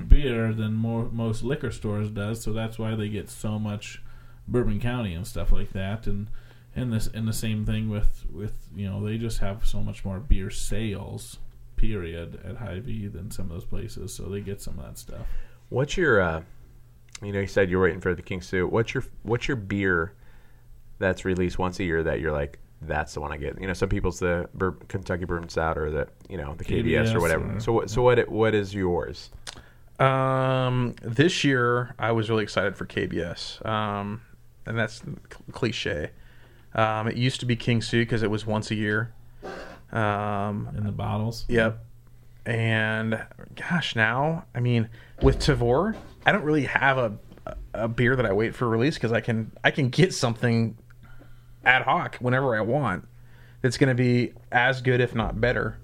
Speaker 2: beer than more most liquor stores does. So that's why they get so much Bourbon County and stuff like that. And and this and the same thing with with you know they just have so much more beer sales period at Hy-Vee than some of those places. So they get some of that stuff.
Speaker 4: What's your, uh, you know, you said you're waiting for the King Sue. What's your what's your beer that's released once a year that you're like, that's the one I get? You know, some people's the Bur- Kentucky Bourbon Stout or the you know the KBS, or whatever.
Speaker 2: or-
Speaker 4: so what so what what is yours?
Speaker 3: Um, this year I was really excited for KBS. Um, and that's cl- cliche. Um, it used to be King Sue because it was once a year. Um,
Speaker 2: In the bottles.
Speaker 3: yep. And gosh, now I mean, with Tavour, I don't really have a a beer that I wait for release because I can I can get something ad hoc whenever I want. that's going to be as good, if not better.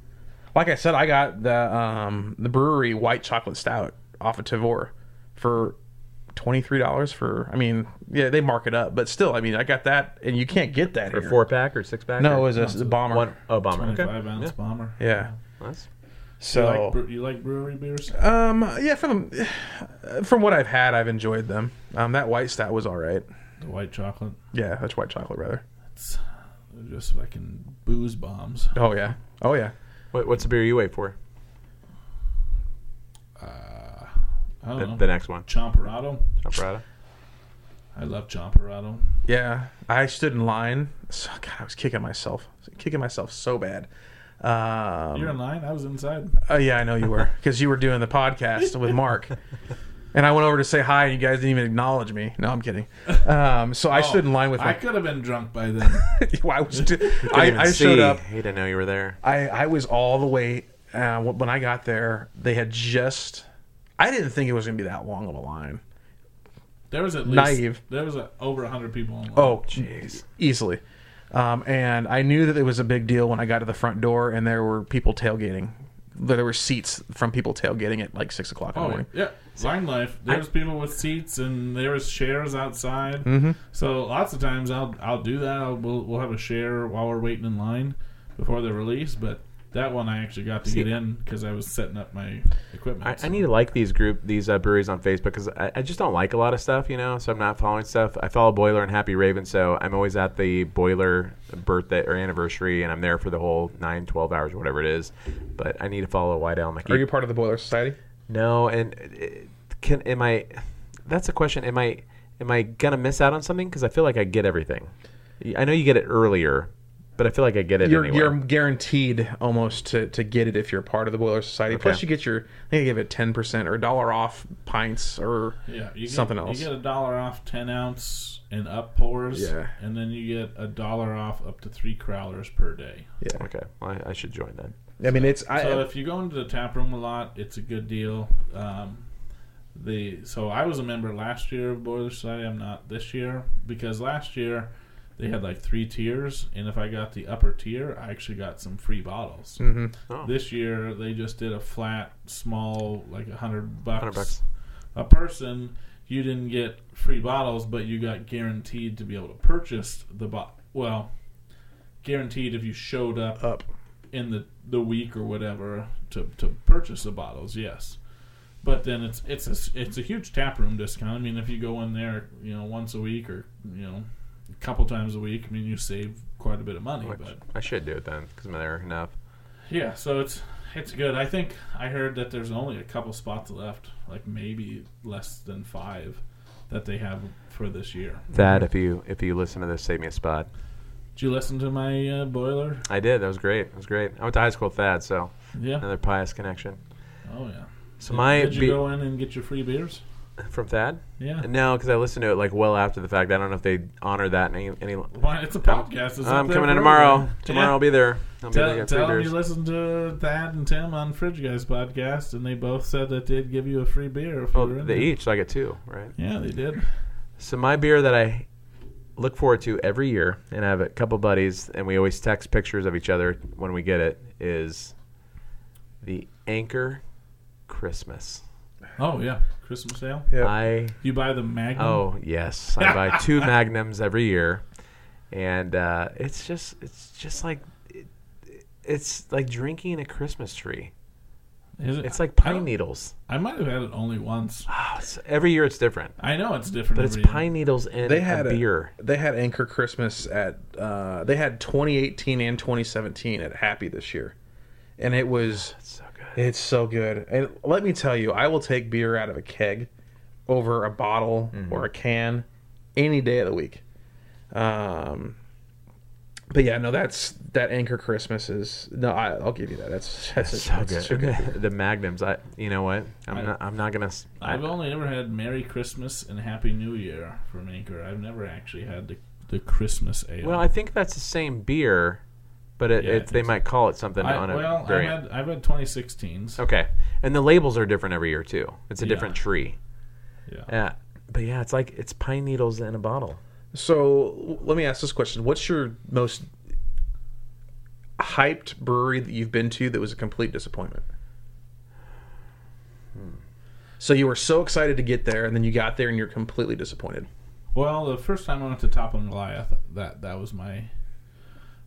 Speaker 3: Like I said, I got the um, the Bruery white chocolate stout off of Tavour for twenty three dollars. For I mean, yeah, they mark it up, but still, I mean, I got that, and you can't get that
Speaker 4: Or
Speaker 3: here.
Speaker 4: four pack or six pack?
Speaker 3: No, it was a, bomber.
Speaker 4: one. Oh, bomber. Okay.
Speaker 2: 25 ounce bomber.
Speaker 3: Yeah.
Speaker 4: That's-
Speaker 2: You like,
Speaker 3: So,
Speaker 2: you like Bruery beers?
Speaker 3: um, yeah, from from what I've had, I've enjoyed them. Um, that white stout was all right.
Speaker 2: The white chocolate.
Speaker 3: Yeah, that's white chocolate rather.
Speaker 2: It's just fucking booze bombs.
Speaker 3: Oh yeah, oh yeah.
Speaker 4: What, what's the beer you wait for?
Speaker 2: Uh, I don't
Speaker 4: The,
Speaker 2: know.
Speaker 4: the next one.
Speaker 2: Champurrado.
Speaker 4: Alvarado?
Speaker 2: I love Champurrado.
Speaker 3: Yeah, I stood in line. So, God, I was kicking myself, kicking myself so bad. Um,
Speaker 2: You're in line. I was inside.
Speaker 3: Oh yeah, I know you were because you were doing the podcast with Mark, and I went over to say hi, and you guys didn't even acknowledge me. No, I'm kidding. Um, so I stood in line with
Speaker 2: Oh, I
Speaker 3: my.
Speaker 2: could have been drunk by then.
Speaker 3: I was. I, I showed up.
Speaker 4: He didn't know you were there.
Speaker 3: I I was all the way. Uh, when I got there, they had just. I didn't think it was going to be that long of a line.
Speaker 2: There was at least
Speaker 3: Naive.
Speaker 2: There was a, over hundred people in line.
Speaker 3: Oh, jeez, easily. Um, and I knew that it was a big deal when I got to the front door, and there were people tailgating. There were seats from people tailgating at like six o'clock in the
Speaker 2: Oh
Speaker 3: morning.
Speaker 2: yeah, line life. There's people with seats and there was chairs outside.
Speaker 3: Mm-hmm.
Speaker 2: So lots of times I'll I'll do that. I'll, we'll we'll have a share while we're waiting in line before the release. But that one I actually got to
Speaker 4: See-
Speaker 2: get in because I was setting up my equipment.
Speaker 4: I,
Speaker 2: so.
Speaker 4: I need to like these group these uh, breweries on Facebook because I, I just don't like a lot of stuff, you know. So I'm not following stuff. I follow Boiler and Happy Raven, so I'm always at the Boiler birthday or anniversary, and I'm there for the whole 9, 12 hours or whatever it is. But I need to follow White Elm. I
Speaker 3: Are you part of the Boiler Society?
Speaker 4: No, and uh, can am I? That's a question. Am I am I gonna miss out on something? Because I feel like I get everything. I know you get it earlier, but I feel like I get it
Speaker 3: You're,
Speaker 4: anyway.
Speaker 3: you're guaranteed almost to, to get it if you're part of the Boiler Society. Plus, you get your I think they give it ten percent or a dollar off pints or
Speaker 2: yeah, you get,
Speaker 3: something else.
Speaker 2: You get a dollar off ten ounce and up pours.
Speaker 3: Yeah.
Speaker 2: and then you get a dollar off up to three crowlers per day.
Speaker 3: yeah.
Speaker 4: okay. Well, I, I should join that.
Speaker 3: I mean, it's I,
Speaker 2: so if you go into the tap room a lot, it's a good deal. Um, the so I was a member last year of Boiler Society. I'm not this year because last year they had like three tiers, and if I got the upper tier, I actually got some free bottles.
Speaker 3: Mhm.
Speaker 4: Oh.
Speaker 2: This year they just did a flat, small, like a hundred bucks, a person. You didn't get free bottles, but you got guaranteed to be able to purchase the bot. Well, guaranteed if you showed up
Speaker 3: up.
Speaker 2: in the the week or whatever to to purchase the bottles. Yes, but then it's it's a it's a huge tap room discount. I mean, if you go in there, you know, once a week or you know, a couple times a week, I mean, you save quite a bit of money.
Speaker 4: Which
Speaker 2: But
Speaker 4: I should do it then because I'm there enough.
Speaker 2: yeah, so it's it's good. I think I heard that there's only a couple spots left, like maybe less than five, that they have for this year.
Speaker 4: That if you if you listen to this, save me a spot.
Speaker 2: Did you listen to my uh, boiler?
Speaker 4: I did. That was great. That was great. I went to high school with Thad, so
Speaker 2: Yeah.
Speaker 4: another pious connection.
Speaker 2: Oh yeah.
Speaker 4: So
Speaker 2: Did-
Speaker 4: my
Speaker 2: did you
Speaker 4: be-
Speaker 2: go in and get your free beers?
Speaker 4: From Thad?
Speaker 2: Yeah.
Speaker 4: No, because I listened to it like well after the fact. I don't know if they honor that in any. any
Speaker 2: Why? It's a podcast. It's
Speaker 4: I'm coming in tomorrow. Tomorrow
Speaker 2: Yeah.
Speaker 4: I'll be there. I'll be there.
Speaker 2: Tell, tell them you listened to Thad and Tim on Fridge Guys podcast, and they both said that they'd give you a free beer if
Speaker 4: Oh,
Speaker 2: you were in
Speaker 4: they
Speaker 2: there.
Speaker 4: each, so I get two, right?
Speaker 2: Yeah, they did.
Speaker 4: So my beer that I look forward to every year, and I have a couple buddies, and we always text pictures of each other when we get it, is the Anchor Christmas.
Speaker 2: Oh yeah, Christmas ale.
Speaker 3: Yeah.
Speaker 4: I
Speaker 2: You buy the Magnum.
Speaker 4: oh yes, I buy two Magnums every year, and uh, it's just it's just like it, it's like drinking a Christmas tree.
Speaker 2: Is it?
Speaker 4: It's like pine
Speaker 2: don't-
Speaker 4: needles.
Speaker 2: I might have had it only once.
Speaker 4: Oh, it's, every year it's different,
Speaker 2: I know it's different.
Speaker 4: but it's
Speaker 2: every year.
Speaker 4: pine needles in
Speaker 3: They had
Speaker 4: a
Speaker 3: a-
Speaker 4: beer.
Speaker 3: They had Anchor Christmas at uh, they had 2018 and 2017 at Happy this year, and it was
Speaker 4: It's so good.
Speaker 3: It's so good. And let me tell you, I will take beer out of a keg over a bottle or a can any day of the week. Um, but yeah, no, that's that Anchor Christmas is no. I, I'll give you that. That's that's,
Speaker 4: It's
Speaker 3: a,
Speaker 4: so
Speaker 3: that's
Speaker 4: good.
Speaker 3: such good beer.
Speaker 4: the Magnums. I, you know what? I'm
Speaker 2: I-
Speaker 4: not. I'm not gonna.
Speaker 2: I've only ever had Merry Christmas and Happy New Year from Anchor. I've never actually had the the Christmas ale.
Speaker 4: well, I think that's the same beer, but it,
Speaker 2: Yeah, I
Speaker 4: it, they
Speaker 2: think
Speaker 4: might call it something
Speaker 2: I,
Speaker 4: on a
Speaker 2: well, I've had I've had 2016s.
Speaker 4: Okay, and the labels are different every year too. It's a
Speaker 2: Yeah.
Speaker 4: different tree.
Speaker 2: Yeah.
Speaker 4: Yeah, but yeah, it's like it's pine needles in a bottle.
Speaker 3: So let me ask this question: What's your most hyped brewery that you've been to that was a complete disappointment? So you were so excited to get there, and then you got there and you're completely disappointed.
Speaker 2: Well, the first time I went to Toppling Goliath, that that was my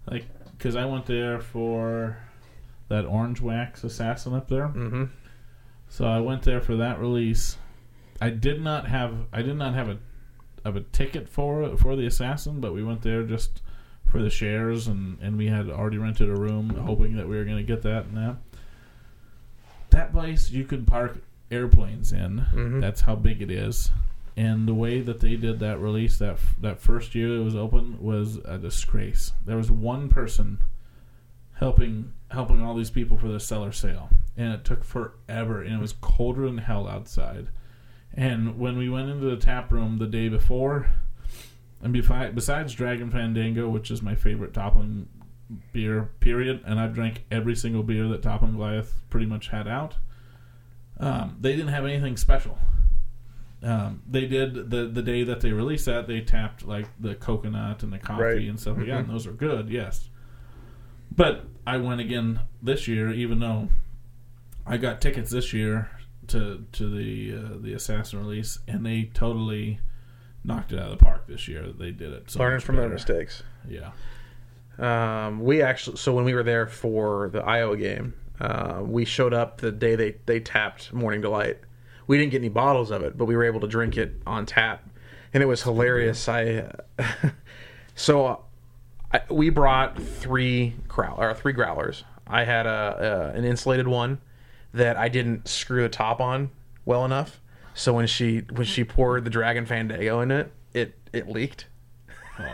Speaker 2: like because I went there for that Orange Wax Assassin up there.
Speaker 3: Mm-hmm.
Speaker 2: So I went there for that release. I did not have I did not have a a ticket for for the Assassin, but we went there just for the shares, and and we had already rented a room, hoping that we were going to get that and that. That place you could park airplanes in.
Speaker 3: Mhm.
Speaker 2: That's how big it is. And the way that they did that release that f- that first year it was open was a disgrace. There was one person helping helping all these people for the cellar sale, and it took forever. And it was colder than hell outside. And when we went into the tap room the day before, and befi- besides Dragon Fandango, which is my favorite toppling beer, period, and I've drank every single beer that Toppling Goliath pretty much had out. Um, they didn't have anything special. Um, they did the the day that they released that they tapped like the coconut and the coffee
Speaker 3: Right.
Speaker 2: and stuff like that, and those are good, yes. But I went again this year, even though I got tickets this year to to the uh, the Assassin release, and they totally knocked it out of the park this year. That they did it so
Speaker 3: Learning from their mistakes.
Speaker 2: Yeah,
Speaker 3: Um, we actually, so when we were there for the Iowa game, uh, we showed up the day they, they tapped Morning Delight. We didn't get any bottles of it, but we were able to drink it on tap, and it was hilarious. I so uh, I, we brought three growl or three growlers. I had a, a an insulated one that I didn't screw the top on well enough, so when she when she poured the Dragon Fandango in it, it it leaked.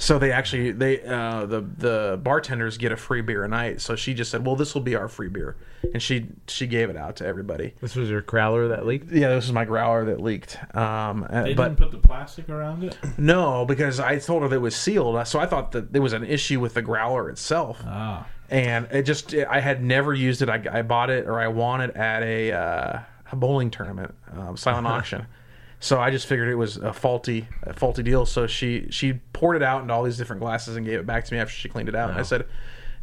Speaker 3: So they actually they uh, the the bartenders get a free beer a night. So she just said, "Well, this will be our free beer," and she she gave it out to everybody.
Speaker 4: This was your growler that leaked.
Speaker 3: Yeah, this is my growler that leaked. Um, uh,
Speaker 2: they
Speaker 3: but
Speaker 2: didn't put the plastic around it.
Speaker 3: no, because I told her that it was sealed, so I thought that there was an issue with the growler itself,
Speaker 2: Ah,
Speaker 3: and it just I had never used it. I, I bought it or I won it at a, uh, a bowling tournament, um, silent auction. So I just figured it was a faulty, a faulty deal. So she she poured it out into all these different glasses and gave it back to me after she cleaned it out. And I said,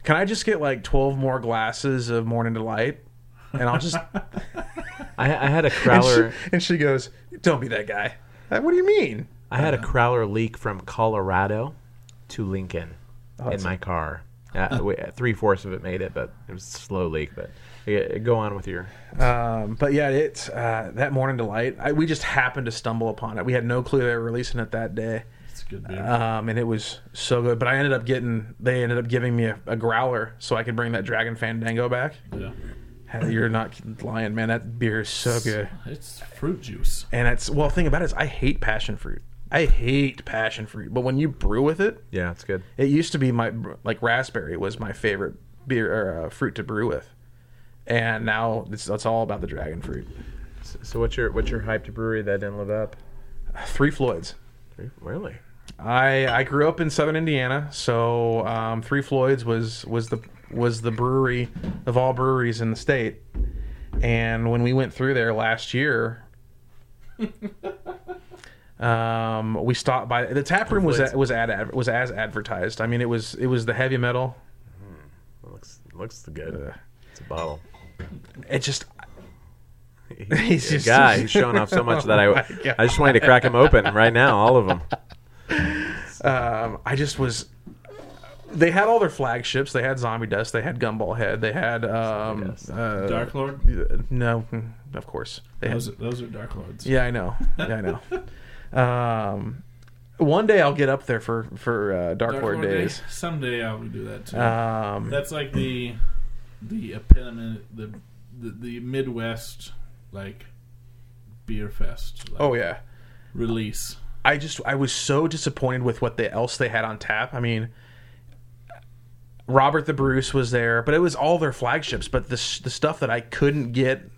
Speaker 3: "Can I just get like twelve more glasses of Morning Delight?" And I'll just
Speaker 4: I, I had a
Speaker 3: and,
Speaker 4: crowler.
Speaker 3: she, and she goes, "Don't be that guy." I, what do you mean?
Speaker 4: I had a crowler leak from Colorado to Lincoln in my car. Uh, Three fourths of it made it, but it was a slow leak. But yeah, go on with your.
Speaker 3: Um, but yeah, it's uh, that Morning Delight. I, we just happened to stumble upon it. We had no clue they were releasing it that day.
Speaker 2: It's a good beer.
Speaker 3: um, and it was so good. But I ended up getting they ended up giving me a, a growler so I could bring that Dragon Fandango back.
Speaker 2: yeah,
Speaker 3: You're not lying, man. That beer is so good.
Speaker 2: it's fruit juice.
Speaker 3: And it's well, the thing about it is I hate passion fruit. I hate passion fruit, but when you brew with it,
Speaker 4: Yeah, it's good.
Speaker 3: it used to be my like raspberry was my favorite beer or uh, fruit to brew with, and now it's, it's all about the dragon fruit.
Speaker 4: So, so what's your what's your hyped brewery that didn't live up?
Speaker 3: Three Floyds.
Speaker 4: Really?
Speaker 3: I I grew up in Southern Indiana, so um, Three Floyds was was the was the brewery of all breweries in the state. And when we went through there last year, um, we stopped by the tap room was was ad, was as advertised. I mean, it was it was the heavy metal.
Speaker 4: It looks looks good. It's a bottle.
Speaker 3: It just
Speaker 4: He's
Speaker 3: He's
Speaker 4: a guy. He's showing off so much that
Speaker 3: Oh
Speaker 4: I
Speaker 3: God.
Speaker 4: I just wanted to crack him open right now, all of them.
Speaker 3: Um, I just was. They had all their flagships. They had Zombie Dust. They had Gumball Head. They had um, uh,
Speaker 2: Dark Lord.
Speaker 3: No, mm, of course. They
Speaker 2: Those, are- those are Dark Lords.
Speaker 3: Yeah, I know. Yeah, I know. um, one day I'll get up there for for uh, Dark, Lord
Speaker 2: Day.
Speaker 3: days.
Speaker 2: Someday I will do that too.
Speaker 3: Um,
Speaker 2: That's like the the epitome, the the, the Midwest like beer fest. Like,
Speaker 3: oh yeah,
Speaker 2: release.
Speaker 3: I just I was so disappointed with what they else they had on tap. I mean, Robert the Bruce was there, but it was all their flagships. But the the stuff that I couldn't get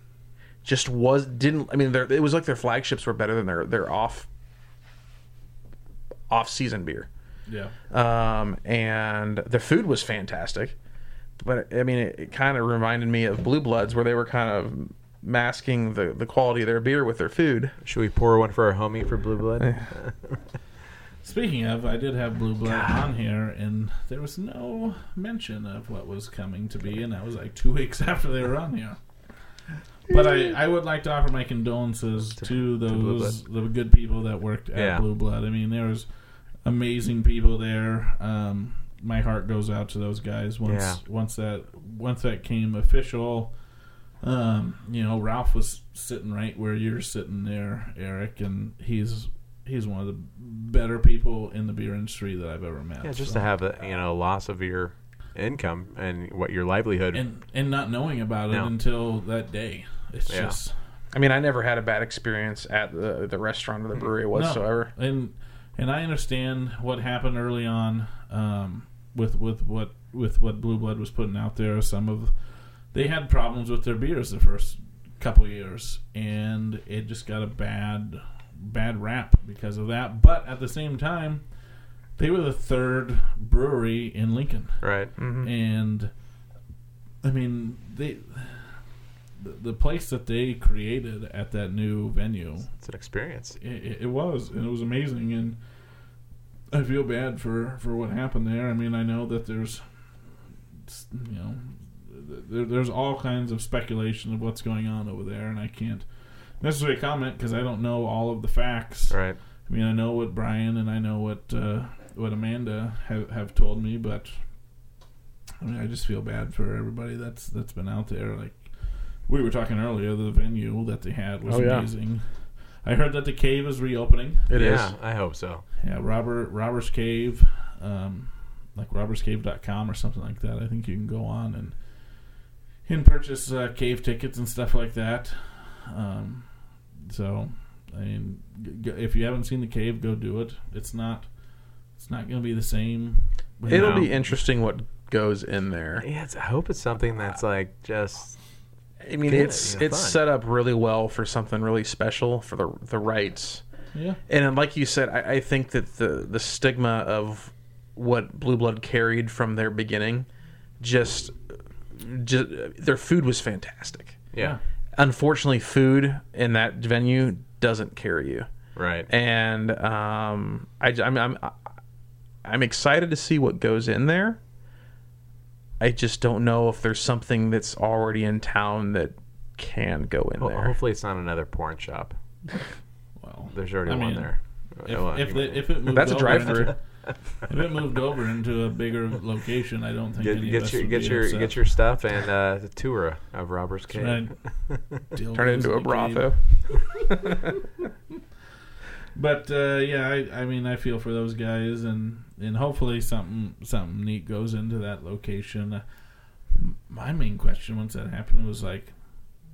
Speaker 3: just was didn't. I mean, it was like their flagships were better than their their off off season beer.
Speaker 2: Yeah.
Speaker 3: um, and the food was fantastic. But I mean, it, it kind of reminded me of Blue Bloods, where they were kind of masking the, the quality of their beer with their food.
Speaker 4: Should we pour one for our homie for Blue Blood?
Speaker 2: Speaking of, I did have Blue Blood on here, and there was no mention of what was coming to be, and that was like two weeks after they were on here. But I, I would like to offer my condolences to,
Speaker 4: Blue
Speaker 2: those the good people that worked at
Speaker 4: Yeah.
Speaker 2: Blue Blood. I mean, there was amazing people there. Um, my heart goes out to those guys. Once
Speaker 4: Yeah.
Speaker 2: once that once that came official, um, you know, Ralph was sitting right where you're sitting there, Eric, and he's he's one of the better people in the beer industry that I've ever met.
Speaker 4: Yeah, just
Speaker 2: So-
Speaker 4: to have a you know loss of your income and what your livelihood.
Speaker 2: and and not knowing about it
Speaker 4: No.
Speaker 2: until that day. It's
Speaker 4: Yeah.
Speaker 2: just
Speaker 3: I mean, I never had a bad experience at the the restaurant or the brewery whatsoever.
Speaker 2: No. And and I understand what happened early on um, with with what with what Blue Blood was putting out there. Some of they had problems with their beers the first couple years, and it just got a bad bad rap because of that. But at the same time, they were the third brewery in Lincoln
Speaker 4: right. Mm-hmm.
Speaker 2: and I mean they the, the place that they created at that new venue
Speaker 4: It's an experience.
Speaker 2: it, it was and it was amazing and I feel bad for for what happened there I mean I know that there's you know there, there's all kinds of speculation of what's going on over there and I can't necessarily comment because I don't know all of the facts
Speaker 4: Right.
Speaker 2: I mean, I know what Brian and I know what uh, what Amanda have, have told me, but I mean, I just feel bad for everybody that's that's been out there. Like we were talking earlier, the venue that they had was
Speaker 3: Oh, yeah.
Speaker 2: amazing. I heard that the cave is reopening.
Speaker 3: It is.
Speaker 4: yeah, I hope so.
Speaker 2: Yeah, Robert Robber's Cave, um, like robberscave.com or something like that. I think you can go on and and purchase uh, cave tickets and stuff like that. Um, so, I mean, g- g- if you haven't seen the cave, go do it. It's not it's not going to be the same. you
Speaker 3: It'll
Speaker 2: know.
Speaker 3: be interesting what goes in there.
Speaker 4: Yeah, it's, I hope it's something that's like just
Speaker 3: I mean,
Speaker 4: Good,
Speaker 3: it's
Speaker 4: you know,
Speaker 3: it's
Speaker 4: fun.
Speaker 3: set up really well for something really special for the the rights.
Speaker 2: yeah.
Speaker 3: And like you said, I, I think that the the stigma of what Blue Blood carried from their beginning, just, just their food was fantastic.
Speaker 4: yeah,
Speaker 3: Unfortunately, food in that venue doesn't carry you.
Speaker 4: right.
Speaker 3: and um, I, am I'm I'm excited to see what goes in there. I just don't know if there's something that's already in town that can go in
Speaker 4: Ho-
Speaker 3: there.
Speaker 4: hopefully, it's not another porn shop.
Speaker 2: Well,
Speaker 4: There's already
Speaker 2: I
Speaker 4: one
Speaker 2: mean,
Speaker 4: there.
Speaker 2: if if, the, if it moved
Speaker 3: That's a drive-through.
Speaker 2: Into- if it moved over into a bigger location, I don't think
Speaker 4: get,
Speaker 2: any of
Speaker 4: get
Speaker 2: us
Speaker 4: your
Speaker 2: would
Speaker 4: get
Speaker 2: be
Speaker 4: your
Speaker 2: upset.
Speaker 4: get your stuff and uh, the tour of Robber's Cave.
Speaker 3: Turn it into a brothel.
Speaker 2: But uh, yeah, I, I mean, I feel for those guys, and, and hopefully something something neat goes into that location. Uh, my main question once that happened was like,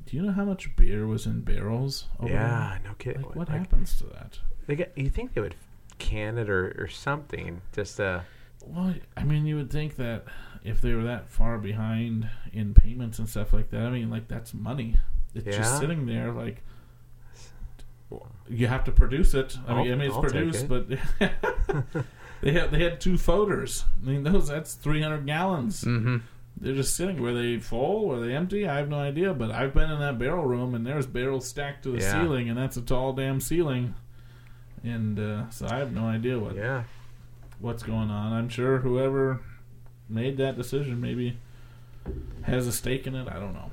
Speaker 2: do you know how much beer was in barrels? over
Speaker 4: Yeah,
Speaker 2: there?
Speaker 4: no kidding.
Speaker 2: Like, what
Speaker 4: Like,
Speaker 2: happens to that?
Speaker 4: They get, you think they would can it or, or something? Just uh,
Speaker 2: Well, I mean, you would think that if they were that far behind in payments and stuff like that, I mean, like that's money. It's
Speaker 4: Yeah.
Speaker 2: just sitting there, like you have to produce it. I mean,
Speaker 4: I'll-
Speaker 2: I mean, it's
Speaker 4: I'll
Speaker 2: produced,
Speaker 4: it.
Speaker 2: but they had they had two floaters. I mean, those that's three hundred gallons.
Speaker 3: hmm
Speaker 2: They're just sitting. Were they full? Were they empty? I have no idea. But I've been in that barrel room, and there's barrels stacked to the
Speaker 4: Yeah.
Speaker 2: ceiling, and that's a tall damn ceiling. And uh, so I have no idea what
Speaker 4: yeah.
Speaker 2: what's going on. I'm sure whoever made that decision maybe has a stake in it. I don't know.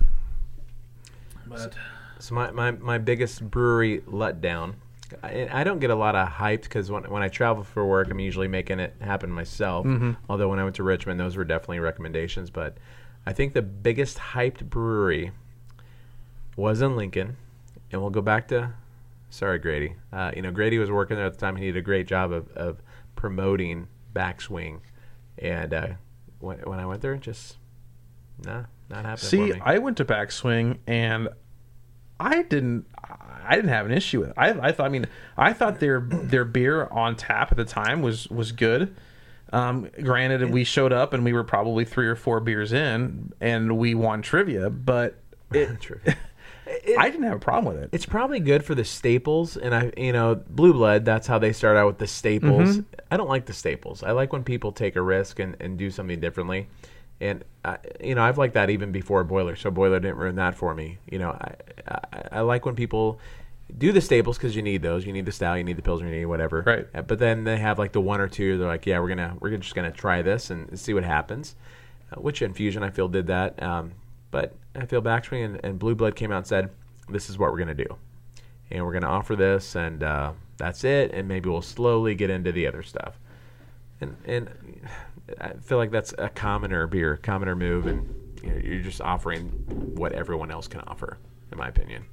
Speaker 2: But
Speaker 4: So my, my, my biggest brewery letdown. I, I don't get a lot of hyped because when, when I travel for work, I'm usually making it happen myself. Although when I went to Richmond, those were definitely recommendations. But I think the biggest hyped brewery was in Lincoln, and we'll go back to. Sorry, Grady. Uh, you know, Grady was working there at the time. He did a great job of, of promoting Backswing, and uh, when, when I went there, it just nah, not happening
Speaker 3: See. I went to Backswing and I didn't. I didn't have an issue with it. I, I thought. I mean, I thought their their beer on tap at the time was was good. Um, granted, we showed up and we were probably three or four beers in, and we won trivia. But it,
Speaker 4: True.
Speaker 3: I didn't have a problem with it.
Speaker 4: It's probably good for the staples, and I, you know, Blue Blood. That's how they start out with the staples. I don't like the staples. I like when people take a risk and, and do something differently. And I, you know, I've liked that even before Boiler. So Boiler didn't ruin that for me. You know, I, I, I like when people do the staples because you need those. You need the style. you need the pills. you need whatever.
Speaker 3: Right.
Speaker 4: Uh, But then they have like the one or two. They're like, yeah, we're gonna we're just gonna try this and see what happens. Uh, which infusion I feel did that. Um, but I feel Backswing and, and Blue Blood came out and said, this is what we're gonna do, and we're gonna offer this, and uh, that's it. And maybe we'll slowly get into the other stuff. And and I feel like that's a commoner beer, commoner move, and you know, you're just offering what everyone else can offer, in my opinion.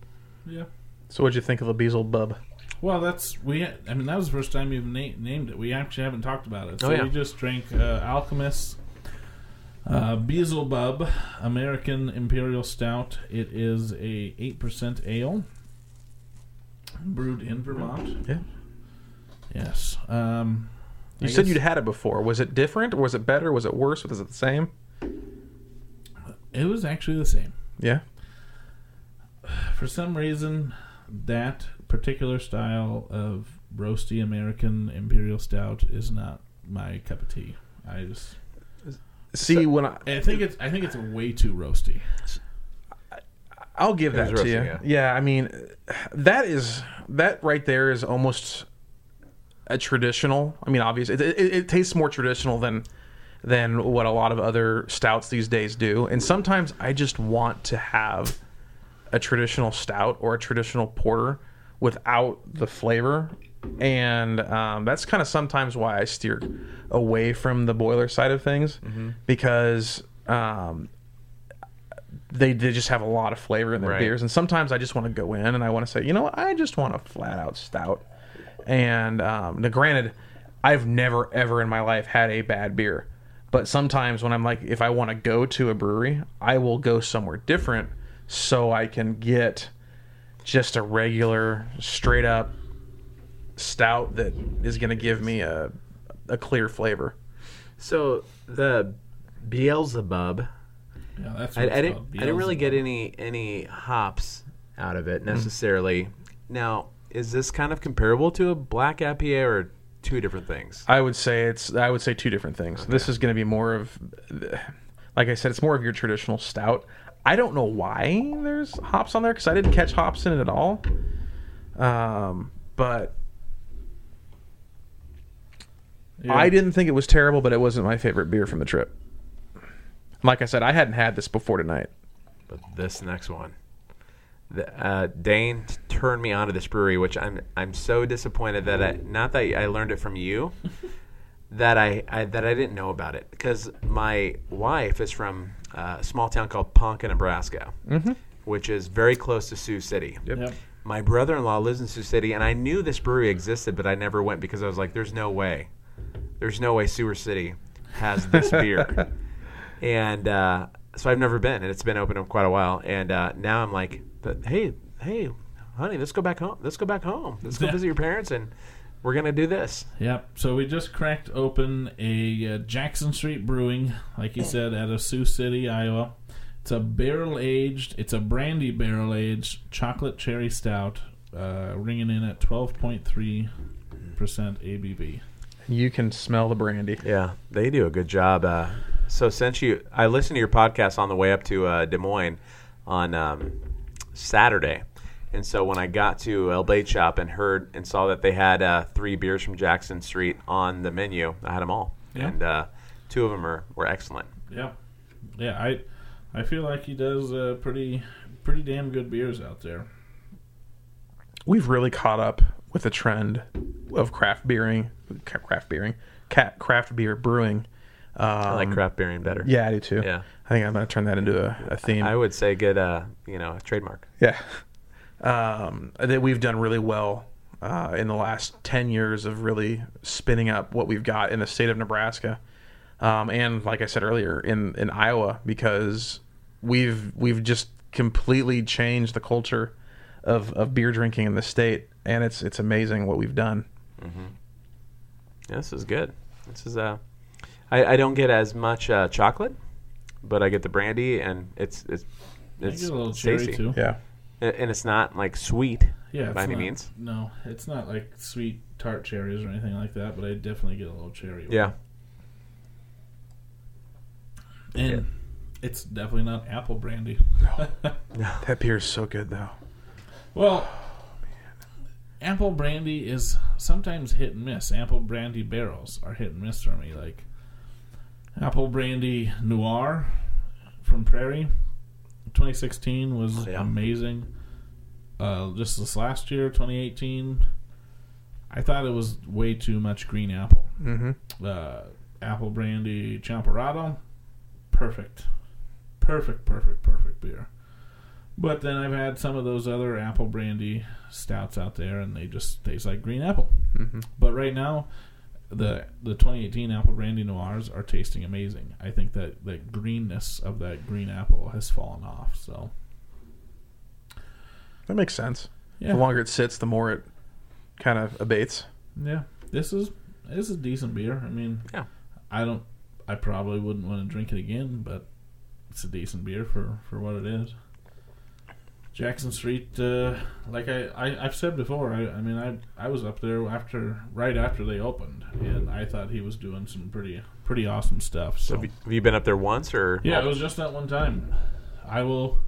Speaker 2: Yeah.
Speaker 3: So what'd you think of the Beelzebub?
Speaker 2: Well, that's we. I mean, that was the first time you've na- named it. We actually haven't talked about it. So
Speaker 4: Oh, yeah.
Speaker 2: we just drank uh, Alchemist uh, Beelzebub American Imperial Stout. It is a eight percent ale, brewed in Vermont.
Speaker 3: Yeah.
Speaker 2: Yes. Um,
Speaker 3: You
Speaker 2: I
Speaker 3: said
Speaker 2: guess
Speaker 3: you'd had it before. Was it different? Or was it better? Was it worse? Was it the same?
Speaker 2: It was actually the same.
Speaker 3: Yeah.
Speaker 2: For some reason, that particular style of roasty American Imperial Stout is not my cup of tea. I just.
Speaker 3: See, when I,
Speaker 2: I think it's I think it's way too roasty.
Speaker 3: I'll give
Speaker 4: It
Speaker 3: that to you.
Speaker 4: yeah.
Speaker 3: Yeah. I mean, that is that right there is almost a traditional. I mean, obviously, it, it, it tastes more traditional than than what a lot of other stouts these days do. And sometimes I just want to have a traditional stout or a traditional porter without the flavor. And um, that's kind of sometimes why I steer away from the boiler side of things because um, they, they just have a lot of flavor in their
Speaker 4: Right.
Speaker 3: beers. And sometimes I just want to go in and I want to say, you know what, I just want a flat out stout. And um, now, granted, I've never ever in my life had a bad beer. But sometimes when I'm like, if I want to go to a brewery, I will go somewhere different so I can get just a regular, straight up stout that is going to give me a, a clear flavor.
Speaker 4: So the Beelzebub,
Speaker 2: Yeah, that's
Speaker 4: I,
Speaker 2: what
Speaker 4: I
Speaker 2: it's
Speaker 4: didn't
Speaker 2: called,
Speaker 4: I didn't really get any any hops out of it necessarily. Now, is this kind of comparable to a black IPA or two different things?
Speaker 3: I would say it's I would say two different things. This is going to be more of like I said it's more of your traditional stout. I don't know why there's hops on there cuz I didn't catch hops in it at all. Um but
Speaker 2: Yeah.
Speaker 3: I didn't think it was terrible, but it wasn't my favorite beer from the trip. Like I said, I hadn't had this before tonight.
Speaker 4: But this next one, the, uh, Dane turned me onto this brewery, which I'm I'm so disappointed that I not that I learned it from you, that I, I that I didn't know about it because my wife is from uh, a small town called Ponca, Nebraska, which is very close to Sioux City.
Speaker 2: Yep.
Speaker 4: My brother-in-law lives in Sioux City, and I knew this brewery existed, but I never went because I was like, "There's no way, there's no way Sewer City has this beer." and uh, so I've never been, and it's been open up quite a while. And uh, now I'm like, "But hey, hey, honey, let's go back home. Let's go back home. Let's go visit your parents, and we're gonna do this."
Speaker 2: Yep. So we just cracked open a uh, Jackson Street Brewing, like you said, out of Sioux City, Iowa. It's a barrel aged. It's a brandy barrel aged chocolate cherry stout, uh, ringing in at twelve point three percent ABV.
Speaker 3: You can smell the brandy.
Speaker 4: Yeah, they do a good job. Uh, so since you, I listened to your podcast on the way up to uh, Des Moines on um, Saturday, and so when I got to El Bait Shop and heard and saw that they had uh, three beers from Jackson Street on the menu, I had them all,
Speaker 2: Yeah.
Speaker 4: and uh, two of them are, were excellent.
Speaker 2: Yep. Yeah, I I feel like he does uh, pretty pretty damn good beers out there.
Speaker 3: We've really caught up with the trend of craft beering, craft beering, craft beer brewing. Um,
Speaker 4: I like craft beering better.
Speaker 3: Yeah, I do too.
Speaker 4: Yeah.
Speaker 3: I think I'm going to turn that into a, a theme.
Speaker 4: I would say get a you know a trademark.
Speaker 3: Yeah. Um, that we've done really well uh, in the last 10 years of really spinning up what we've got in the state of Nebraska. Um, and like I said earlier, in, in Iowa, because we've we've just completely changed the culture of, of beer drinking in the state, and it's it's amazing what we've done.
Speaker 4: Yeah, this is good. This is uh, I, I don't get as much uh, chocolate, but I get the brandy, and it's it's
Speaker 2: I
Speaker 4: it's
Speaker 2: get a little cherry
Speaker 4: tasty.
Speaker 2: too.
Speaker 3: Yeah,
Speaker 4: and it's not like sweet
Speaker 2: Yeah,
Speaker 4: by
Speaker 2: it's
Speaker 4: any
Speaker 2: not-
Speaker 4: means.
Speaker 2: No, it's not like sweet tart cherries or anything like that, but I definitely get a little cherry. with
Speaker 4: Yeah,
Speaker 2: it. and it's definitely not apple brandy.
Speaker 3: that beer is so good though.
Speaker 2: well, Apple brandy is sometimes hit and miss. Apple brandy barrels are hit and miss for me. Like apple brandy noir from Prairie, 2016 was
Speaker 4: Oh, yeah.
Speaker 2: amazing. Uh, just this last year, 2018, I thought it was way too much green apple.
Speaker 3: Mm-hmm.
Speaker 2: Uh, apple brandy champurrado, perfect, perfect, perfect, perfect beer. But then I've had some of those other apple brandy stouts out there, and they just taste like green apple.
Speaker 3: Mm-hmm.
Speaker 2: But right now, the the 2018 apple brandy noirs are tasting amazing. I think that the greenness of that green apple has fallen off. So
Speaker 3: That makes sense.
Speaker 2: yeah,
Speaker 3: The longer it sits, the more it kind of abates.
Speaker 2: yeah, this is this is decent beer. I mean,
Speaker 4: Yeah.
Speaker 2: I don't, I probably wouldn't want to drink it again, but it's a decent beer for for what it is. Jackson Street, uh, like I, I I've said before, I, I mean I I was up there after right after they opened, and I thought he was doing some pretty pretty awesome stuff. So
Speaker 4: So have you, have been up there once or?
Speaker 2: yeah, it was just that one time. I will.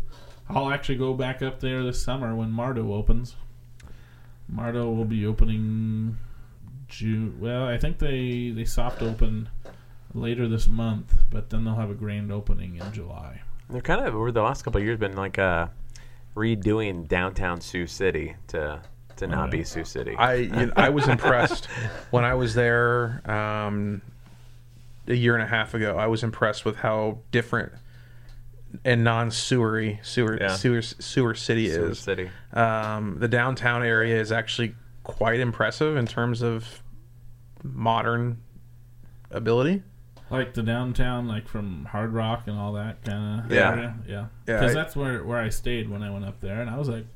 Speaker 2: I'll actually go back up there this summer when Marto opens. Marto will be opening June. Well, I think they they soft open later this month, but then they'll have a grand opening in July.
Speaker 4: They're kind of over the last couple of years been like uh, redoing downtown Sioux City to to not
Speaker 2: yeah.
Speaker 4: be Sioux City.
Speaker 3: I you know, I was impressed when I was there um, a year and a half ago. I was impressed with how different and non-sewery sewer
Speaker 4: Yeah.
Speaker 3: sewer sewer city
Speaker 4: Sioux
Speaker 3: is.
Speaker 4: City.
Speaker 3: Um, the downtown area is actually quite impressive in terms of modern ability.
Speaker 2: Like the downtown, like from Hard Rock and all that kind of
Speaker 4: Yeah.
Speaker 2: area. Yeah,
Speaker 3: Yeah,
Speaker 2: because that's where where I stayed when I went up there, and I was like,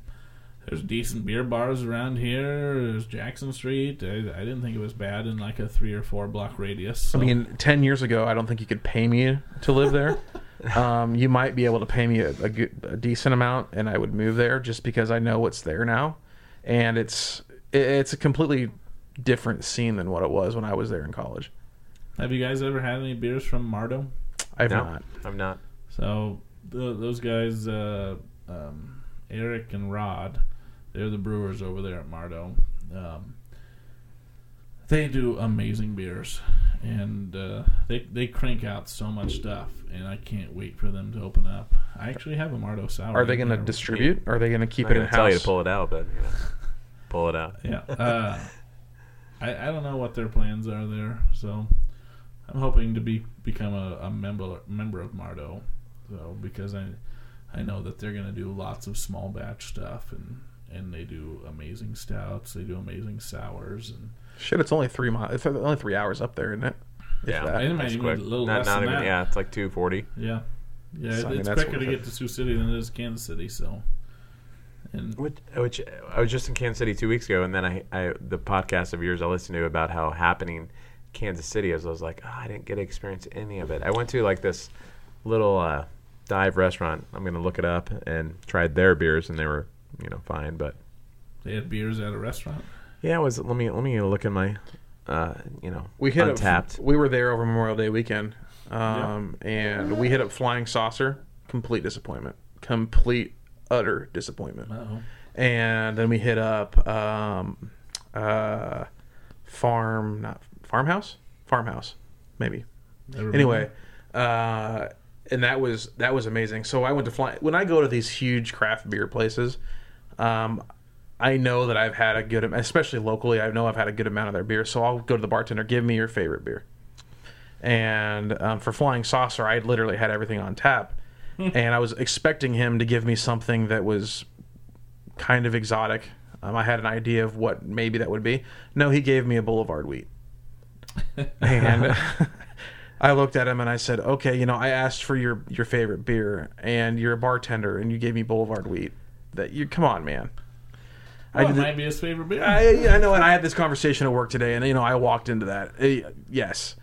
Speaker 2: "There's decent beer bars around here. There's Jackson Street. I, I didn't think it was bad in like a three or four block radius." So.
Speaker 3: I mean, ten years ago, I don't think you could pay me to live there. um, you might be able to pay me a, a, good, a decent amount, and I would move there just because I know what's there now, and it's it, it's a completely different scene than what it was when I was there in college.
Speaker 2: Have you guys ever had any beers from Marto?
Speaker 3: I've
Speaker 4: no,
Speaker 3: not.
Speaker 4: I'm not.
Speaker 2: So th- those guys, uh, um, Eric and Rod, they're the brewers over there at Marto. Um, they do amazing beers, and uh, they they crank out so much stuff, and I can't wait for them to open up. I actually have a Marto sour.
Speaker 3: Are they going to
Speaker 2: there.
Speaker 3: distribute? Are they going to keep
Speaker 4: I'm
Speaker 3: it in
Speaker 4: gonna tell you
Speaker 3: house?
Speaker 4: to pull it out, but you know, pull it out.
Speaker 2: Yeah. Uh, I, I don't know what their plans are there, so I'm hoping to be become a, a member member of Marto, so because I I know that they're gonna do lots of small batch stuff and and they do amazing stouts, they do amazing sours, and
Speaker 3: Shit, it's only three miles. It's only three hours up there, isn't it? If
Speaker 4: Yeah,
Speaker 3: that.
Speaker 2: I might
Speaker 4: that's
Speaker 2: even
Speaker 4: quick.
Speaker 2: a little
Speaker 4: not,
Speaker 2: less
Speaker 4: not
Speaker 2: than
Speaker 4: even.
Speaker 2: that.
Speaker 4: Yeah, it's like two forty.
Speaker 2: yeah, yeah,
Speaker 3: So, I mean,
Speaker 2: it's
Speaker 3: that's
Speaker 2: quicker to
Speaker 3: it.
Speaker 2: get to Sioux City than it is Kansas City, so. And
Speaker 4: Which, which I was just in Kansas City two weeks ago, and then I, I the podcast of yours I listened to about how happening Kansas City is. I was like, oh, I didn't get to experience any of it. I went to like this little uh, dive restaurant. I'm gonna look it up and tried their beers, and they were you know fine. But
Speaker 2: they had beers at a restaurant.
Speaker 4: yeah, it was let me let me look in my uh, you know
Speaker 3: We hit
Speaker 4: Untappd.
Speaker 3: Up, we were there over Memorial Day weekend, um, and we hit up Flying Saucer. Complete disappointment. Complete utter disappointment.
Speaker 2: Oh,
Speaker 3: And then we hit up um, uh, farm, not farmhouse, farmhouse, maybe. Anyway, uh, and that was that was amazing. So I went to fly. When I go to these huge craft beer places, um, I know that I've had a good, especially locally. I know I've had a good amount of their beer. So I'll go to the bartender, give me your favorite beer. And um, for Flying Saucer, I literally had everything on tap, and I was expecting him to give me something that was kind of exotic. Um, I had an idea of what maybe that would be. No, he gave me a Boulevard Wheat. and I looked at him and I said, "Okay, you know, I asked for your your favorite beer, and you're a bartender, and you gave me Boulevard Wheat. That you come on, man."
Speaker 2: well,
Speaker 3: I did-
Speaker 2: might be his favorite beer.
Speaker 3: I, I know, and I had this conversation at work today, and you know, I walked into that. Uh, yes,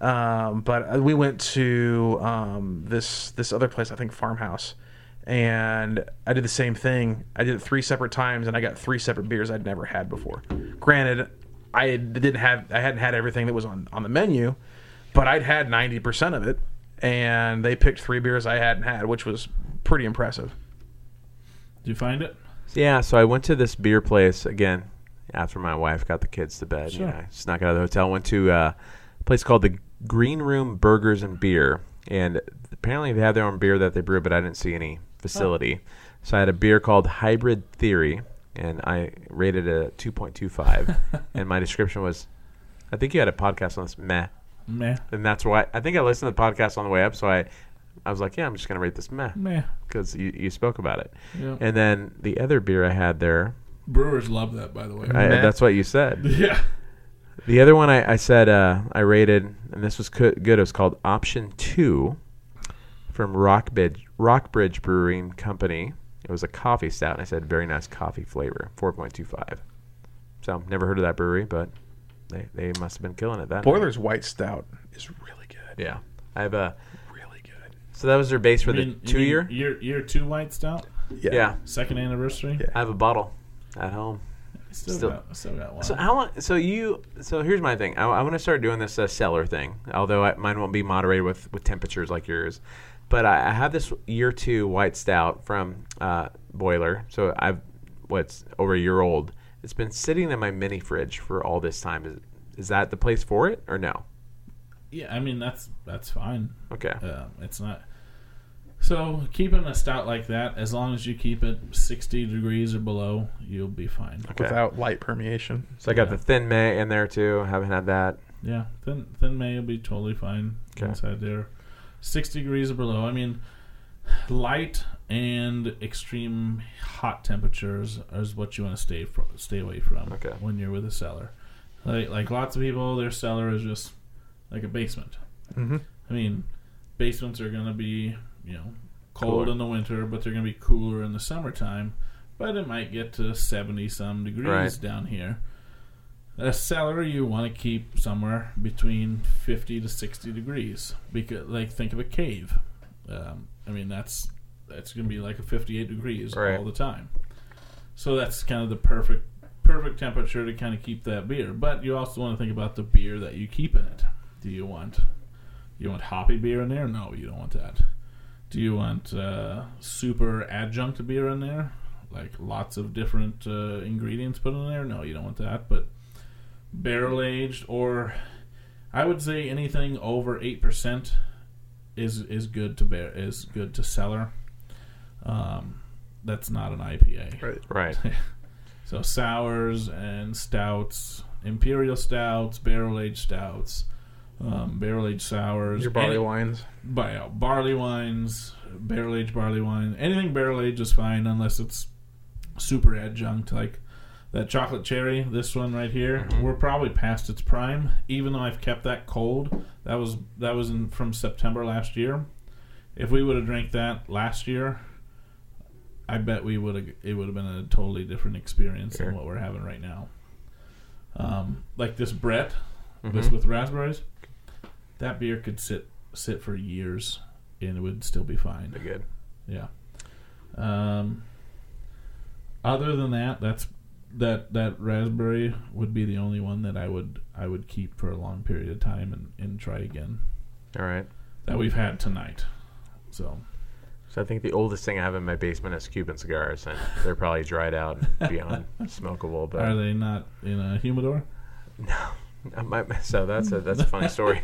Speaker 3: um, but we went to um, this this other place, I think Farmhouse, and I did the same thing. I did it three separate times, and I got three separate beers I'd never had before. Granted, I didn't have I hadn't had everything that was on on the menu, but I'd had ninety percent of it, and they picked three beers I hadn't had, which was pretty impressive.
Speaker 2: Did you find it?
Speaker 4: Yeah, so I went to this beer place again. after my wife got the kids to bed. You
Speaker 2: Sure.
Speaker 4: know, I snuck out of the hotel, went to uh, a place called the Green Room Burgers and Beer, and apparently they have their own beer that they brew, but I didn't see any facility. So I had a beer called Hybrid Theory, and I rated a 2.25, and my description was, I think you had a podcast on this, meh,
Speaker 2: Meh.
Speaker 4: and that's why I think I listened to the podcast on the way up, so I. I was like, yeah, I'm just gonna rate this meh
Speaker 2: Meh.
Speaker 4: because you, you spoke about it.
Speaker 2: Yeah.
Speaker 4: And then the other beer I had there,
Speaker 2: Brewers love that, by the way.
Speaker 4: I, that's what you said.
Speaker 2: yeah.
Speaker 4: The other one I, I said uh, I rated, and this was co- good. It was called Option Two from Rockbridge Rockbridge Brewing Company. It was a coffee stout, and I said very nice coffee flavor, four point two five. So never heard of that brewery, but they they must have been killing it. That
Speaker 3: Boiler's White Stout is really good.
Speaker 4: yeah. I have a
Speaker 3: Really good.
Speaker 4: so that was their base for
Speaker 2: You
Speaker 4: the
Speaker 2: mean- you
Speaker 4: two
Speaker 2: mean
Speaker 4: year.
Speaker 2: year year two white stout,
Speaker 4: Yeah.
Speaker 2: second anniversary.
Speaker 3: Yeah.
Speaker 4: I have a bottle at home.
Speaker 2: Still,
Speaker 4: Still-
Speaker 2: got, still got one.
Speaker 4: So how long? So you? So here's my thing. I, I want to start doing this uh, cellar thing. Although I, mine won't be moderated with, with temperatures like yours, but I, I have this year two white stout from uh, Boiler. So I've what's over a year old. It's been sitting in my mini fridge for all this time. Is is that the place for it or no?
Speaker 2: yeah, I mean that's that's fine.
Speaker 4: Okay.
Speaker 2: Uh, it's not. So keeping a stout like that, as long as you keep it sixty degrees or below, you'll be fine.
Speaker 4: Okay.
Speaker 3: Without light permeation.
Speaker 4: So I got
Speaker 2: Yeah.
Speaker 4: the thin May in there too. Haven't had that.
Speaker 2: Yeah, thin thin May will be totally fine
Speaker 4: Okay.
Speaker 2: inside there. Sixty degrees or below. I mean, light and extreme hot temperatures is what you want to stay from, stay away from
Speaker 4: Okay.
Speaker 2: when you're with a cellar. Like like lots of people, their cellar is just like a basement.
Speaker 3: Mm-hmm.
Speaker 2: I mean, basements are going to be, you know, cold in the winter, but they're going to be cooler in the summertime. But it might get to 70 some degrees
Speaker 4: Right.
Speaker 2: down here. A cellar you want to keep somewhere between 50 to 60 degrees. Because, like, think of a cave. Um, I mean, that's that's going to be like a 58 degrees
Speaker 4: Right.
Speaker 2: all the time. So that's kind of the perfect perfect temperature to kind of keep that beer. But you also want to think about the beer that you keep in it. Do you want you want hoppy beer in there? No, you don't want that. Do you want uh, super adjunct beer in there? Like lots of different uh, ingredients put in there? No, you don't want that. But barrel aged, or I would say anything over eight percent is is good to bear is good to cellar. Um, that's not an IPA.
Speaker 3: Right.
Speaker 4: Right.
Speaker 2: So sours and stouts, imperial stouts, barrel aged stouts, um, barrel aged sours,
Speaker 3: Your barley
Speaker 2: any-
Speaker 3: wines.
Speaker 2: by uh, barley wines, barrel aged barley wine. Anything barrel aged is fine unless it's super adjunct like that chocolate cherry. This one right here, we're probably past its prime. Even though I've kept that cold, that was that was in, from September last year. If we would have drank that last year, I bet we would have. It would have been a totally different experience
Speaker 4: Sure.
Speaker 2: than what we're having right now. Um, like this Brett, this
Speaker 4: Mhm.
Speaker 2: with raspberries, that beer could sit sit for years and it would still be fine.
Speaker 4: Pretty good.
Speaker 2: Yeah. Um, other than that, that's that that raspberry would be the only one that I would I would keep for a long period of time and, and try again
Speaker 4: All right.
Speaker 2: that we've had tonight. So
Speaker 4: So I think the oldest thing I have in my basement is Cuban cigars, and they're probably dried out and beyond smokable. But
Speaker 2: are they not in a humidor?
Speaker 4: No I might- so that's a that's a funny story.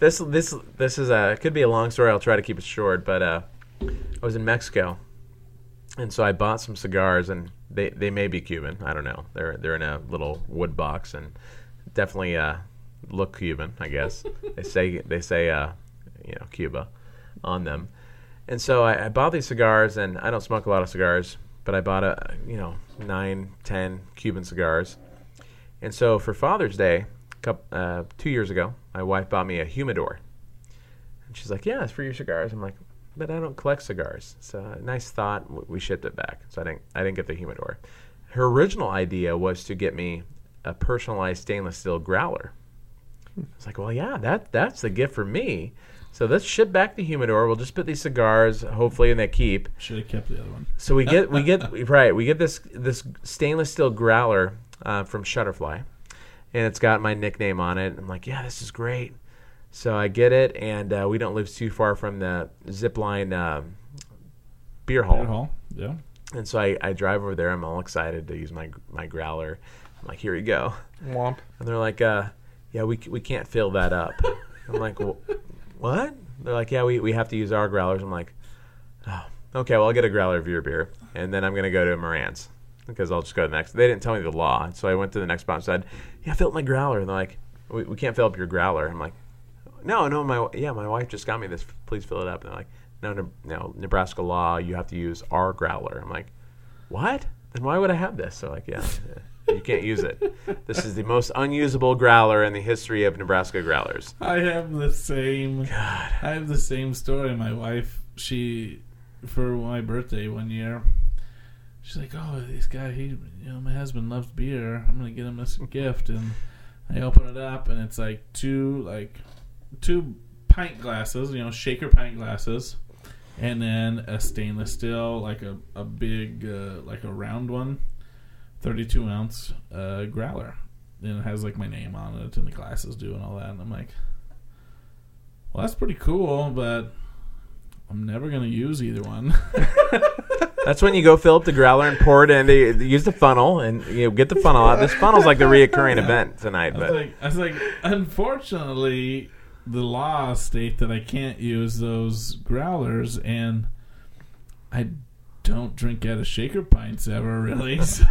Speaker 4: this this this is a could be a long story. I'll try to keep it short. But uh, I was in Mexico, and so I bought some cigars, and they, they may be Cuban. I don't know. They're they're in a little wood box, and definitely uh, look Cuban. I guess they say they say uh, you know Cuba on them. And so I, I bought these cigars, and I don't smoke a lot of cigars, but I bought a you know nine, ten Cuban cigars. And so for Father's Day, coup uh, two years ago, my wife bought me a humidor. And she's like, "Yeah, it's for your cigars." I'm like, "But I don't collect cigars." So a nice thought. We shipped it back, so I didn't. I didn't get the humidor. Her original idea was to get me a personalized stainless steel growler. I was like, "Well, yeah, that that's the gift for me." So let's ship back the humidor. We'll just put these cigars, hopefully, in that keep.
Speaker 2: Should have kept the other one.
Speaker 4: So we get we get right we get this this stainless steel growler uh, from Shutterfly, and it's got my nickname on it. I'm like, yeah, this is great. So I get it, and uh, we don't live too far from the Zipline um, beer hall.
Speaker 2: Beer hall. Yeah.
Speaker 4: And so I, I drive over there. I'm all excited to use my my growler. I'm like, here you go.
Speaker 3: Womp.
Speaker 4: And they're like, uh, yeah, we, we can't fill that up. I'm like, what? They're like, yeah, we, we have to use our growlers. I'm like, oh, okay, well, I'll get a growler of your beer. And then I'm going to go to Moran's because I'll just go to the next. They didn't tell me the law. So I went to the next spot and said, yeah, fill up my growler. And they're like, we, we can't fill up your growler. I'm like, no, no, my yeah, my wife just got me this. Please fill it up. And they're like, no, no, no, Nebraska law, you have to use our growler. I'm like, what? Then why would I have this? They're like, yeah, yeah, you can't use it. This is the most unusable growler in the history of Nebraska growlers.
Speaker 2: I have the same. God, I have the same story. My wife, she, for my birthday one year, she's like, "Oh, this guy, he, you know, my husband loves beer. I'm gonna get him this gift." And I open it up, and it's like two, like, two pint glasses, you know, shaker pint glasses, and then a stainless steel, like a a big, uh, like a round one, 32 ounce uh, growler. And it has like my name on it, and the glasses do, and all that. And I'm like, well, that's pretty cool, but I'm never gonna use either one.
Speaker 4: That's when you go fill up the growler and pour it in. They, they use the funnel and you know, get the funnel out. This funnel's like the reoccurring event tonight.
Speaker 2: I was
Speaker 4: But
Speaker 2: like, I was like, unfortunately, the law state that I can't use those growlers, and I don't drink out of shaker pints ever, really. So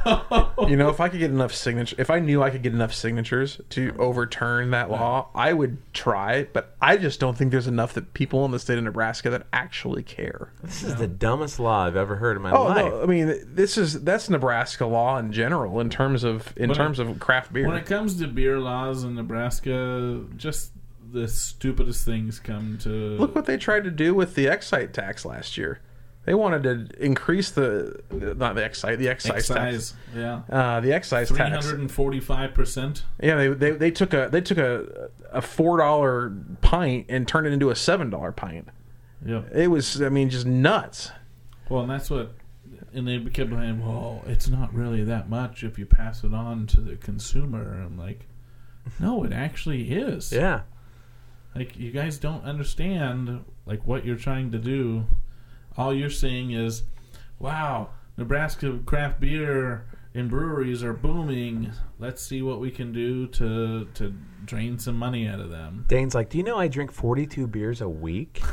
Speaker 3: You know, if I could get enough signature, if I knew I could get enough signatures to overturn that law, I would try. But I just don't think there's enough that people in the state of Nebraska that actually care.
Speaker 4: this is the dumbest law I've ever heard in my
Speaker 3: Oh
Speaker 4: life.
Speaker 3: no! I mean, this is that's Nebraska law in general in terms of in
Speaker 2: When it-
Speaker 3: terms of craft beer.
Speaker 2: when it comes to beer laws in Nebraska, just the stupidest things come to.
Speaker 3: Look what they tried to do with the excise tax last year. They wanted to increase the not the excise the excise,
Speaker 2: excise, yeah.
Speaker 3: Uh, the excise
Speaker 2: three
Speaker 3: tax.
Speaker 2: hundred and forty-five percent.
Speaker 3: Yeah, they, they they took a they took a a four dollar pint and turned it into a seven dollar pint.
Speaker 2: Yeah.
Speaker 3: It was I mean just nuts.
Speaker 2: Well, and that's what, and they kept saying, "Well, it's not really that much if you pass it on to the consumer." I'm like, "No, it actually is.
Speaker 4: yeah.
Speaker 2: Like you guys don't understand like what you're trying to do. All you're seeing is, "Wow, Nebraska craft beer and breweries are booming. Let's see what we can do to to drain some money out of them."
Speaker 4: Dane's like, do you know I drink 42 beers a week?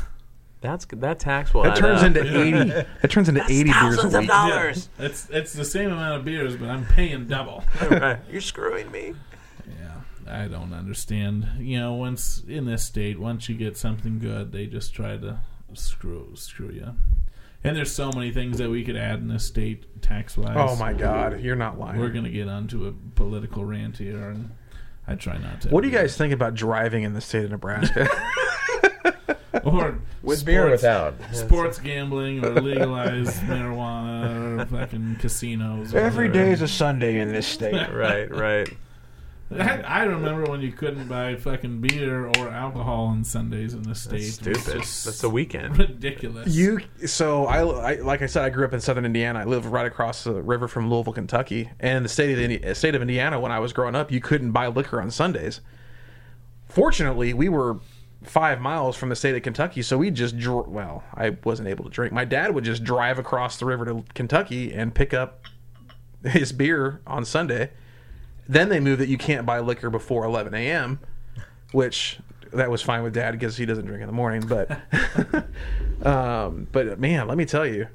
Speaker 4: That's that tax will
Speaker 3: That
Speaker 4: add
Speaker 3: turns
Speaker 4: up.
Speaker 3: into eighty. That turns into eighty beers
Speaker 4: thousands
Speaker 3: a
Speaker 4: of
Speaker 3: week.
Speaker 4: dollars.
Speaker 2: Yeah, it's it's the same amount of beers, but I'm paying double.
Speaker 4: Right. You're screwing me.
Speaker 2: Yeah, I don't understand. You know, once in this state, once you get something good, they just try to screw screw you. And there's so many things that we could add in this state tax wise.
Speaker 3: Oh my god, you're not lying.
Speaker 2: We're gonna get onto a political rant here, and I try not to.
Speaker 3: what do you guys think about driving in the state of Nebraska?
Speaker 2: or
Speaker 4: With beer
Speaker 2: sports-
Speaker 4: without?
Speaker 2: sports gambling or legalized marijuana or fucking casinos? or
Speaker 3: Every
Speaker 2: whatever.
Speaker 3: day is a Sunday in this state.
Speaker 4: Right, right.
Speaker 2: I, I remember when you couldn't buy fucking beer or alcohol on Sundays in the states.
Speaker 4: That's stupid.
Speaker 2: just
Speaker 4: That's a weekend.
Speaker 2: ridiculous.
Speaker 3: You so I, I like I said I grew up in southern Indiana. I live right across the river from Louisville, Kentucky. And in the state of Indi- state of Indiana, when I was growing up, you couldn't buy liquor on Sundays. Fortunately, we were five miles from the state of Kentucky, so we just dr- well, I wasn't able to drink. My dad would just drive across the river to Kentucky and pick up his beer on Sunday. Then they moved that you can't buy liquor before 11 a.m., which that was fine with dad because he doesn't drink in the morning. But, um, but man, let me tell you,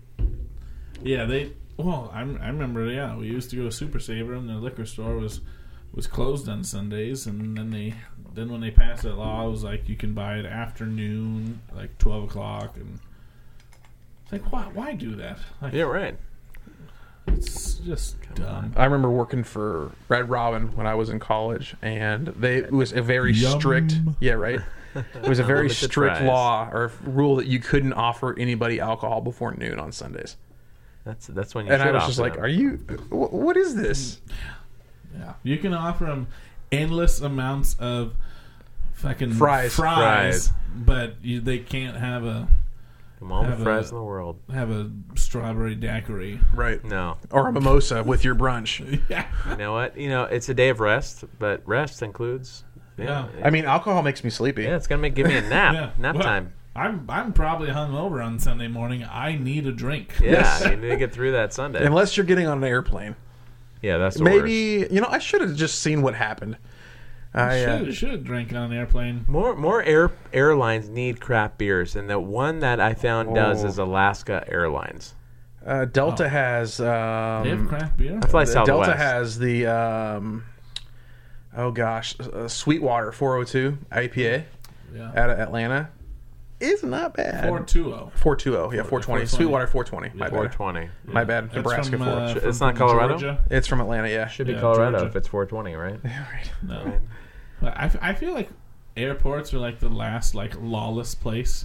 Speaker 2: Yeah, they. Well, I, I remember. Yeah, we used to go to Super Saver, and the liquor store was was closed on Sundays, and then they then when they passed that law, it was like you can buy it afternoon, like twelve o'clock, and it's like why why do that? Like,
Speaker 4: Yeah, right.
Speaker 2: It's just dumb.
Speaker 3: I remember working for Red Robin when I was in college, and they it was a very
Speaker 2: Yum.
Speaker 3: strict. Yeah, right. It was a very
Speaker 4: Unlimited
Speaker 3: strict
Speaker 4: fries.
Speaker 3: law or rule that you couldn't offer anybody alcohol before noon on Sundays.
Speaker 4: That's that's when you
Speaker 3: And
Speaker 4: should
Speaker 3: I was just
Speaker 4: offer
Speaker 3: like,
Speaker 4: them.
Speaker 3: "Are you? wh- What is this?"
Speaker 2: Yeah, you can offer them endless amounts of fucking
Speaker 3: Fries.
Speaker 2: fries,
Speaker 4: Fries.
Speaker 2: but you, they can't have a
Speaker 4: Come on,
Speaker 2: have
Speaker 4: the fries
Speaker 2: a-
Speaker 4: in the world.
Speaker 2: have a strawberry daiquiri.
Speaker 3: Right.
Speaker 4: No.
Speaker 3: Or a mimosa with your brunch.
Speaker 2: Yeah.
Speaker 4: You know what? You know, it's a day of rest, but rest includes.
Speaker 2: Yeah.
Speaker 3: I mean, alcohol makes me sleepy.
Speaker 4: yeah, it's gonna make give me a nap.
Speaker 2: Yeah.
Speaker 4: Nap
Speaker 2: Well,
Speaker 4: time.
Speaker 2: I'm I'm probably hungover on Sunday morning. I need a drink.
Speaker 4: Yeah, you need to get through that Sunday.
Speaker 3: Unless you're getting on an airplane.
Speaker 4: yeah, that's the worst.
Speaker 3: Maybe you know I should have just seen what happened. I uh,
Speaker 2: should should drink on an airplane.
Speaker 4: More more air airlines need craft beers, and the one that I found does
Speaker 3: Oh.
Speaker 4: is Alaska Airlines.
Speaker 3: uh, Delta
Speaker 2: Oh.
Speaker 3: has um,
Speaker 2: They have craft beer.
Speaker 4: I fly
Speaker 3: the
Speaker 4: Southwest.
Speaker 3: Delta has the um, oh gosh, uh, Sweetwater 402 IPA
Speaker 2: Yeah.
Speaker 3: out of Atlanta. It's not bad.
Speaker 2: Four two zero.
Speaker 3: 420, yeah, 420.
Speaker 2: 420.
Speaker 3: Sweetwater 420. My bad.
Speaker 4: 420.
Speaker 3: My bad.
Speaker 2: That's
Speaker 3: Nebraska
Speaker 2: from,
Speaker 3: 4.
Speaker 2: uh,
Speaker 4: It's
Speaker 2: from-
Speaker 4: not Colorado?
Speaker 2: Georgia.
Speaker 3: It's from Atlanta, yeah.
Speaker 4: Should be
Speaker 2: Yeah,
Speaker 4: Colorado
Speaker 2: Georgia.
Speaker 4: if it's 420, right?
Speaker 3: Right.
Speaker 2: No.
Speaker 4: Right.
Speaker 2: But I, f- I feel like airports are like the last like lawless place.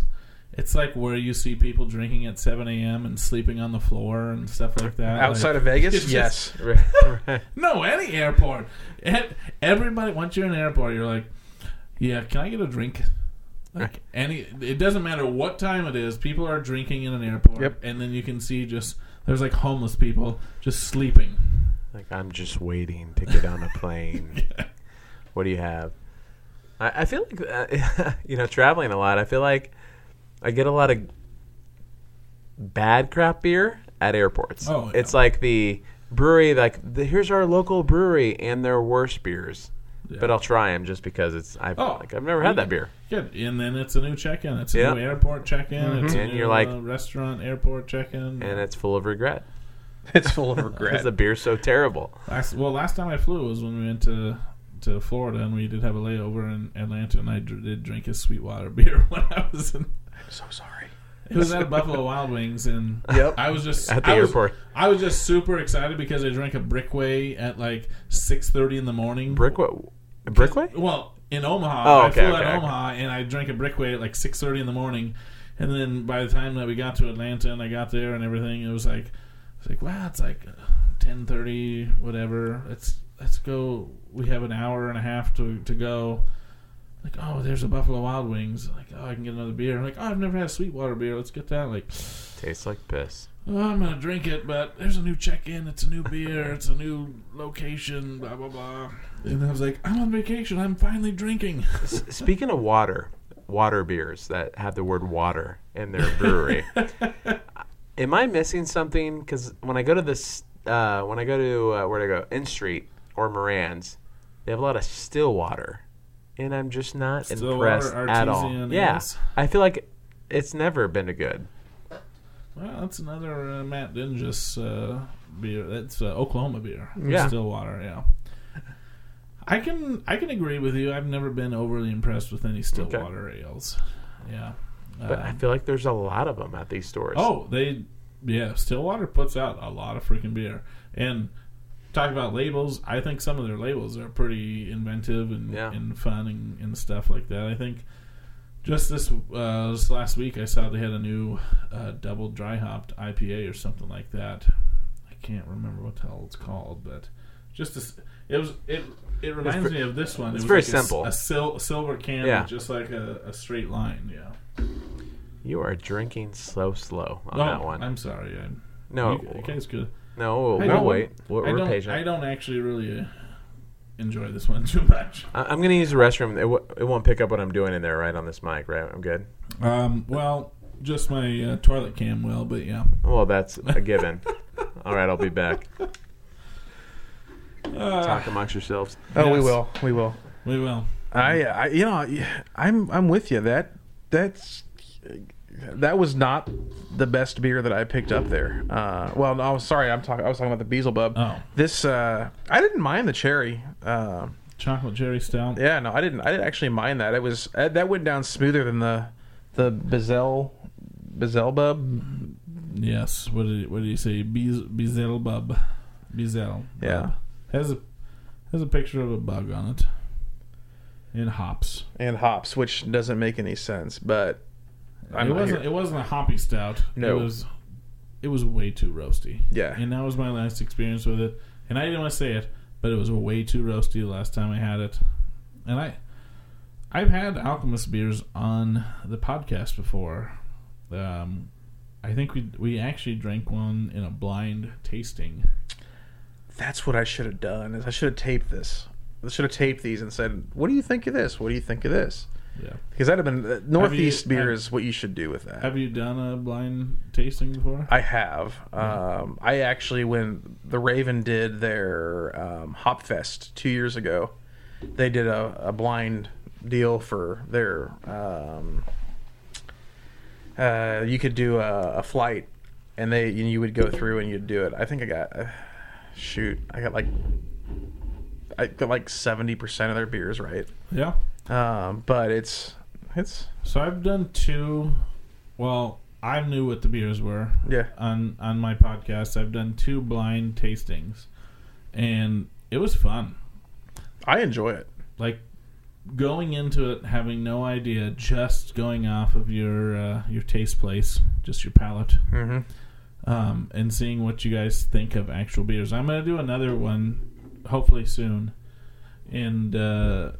Speaker 2: It's like where you see people drinking at 7 a.m. and sleeping on the floor and stuff like that.
Speaker 3: Outside
Speaker 2: Like-
Speaker 3: of Vegas, yes.
Speaker 2: just-
Speaker 4: Right, right.
Speaker 2: No, any airport. Everybody, once you're in an airport, you're like, yeah, can I get a drink? Like any, it doesn't matter what time it is. People are drinking in an airport,
Speaker 3: Yep.
Speaker 2: and then you can see just there's like homeless people just sleeping.
Speaker 4: Like I'm just waiting to get on a plane. What do you have? I, I feel like uh, you know traveling a lot. I feel like I get a lot of bad craft beer at airports.
Speaker 2: Oh, yeah.
Speaker 4: It's like the brewery. Like the, here's our local brewery and their worst beers.
Speaker 2: Yeah.
Speaker 4: But I'll try them just because it's I
Speaker 2: Oh.
Speaker 4: like I've never had that beer.
Speaker 2: Good, and then it's a new check-in. It's a
Speaker 4: Yeah.
Speaker 2: new airport check-in. It's a
Speaker 4: And
Speaker 2: new
Speaker 4: you're like-
Speaker 2: uh, restaurant airport check-in.
Speaker 4: and it's full of regret
Speaker 3: It's full of regret because
Speaker 4: the beer's so terrible.
Speaker 2: Last, well, last time I flew was when we went to to Florida, and we did have a layover in Atlanta, and I dr- did drink a Sweetwater beer when I was in.
Speaker 3: I'm so sorry.
Speaker 2: It was at Buffalo Wild Wings, and
Speaker 3: Yep.
Speaker 2: I was just
Speaker 4: At the
Speaker 2: I was-
Speaker 4: airport.
Speaker 2: I was just super excited because I drank a Brickway at like six thirty in the morning.
Speaker 4: Brickway, Brickway.
Speaker 2: Well, in Omaha,
Speaker 4: Oh,
Speaker 2: I
Speaker 4: okay,
Speaker 2: flew
Speaker 4: okay,
Speaker 2: at
Speaker 4: okay.
Speaker 2: Omaha, and I drank a Brickway at like six thirty in the morning, and then by the time that we got to Atlanta and I got there and everything, it was like, it's like wow, it's like ten thirty, whatever. Let's let's go. We have an hour and a half to to go. Like, oh, there's a Buffalo Wild Wings. Like, oh, I can get another beer. I'm like, oh, I've never had a Sweetwater beer. Let's get that. Like,
Speaker 4: Tastes like piss.
Speaker 2: Oh, I'm gonna drink it, but there's a new check-in. It's a new beer. It's a new location. Blah blah blah. And I was like, I'm on vacation. I'm finally drinking.
Speaker 4: S- Speaking of water, water beers that have the word water in their brewery. am I missing something? Because when I go to this, uh, when I go to uh, where I go, In Street or Moran's, they have a lot of still water, and I'm just not
Speaker 2: Stillwater
Speaker 4: impressed at all.
Speaker 2: artesian
Speaker 4: Yeah. I feel like it's never been a good.
Speaker 2: Well, that's another uh, Matt Dingus uh, beer. That's uh, Oklahoma beer.
Speaker 4: Yeah.
Speaker 2: Stillwater. Yeah. I can I can agree with you. I've never been overly impressed with any Stillwater ales. Yeah.
Speaker 4: But I
Speaker 2: Um,
Speaker 4: feel like there's a lot of them at these stores.
Speaker 2: Oh, they yeah, Stillwater puts out a lot of freaking beer. And talk about labels, I think some of their labels are pretty inventive and,
Speaker 4: Yeah.
Speaker 2: and fun and, and stuff like that. I think just this uh, this last week I saw they had a new uh, double dry hopped IPA or something like that. I can't remember what the hell it's called, but just this, it was it it reminds me of this one.
Speaker 4: it's
Speaker 2: it was
Speaker 4: very
Speaker 2: like
Speaker 4: simple.
Speaker 2: A, sil- silver can,
Speaker 4: Yeah.
Speaker 2: just like a, a straight line. Yeah.
Speaker 4: you are drinking so slow on
Speaker 2: Oh,
Speaker 4: that one.
Speaker 2: I'm sorry. I,
Speaker 4: no,
Speaker 2: you, you guys could.
Speaker 4: no, we'll, wait. We're,
Speaker 2: I don't.
Speaker 4: patient.
Speaker 2: I don't actually really uh, enjoy this one too much.
Speaker 4: I- I'm gonna use the restroom. It, w- it won't pick up what I'm doing in there, right on this mic, right? I'm good.
Speaker 2: Um. Well, just my uh, toilet cam will, but yeah.
Speaker 4: Well, that's a given. All right, I'll be back.
Speaker 2: Uh,
Speaker 4: Talk amongst yourselves.
Speaker 3: Oh, we will. We will.
Speaker 2: we will.
Speaker 3: I, I, you know, I'm, I'm with you. That, that's, that was not the best beer that I picked up there. Uh, well, no, I was sorry. I'm talking. I was talking about the Beelzebub.
Speaker 2: Oh.
Speaker 3: This, uh, I didn't mind the cherry. Uh,
Speaker 2: Chocolate cherry stout.
Speaker 3: yeah, no, I didn't. I didn't actually mind that. It was uh, that went down smoother than the, the Bizel, Bizelbub.
Speaker 2: Yes. What did what did you say? Bez- Beelzebub. Bezel.
Speaker 3: Yeah.
Speaker 2: Has a has a picture of a bug on it. And hops.
Speaker 3: and hops, which doesn't make any sense. But I'm
Speaker 2: it wasn't.
Speaker 3: here.
Speaker 2: It wasn't a hoppy stout.
Speaker 3: No.
Speaker 2: It was. It was way too roasty.
Speaker 3: Yeah.
Speaker 2: And that was my last experience with it. And I didn't want to say it, but it was way too roasty the last time I had it. And I, I've had Alchemist beers on the podcast before. Um, I think we we actually drank one in a blind tasting.
Speaker 3: That's what I should have done. Is I should have taped this. I should have taped these and said, "What do you think of this? What do you think of this?"
Speaker 2: Yeah.
Speaker 3: because that'd have been uh, Northeast
Speaker 2: you-
Speaker 3: beer
Speaker 2: have-
Speaker 3: is what you should do with that.
Speaker 2: Have you done a blind tasting before?
Speaker 3: I have. Um, I actually, when the Raven did their um, Hop Fest two years ago, they did a, a blind deal for their. Um, uh, you could do a, a flight, and they and you would go through and you'd do it. I think I got, uh, shoot, I got like, I got like seventy percent of their beers right.
Speaker 2: Yeah.
Speaker 3: Um, but it's it's
Speaker 2: So I've done two. Well, I knew what the beers were.
Speaker 3: yeah
Speaker 2: On on my podcast, I've done two blind tastings, and it was fun.
Speaker 3: I enjoy it.
Speaker 2: Like going into it having no idea, just going off of your uh, your taste place, just your palate,
Speaker 3: Mm-hmm.
Speaker 2: um, and seeing what you guys think of actual beers. I'm gonna do another one, hopefully soon, and uh,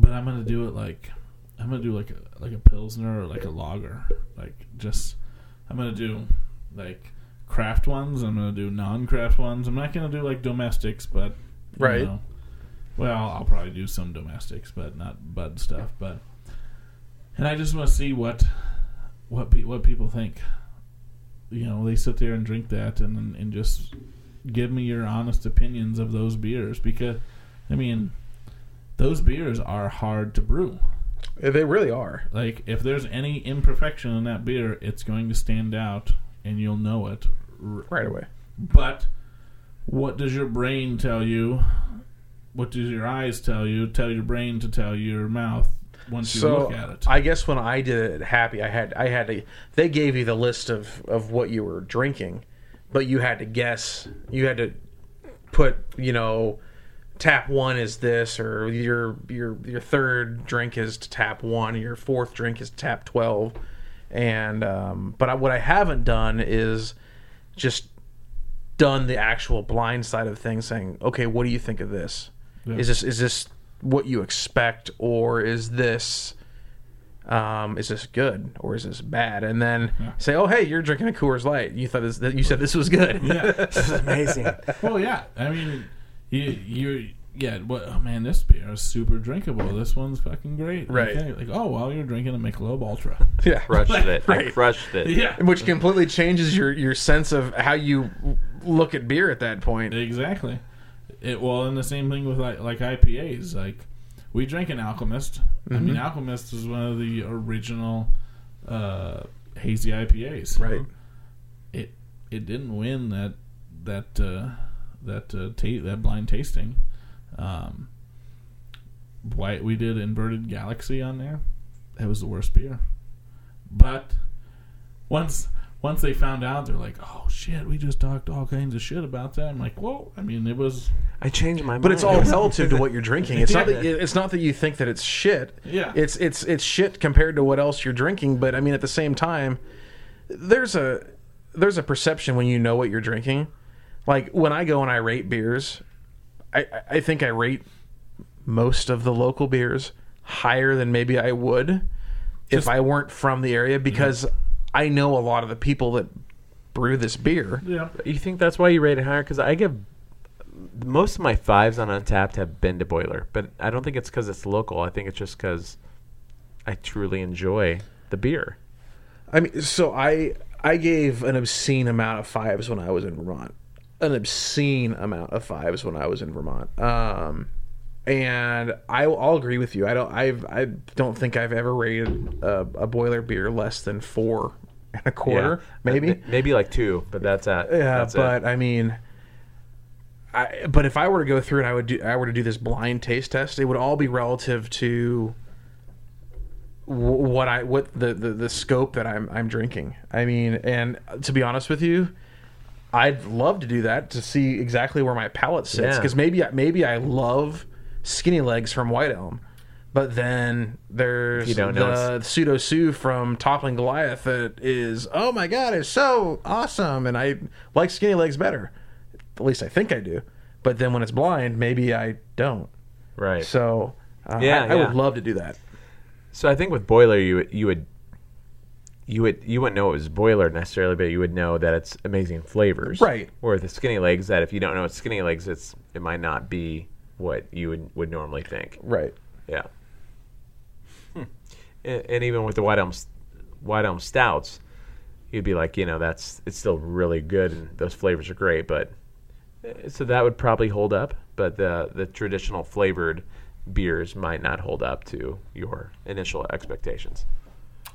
Speaker 2: but I'm gonna do it like I'm gonna do like a like a pilsner or like a lager, like just I'm gonna do like craft ones. I'm gonna do non-craft ones. I'm not gonna do like domestics, but
Speaker 3: Right.
Speaker 2: know, well, I'll probably do some domestics, but not bud stuff. But and I just want to see what what pe- what people think. You know, they sit there and drink that, and and just give me your honest opinions of those beers because, I mean, those beers are hard to brew.
Speaker 3: They really are.
Speaker 2: Like if there's any imperfection in that beer, it's going to stand out, and you'll know it r-
Speaker 3: Right away.
Speaker 2: but what does your brain tell you? What does your eyes tell you? Tell your brain to tell your mouth once you
Speaker 3: so
Speaker 2: look at it.
Speaker 3: I guess when I did it happy, I had I had to. They gave you the list of of what you were drinking, but you had to guess. You had to put you know, tap one is this, or your your your third drink is tap one, your fourth drink is tap twelve, and um, but I, what I haven't done is just done the actual blind side of things, saying, okay, what do you think of this?
Speaker 2: Yeah.
Speaker 3: Is this is this what you expect, or is this um, is this good or is this bad? And then
Speaker 2: Yeah.
Speaker 3: say, oh hey, you're drinking a Coors Light. You thought this, you said this was good.
Speaker 2: yeah.
Speaker 4: This is amazing.
Speaker 2: well, yeah. I mean, you you yeah. What? Oh man, this beer is super drinkable. This one's fucking great.
Speaker 3: Right.
Speaker 2: Okay, Like oh well, you're drinking a Michelob Ultra.
Speaker 3: yeah,
Speaker 4: Crushed it. I crushed it.
Speaker 2: yeah.
Speaker 3: which completely changes your your sense of how you look at beer at that point.
Speaker 2: Exactly. It well, and the same thing with like like IPAs. Like we drink an Alchemist. I mean,
Speaker 3: Mm-hmm.
Speaker 2: Alchemist is one of the original uh, hazy IPAs.
Speaker 3: Right.
Speaker 2: It it didn't win that that uh, that uh, ta- that blind tasting. Um, why we did inverted galaxy on there. That was the worst beer. But once once they found out, they're like, "Oh shit, we just talked all kinds of shit about that." I'm like, "Well, I mean, it was
Speaker 4: I changed my mind.
Speaker 3: But it's all relative to what you're drinking. It's not that it's not that you think that it's shit.
Speaker 2: Yeah.
Speaker 3: It's it's it's shit compared to what else you're drinking. But I mean, at the same time, there's a there's a perception when you know what you're drinking. Like when I go and I rate beers, I I- I think I rate most of the local beers higher than maybe I would if I weren't from the area because I know a lot of the people that brew this beer.
Speaker 2: yeah."
Speaker 4: You think that's why you rate it higher? Because I give most of my fives on Untappd have been to Boiler, but I don't think it's because it's local. I think it's just because I truly enjoy the beer.
Speaker 3: I mean, so I I gave an obscene amount of fives when I was in Vermont. An obscene amount of fives when I was in Vermont. Um, and I, I'll agree with you. I don't. I've. I don't think I've ever rated a, a boiler beer less than four and a quarter,
Speaker 4: Yeah.
Speaker 3: maybe.
Speaker 4: Maybe like two, but that's at
Speaker 3: Yeah,
Speaker 4: that's
Speaker 3: but
Speaker 4: it.
Speaker 3: I mean, I but if I were to go through and I would do I were to do this blind taste test, it would all be relative to what I what the, the the scope that I'm I'm drinking. I mean, and to be honest with you, I'd love to do that to see exactly where my palate sits
Speaker 4: Yeah.
Speaker 3: because maybe I- maybe I love Skinny Legs from White Elm. But then there's
Speaker 4: You don't know
Speaker 3: the PseudoSue from Toppling Goliath that is, oh my god, it's so awesome, and I like Skinny Legs better. At least I think I do. But then when it's blind, maybe I don't.
Speaker 4: right.
Speaker 3: So uh,
Speaker 4: Yeah,
Speaker 3: I, I would love to do that.
Speaker 4: So I think with Boiler, you you would you would you wouldn't know it was Boiler necessarily, but you would know that it's amazing flavors.
Speaker 3: Right.
Speaker 4: Or the Skinny Legs, that if you don't know it's Skinny Legs, it's it might not be what you would would normally think.
Speaker 3: Right.
Speaker 4: Yeah. and, and even with the white elm white elm stouts, you'd be like, you know, that's it's still really good and those flavors are great, but eh, so that would probably hold up, but the the traditional flavored beers might not hold up to your initial expectations.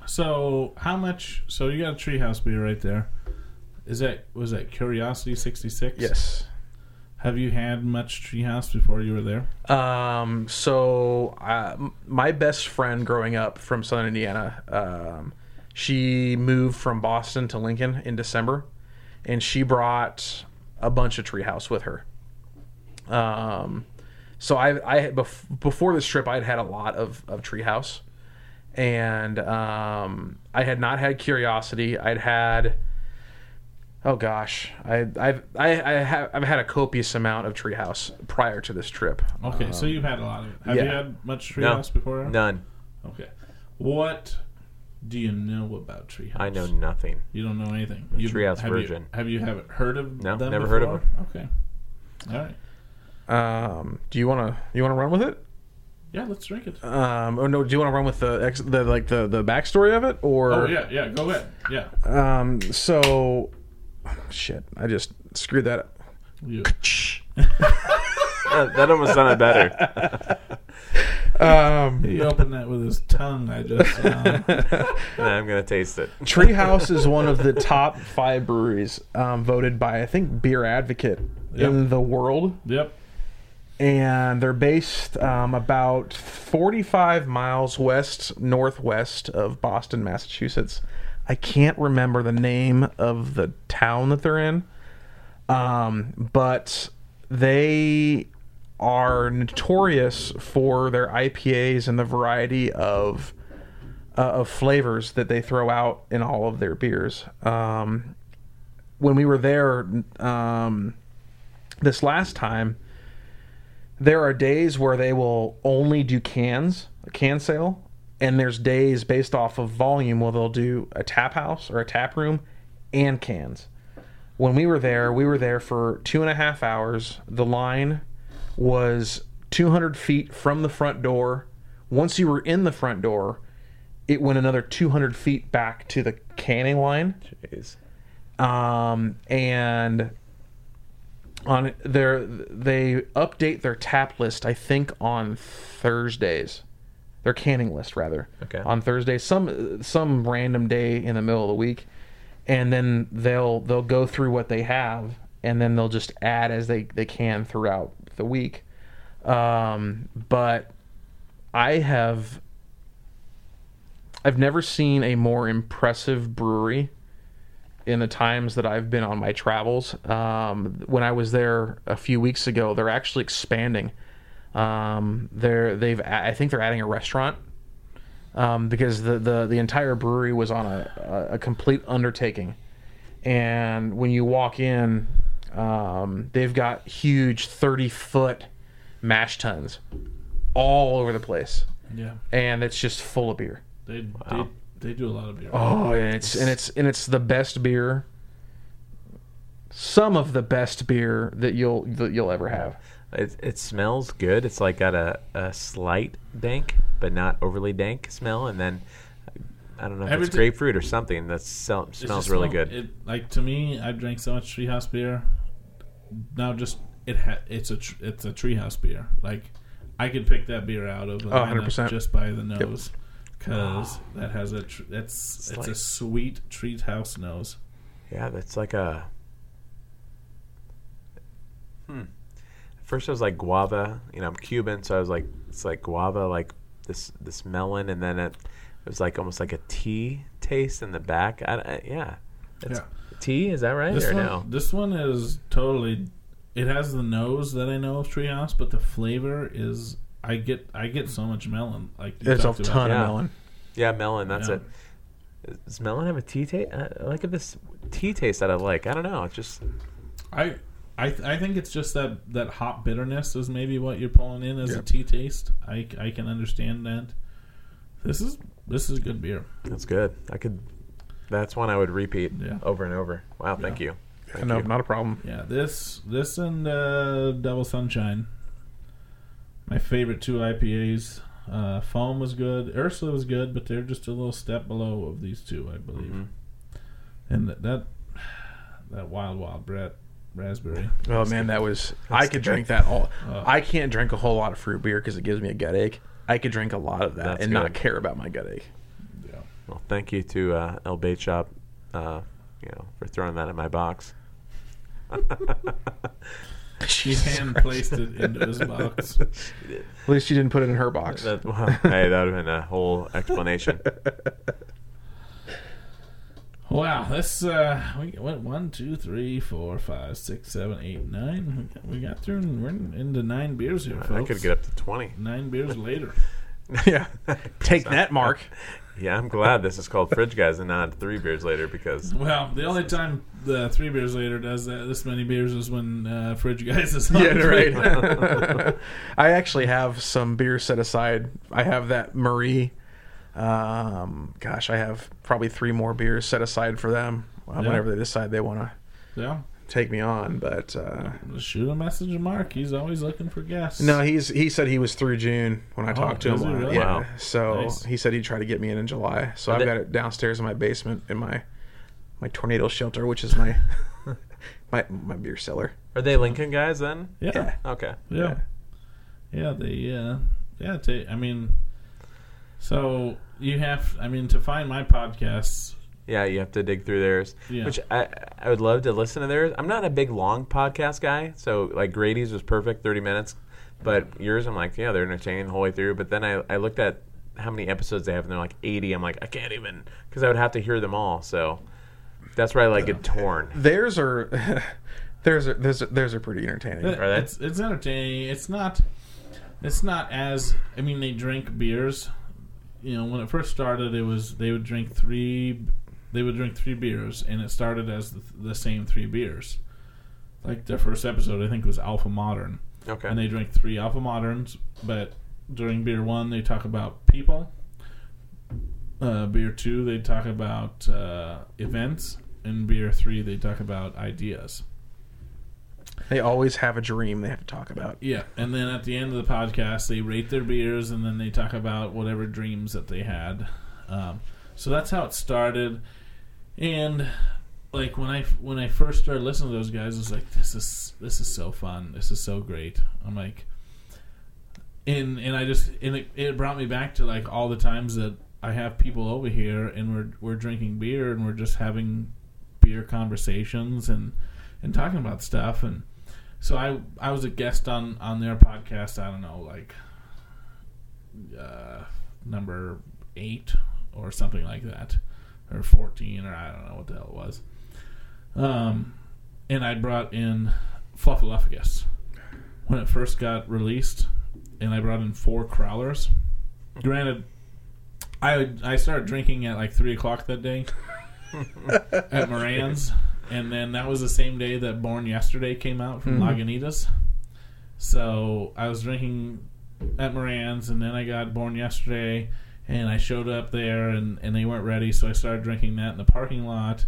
Speaker 2: So how much? So you got a treehouse beer right there. Is that was that Curiosity sixty six?
Speaker 3: Yes.
Speaker 2: Have you had much treehouse before you were there?
Speaker 3: Um, so uh, my best friend growing up from Southern Indiana, um, she moved from Boston to Lincoln in December, and she brought a bunch of treehouse with her. Um, so I, I before this trip, I'd had a lot of of treehouse, and um, I had not had Curiosity. I'd had Oh gosh, I, I've I, I have I've had a copious amount of Treehouse prior to this trip.
Speaker 2: Okay, so you've had a lot of it. Have you had much
Speaker 4: No,
Speaker 2: treehouse before?
Speaker 4: none.
Speaker 2: Okay. What do you know about treehouse?
Speaker 4: I know nothing.
Speaker 2: You don't know anything. You-
Speaker 4: Treehouse
Speaker 2: have
Speaker 4: virgin.
Speaker 2: You, have you have heard of
Speaker 4: No,
Speaker 2: them?
Speaker 4: never heard of
Speaker 2: before? Okay. All right.
Speaker 3: Um, do you want to you want to run with it?
Speaker 2: Yeah, let's drink it.
Speaker 3: Um, or no? Do you want to run with the ex, the like the the backstory of it or?
Speaker 2: Oh yeah, yeah. Go ahead. Yeah.
Speaker 3: Um, so, shit, I just screwed that up.
Speaker 2: You,
Speaker 4: that, that almost sounded better.
Speaker 3: Um,
Speaker 2: he opened that with his tongue. I just. Um,
Speaker 4: Nah, I'm gonna taste it.
Speaker 3: Treehouse is one of the top five breweries um, voted by I think Beer Advocate in the world.
Speaker 2: yep.
Speaker 3: And they're based um, about 45 miles west northwest of Boston, Massachusetts. I can't remember the name of the town that they're in, um, but they are notorious for their IPAs and the variety of uh, of flavors that they throw out in all of their beers. Um, when we were there um, this last time, there are days where they will only do cans, a can sale, and there's days based off of volume where they'll do a tap house or a tap room and cans. When we were there, we were there for two and a half hours. The line was 200 feet from the front door. Once you were in the front door, it went another 200 feet back to the canning line
Speaker 4: Jeez.
Speaker 3: um, and on their they update their tap list. I think on Thursdays, their canning list rather.
Speaker 4: Okay.
Speaker 3: On Thursdays, some some random day in the middle of the week, and then they'll they'll go through what they have, and then they'll just add as they they can throughout the week. Um, but I have. I've never seen a more impressive brewery in the times that I've been on my travels. Um, when I was there a few weeks ago, they're actually expanding. Um, they're they've I think they're adding a restaurant um, because the, the the entire brewery was on a, a, a complete undertaking. And when you walk in, um, they've got huge thirty foot mash tuns all over the place,
Speaker 2: Yeah.
Speaker 3: and it's just full of beer.
Speaker 2: They
Speaker 4: Wow.
Speaker 2: They, they do a lot of beer.
Speaker 3: Oh, and it's and it's and it's the best beer. Some of the best beer that you'll that you'll ever have.
Speaker 4: It, it smells good. It's like got a, a slight dank, but not overly dank smell. And then I don't know if it's grapefruit or something that sell, smells really
Speaker 2: smell-
Speaker 4: good.
Speaker 2: It like to me, I've drank so much treehouse beer. Now just it ha- it's a tr- it's a treehouse beer. Like I could pick that beer out of a
Speaker 3: Oh, 100%.
Speaker 2: just by the nose, because that has a tr- it's
Speaker 4: It's
Speaker 2: it's,
Speaker 4: like-
Speaker 2: a sweet treehouse nose.
Speaker 4: Yeah, that's like a. Hmm. At first, I was like guava. You know, I'm Cuban, so I was like, it's like guava, like this this melon, and then it, it was like almost like a tea taste in the back. I, I- yeah, it's, tea is that right
Speaker 2: This
Speaker 4: or
Speaker 2: one,
Speaker 4: no?
Speaker 2: this one is totally. It has the nose that I know of treehouse, but the flavor is. I get I get so much melon. Like you
Speaker 3: It's a
Speaker 2: talked about.
Speaker 3: ton
Speaker 4: Yeah.
Speaker 3: of melon.
Speaker 4: Yeah, melon. That's
Speaker 2: Yeah.
Speaker 4: it. Does melon have a tea taste? I I like this tea taste that I like. I don't know. It's just
Speaker 2: I I th- I think it's just that that hop bitterness is maybe what you're pulling in as a
Speaker 3: Yep.
Speaker 2: tea taste. I, I can understand that. This is this is a good beer.
Speaker 4: that's good. I could. That's one I would repeat
Speaker 2: Yeah.
Speaker 4: over and over. Wow, thank you. Thank
Speaker 3: no,
Speaker 4: you.
Speaker 3: not a problem.
Speaker 2: Yeah, this this and uh, Double Sunshine, my favorite two IPAs Uh, Foam was good. Ursula was good, but they're just a little step below of these two, I believe.
Speaker 4: Mhm.
Speaker 2: And that, that that Wild Wild Brett raspberry.
Speaker 3: Oh man, that was. I could drink that all.
Speaker 2: Uh,
Speaker 3: I can't drink a whole lot of fruit beer because it gives me a gut ache. I could drink a lot of that
Speaker 4: That's
Speaker 3: and not care about my gut ache.
Speaker 2: Yeah.
Speaker 4: Well, thank you to uh, El Bait Shop, uh, you know, for throwing that in my box.
Speaker 2: He hand placed it into his box.
Speaker 3: At least you didn't put it in her box.
Speaker 4: That, well, hey, that would have been a whole explanation.
Speaker 2: Wow, this uh, we went one, two, three, four, five, six, seven, eight, nine. We got, we got through. and We're into nine beers here, folks.
Speaker 4: I could get up to twenty.
Speaker 2: nine beers later.
Speaker 3: yeah, take that, Mark.
Speaker 4: Yeah, I'm glad this is called Fridge Guys and not Three Beers Later because
Speaker 2: Well, the only time the three beers later does that this many beers is when uh, Fridge Guys is on.
Speaker 3: Yeah, right. I actually have some beer set aside. I have that Marie. Um, gosh, I have probably three more beers set aside for them uh,
Speaker 2: Yeah.
Speaker 3: whenever they decide they want to
Speaker 2: yeah.
Speaker 3: Take me on. But uh,
Speaker 2: shoot a message to Mark. He's always looking for guests.
Speaker 3: no, he's he said he was through June when I talked to him.
Speaker 2: he
Speaker 3: on it.
Speaker 2: really?
Speaker 3: Yeah,
Speaker 4: Wow.
Speaker 3: so
Speaker 2: Nice.
Speaker 3: he said he'd try to get me in in July. So
Speaker 4: Are
Speaker 3: I've
Speaker 4: they-
Speaker 3: got it downstairs in my basement in my my tornado shelter, which is my my my beer cellar.
Speaker 4: are they Lincoln guys then?
Speaker 2: Yeah.
Speaker 3: Yeah.
Speaker 4: Okay.
Speaker 2: Yeah. Yeah, they uh yeah, they, I mean so you have I mean to find my podcasts
Speaker 4: Yeah, you have to dig through theirs.
Speaker 2: Yeah.
Speaker 4: Which I I would love to listen to theirs. I'm not a big long podcast guy, so like Grady's was perfect, 30 minutes. But yours, I'm like, yeah, they're entertaining the whole way through. But then I, I looked at how many episodes they have, and they're like 80. I'm like, I can't even, because I would have to hear them all. So that's where I like get torn.
Speaker 3: Theirs are theirs are theirs are, theirs are pretty entertaining.
Speaker 4: Are they?
Speaker 2: it's it's entertaining. It's not it's not as I mean they drink beers. You know, when it first started it was they would drink 3 they would drink 3 beers and it started as the, the same 3 beers. Like their first episode I think was Alpha Modern.
Speaker 4: Okay.
Speaker 2: and they drink three alpha moderns but during beer one they talk about people uh, beer two they talk about uh, events and beer three they talk about ideas
Speaker 3: They always have a dream they have to talk about.
Speaker 2: yeah and then at the end of the podcast they rate their beers and then they talk about whatever dreams that they had um, so that's how it started and like when I when I first started listening to those guys, I was like, this is this is so fun. This is so great. I'm like, and and I just and it, it brought me back to like all the times that I have people over here and we're we're drinking beer and we're just having beer conversations and and talking about stuff and so I I was a guest on on their podcast. I don't know like uh, number eight or something like that or 14 or I don't know what the hell it was. Um, and I brought in Fluffaluffagus when it first got released, and I brought in four crowlers. Granted, I I started drinking at like three o'clock that day at Moran's, and then that was the same day that Born Yesterday came out from Lagunitas. So I was drinking at Moran's, and then I got Born Yesterday, and I showed up there, and, and they weren't ready, so I started drinking that in the parking lot.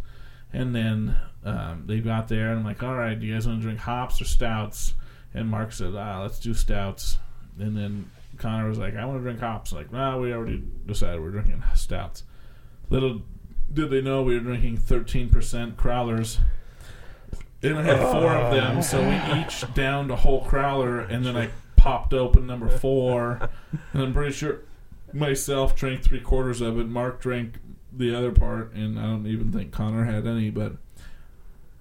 Speaker 2: And then um, they got there, and I'm like, all right, do you guys want to drink hops or stouts? And Mark said, ah, let's do stouts. And then Connor was like, I want to drink hops. Like, nah, we already decided we're drinking stouts. Little did they know we were drinking 13% crowlers. And I had four of them, so we each downed a whole crowler, and then I popped open number four. And I'm pretty sure myself drank three quarters of it. Mark drank the other part, and I don't even think Connor had any, but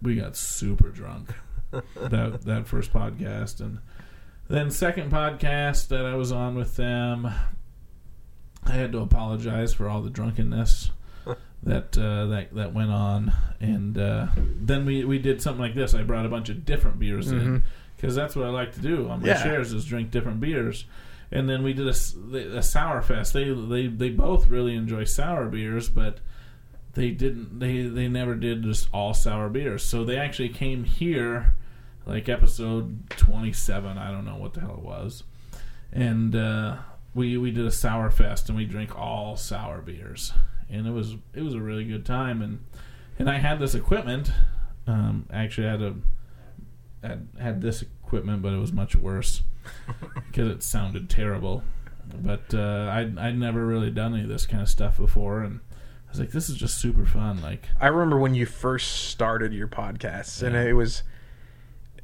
Speaker 2: we got super drunk that that first podcast, and then second podcast that I was on with them, I had to apologize for all the drunkenness that uh, that that went on, and uh, then we we did something like this. I brought a bunch of different beers in because that's what I like to do on my
Speaker 3: Yeah.
Speaker 2: shares is drink different beers. And then we did a sour fest. They they they both really enjoy sour beers, but they didn't. They they never did just all sour beers. So they actually came here, like episode twenty seven. I don't know what the hell it was, and uh, we we did a sour fest and we drank all sour beers, and it was it was a really good time. And and I had this equipment. Um, actually, I had a had, had this equipment, but it was much worse because it sounded terrible. but uh, I'd I'd never really done any of this kind of stuff before, and I was like, this is just super fun. Like,
Speaker 3: I remember when you first started your podcasts, and it was,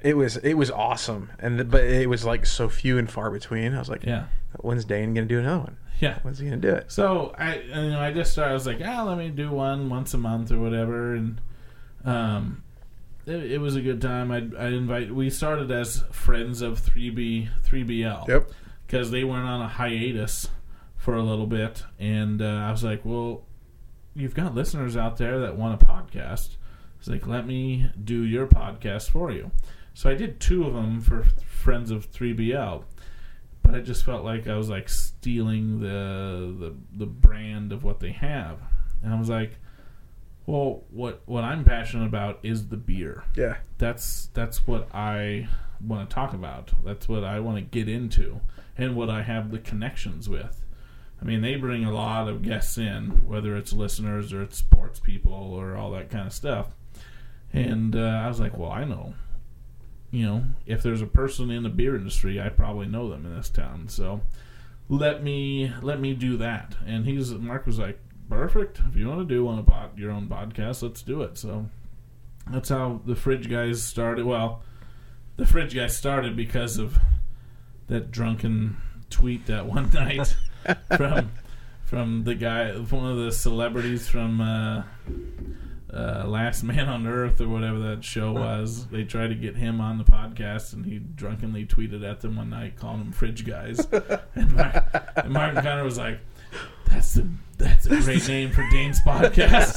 Speaker 3: it was, it was awesome, and th- but it was like so few and far between. I was like,
Speaker 2: yeah,
Speaker 3: when's Dane gonna do another one?
Speaker 2: yeah.
Speaker 3: When's he gonna do it?
Speaker 2: So I, you know, I just started. I was like, ah, let me do one once a month or whatever, and um, it, it was a good time. I I invite. We started as friends of three B three BL.
Speaker 3: Yep.
Speaker 2: Because they went on a hiatus for a little bit, and uh, I was like, well, you've got listeners out there that want a podcast. It's like, let me do your podcast for you. So I did two of them for friends of 3BL, but I just felt like I was like stealing the the, the brand of what they have, and I was like, well, what what I'm passionate about is the beer.
Speaker 3: Yeah.
Speaker 2: That's that's what I want to talk about. That's what I want to get into, and what I have the connections with. I mean, they bring a lot of guests in, whether it's listeners or it's sports people or all that kind of stuff. And uh, I was like, well, I know, you know, if there's a person in the beer industry, I probably know them in this town. So let me let me do that. And he's Mark was like, perfect. If you want to do one a pod, your own podcast, let's do it. So that's how the fridge guys started. Well, the fridge guys started because of that drunken tweet that one night from from the guy, one of the celebrities from uh, uh, Last Man on Earth or whatever that show was. They tried to get him on the podcast, and he drunkenly tweeted at them one night, calling them "fridge guys." and, Mark, and Martin Connor was like, "That's the that's a great name for Dane's podcast."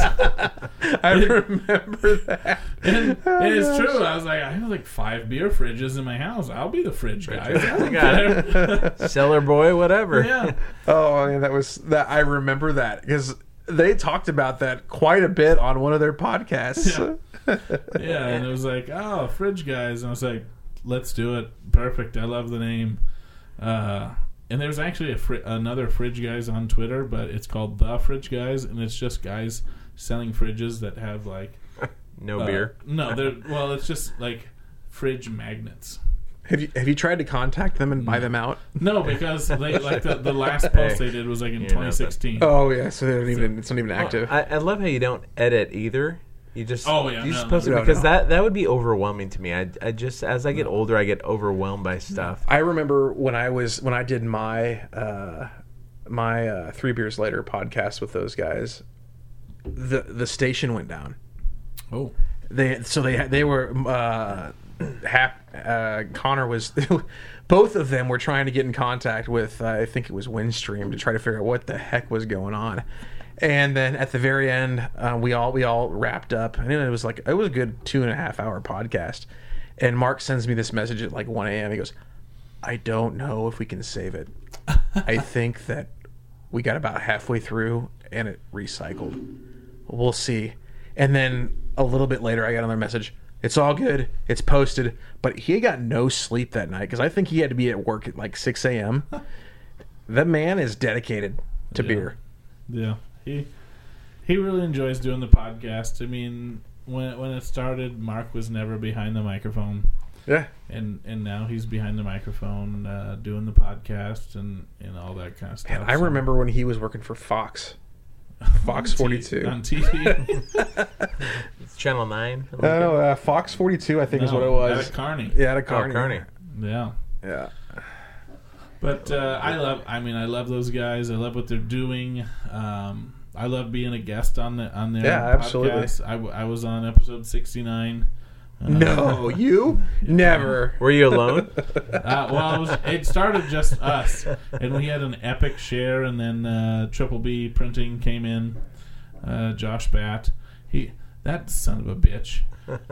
Speaker 3: I remember that.
Speaker 2: and, and it's true. I was like, I have like five beer fridges in my house. I'll be the fridge guy. I
Speaker 4: Got
Speaker 2: care.
Speaker 4: Cellar boy, whatever.
Speaker 2: yeah.
Speaker 3: Oh, yeah, that was that. I remember that because they talked about that quite a bit on one of their podcasts.
Speaker 2: Yeah, and it was like, oh, fridge guys, and I was like, let's do it. Perfect. I love the name. Uh, and there's actually a fri- another fridge guys on Twitter, but it's called the fridge guys, and it's just guys selling fridges that have like
Speaker 4: No
Speaker 2: uh,
Speaker 4: beer.
Speaker 2: No, they're well, it's just like fridge magnets.
Speaker 3: Have you have you tried to contact them and buy them out?
Speaker 2: No, because they like the, the last post
Speaker 4: Hey,
Speaker 2: they did was like in
Speaker 4: you know, but-
Speaker 2: 2016.
Speaker 3: Oh yeah, so they don't even it's not even active.
Speaker 4: I, I love how you don't edit either. You just
Speaker 2: Oh, yeah,
Speaker 4: you
Speaker 2: no,
Speaker 4: just post
Speaker 3: no.
Speaker 4: it
Speaker 3: No,
Speaker 4: because
Speaker 3: no.
Speaker 4: that that would be overwhelming to me. I, I just as I get older, I get overwhelmed by stuff.
Speaker 3: I remember when I was when I did my uh, my uh, three beers later podcast with those guys. The the station went down.
Speaker 2: Oh,
Speaker 3: They so they they were uh, hap, uh, Connor was both of them were trying to get in contact with uh, I think it was Windstream to try to figure out what the heck was going on. And then at the very end, uh, we all we all wrapped up, and it was like it was a good two and a half hour podcast. And Mark sends me this message at like one a.m. He goes, "I don't know if we can save it. I think that we got about halfway through and it recycled. We'll see." And then a little bit later, I got another message. It's all good. It's posted, but he got no sleep that night because I think he had to be at work at like six a.m. that man is dedicated to
Speaker 2: Yeah.
Speaker 3: beer.
Speaker 2: Yeah, he he really enjoys doing the podcast. I mean, when when it started, Mark was never behind the microphone,
Speaker 3: Yeah.
Speaker 2: and and now he's behind the microphone uh, doing the podcast and and all that kind of stuff.
Speaker 3: And I
Speaker 2: So-
Speaker 3: remember when he was working for Fox. Fox
Speaker 2: on T-
Speaker 3: 42.
Speaker 2: on TV.
Speaker 4: It's Channel Nine.
Speaker 3: Oh, uh, Fox 42, I think is what it was.
Speaker 2: At Kearney.
Speaker 3: yeah, at a
Speaker 4: Oh,
Speaker 3: Kearney.
Speaker 4: Kearney.
Speaker 2: Yeah.
Speaker 3: Yeah.
Speaker 2: But uh, I love. I mean, I love those guys. I love what they're doing. Um, I love being a guest on the on their
Speaker 3: Yeah, absolutely.
Speaker 2: podcast. I, w- I was on episode sixty nine. Uh,
Speaker 3: No, you never.
Speaker 4: Were you alone?
Speaker 2: Uh, well, it, was, it started just us, and we had an epic share, and then uh, Triple B Printing came in. Uh, Josh Bat, he that son of a bitch.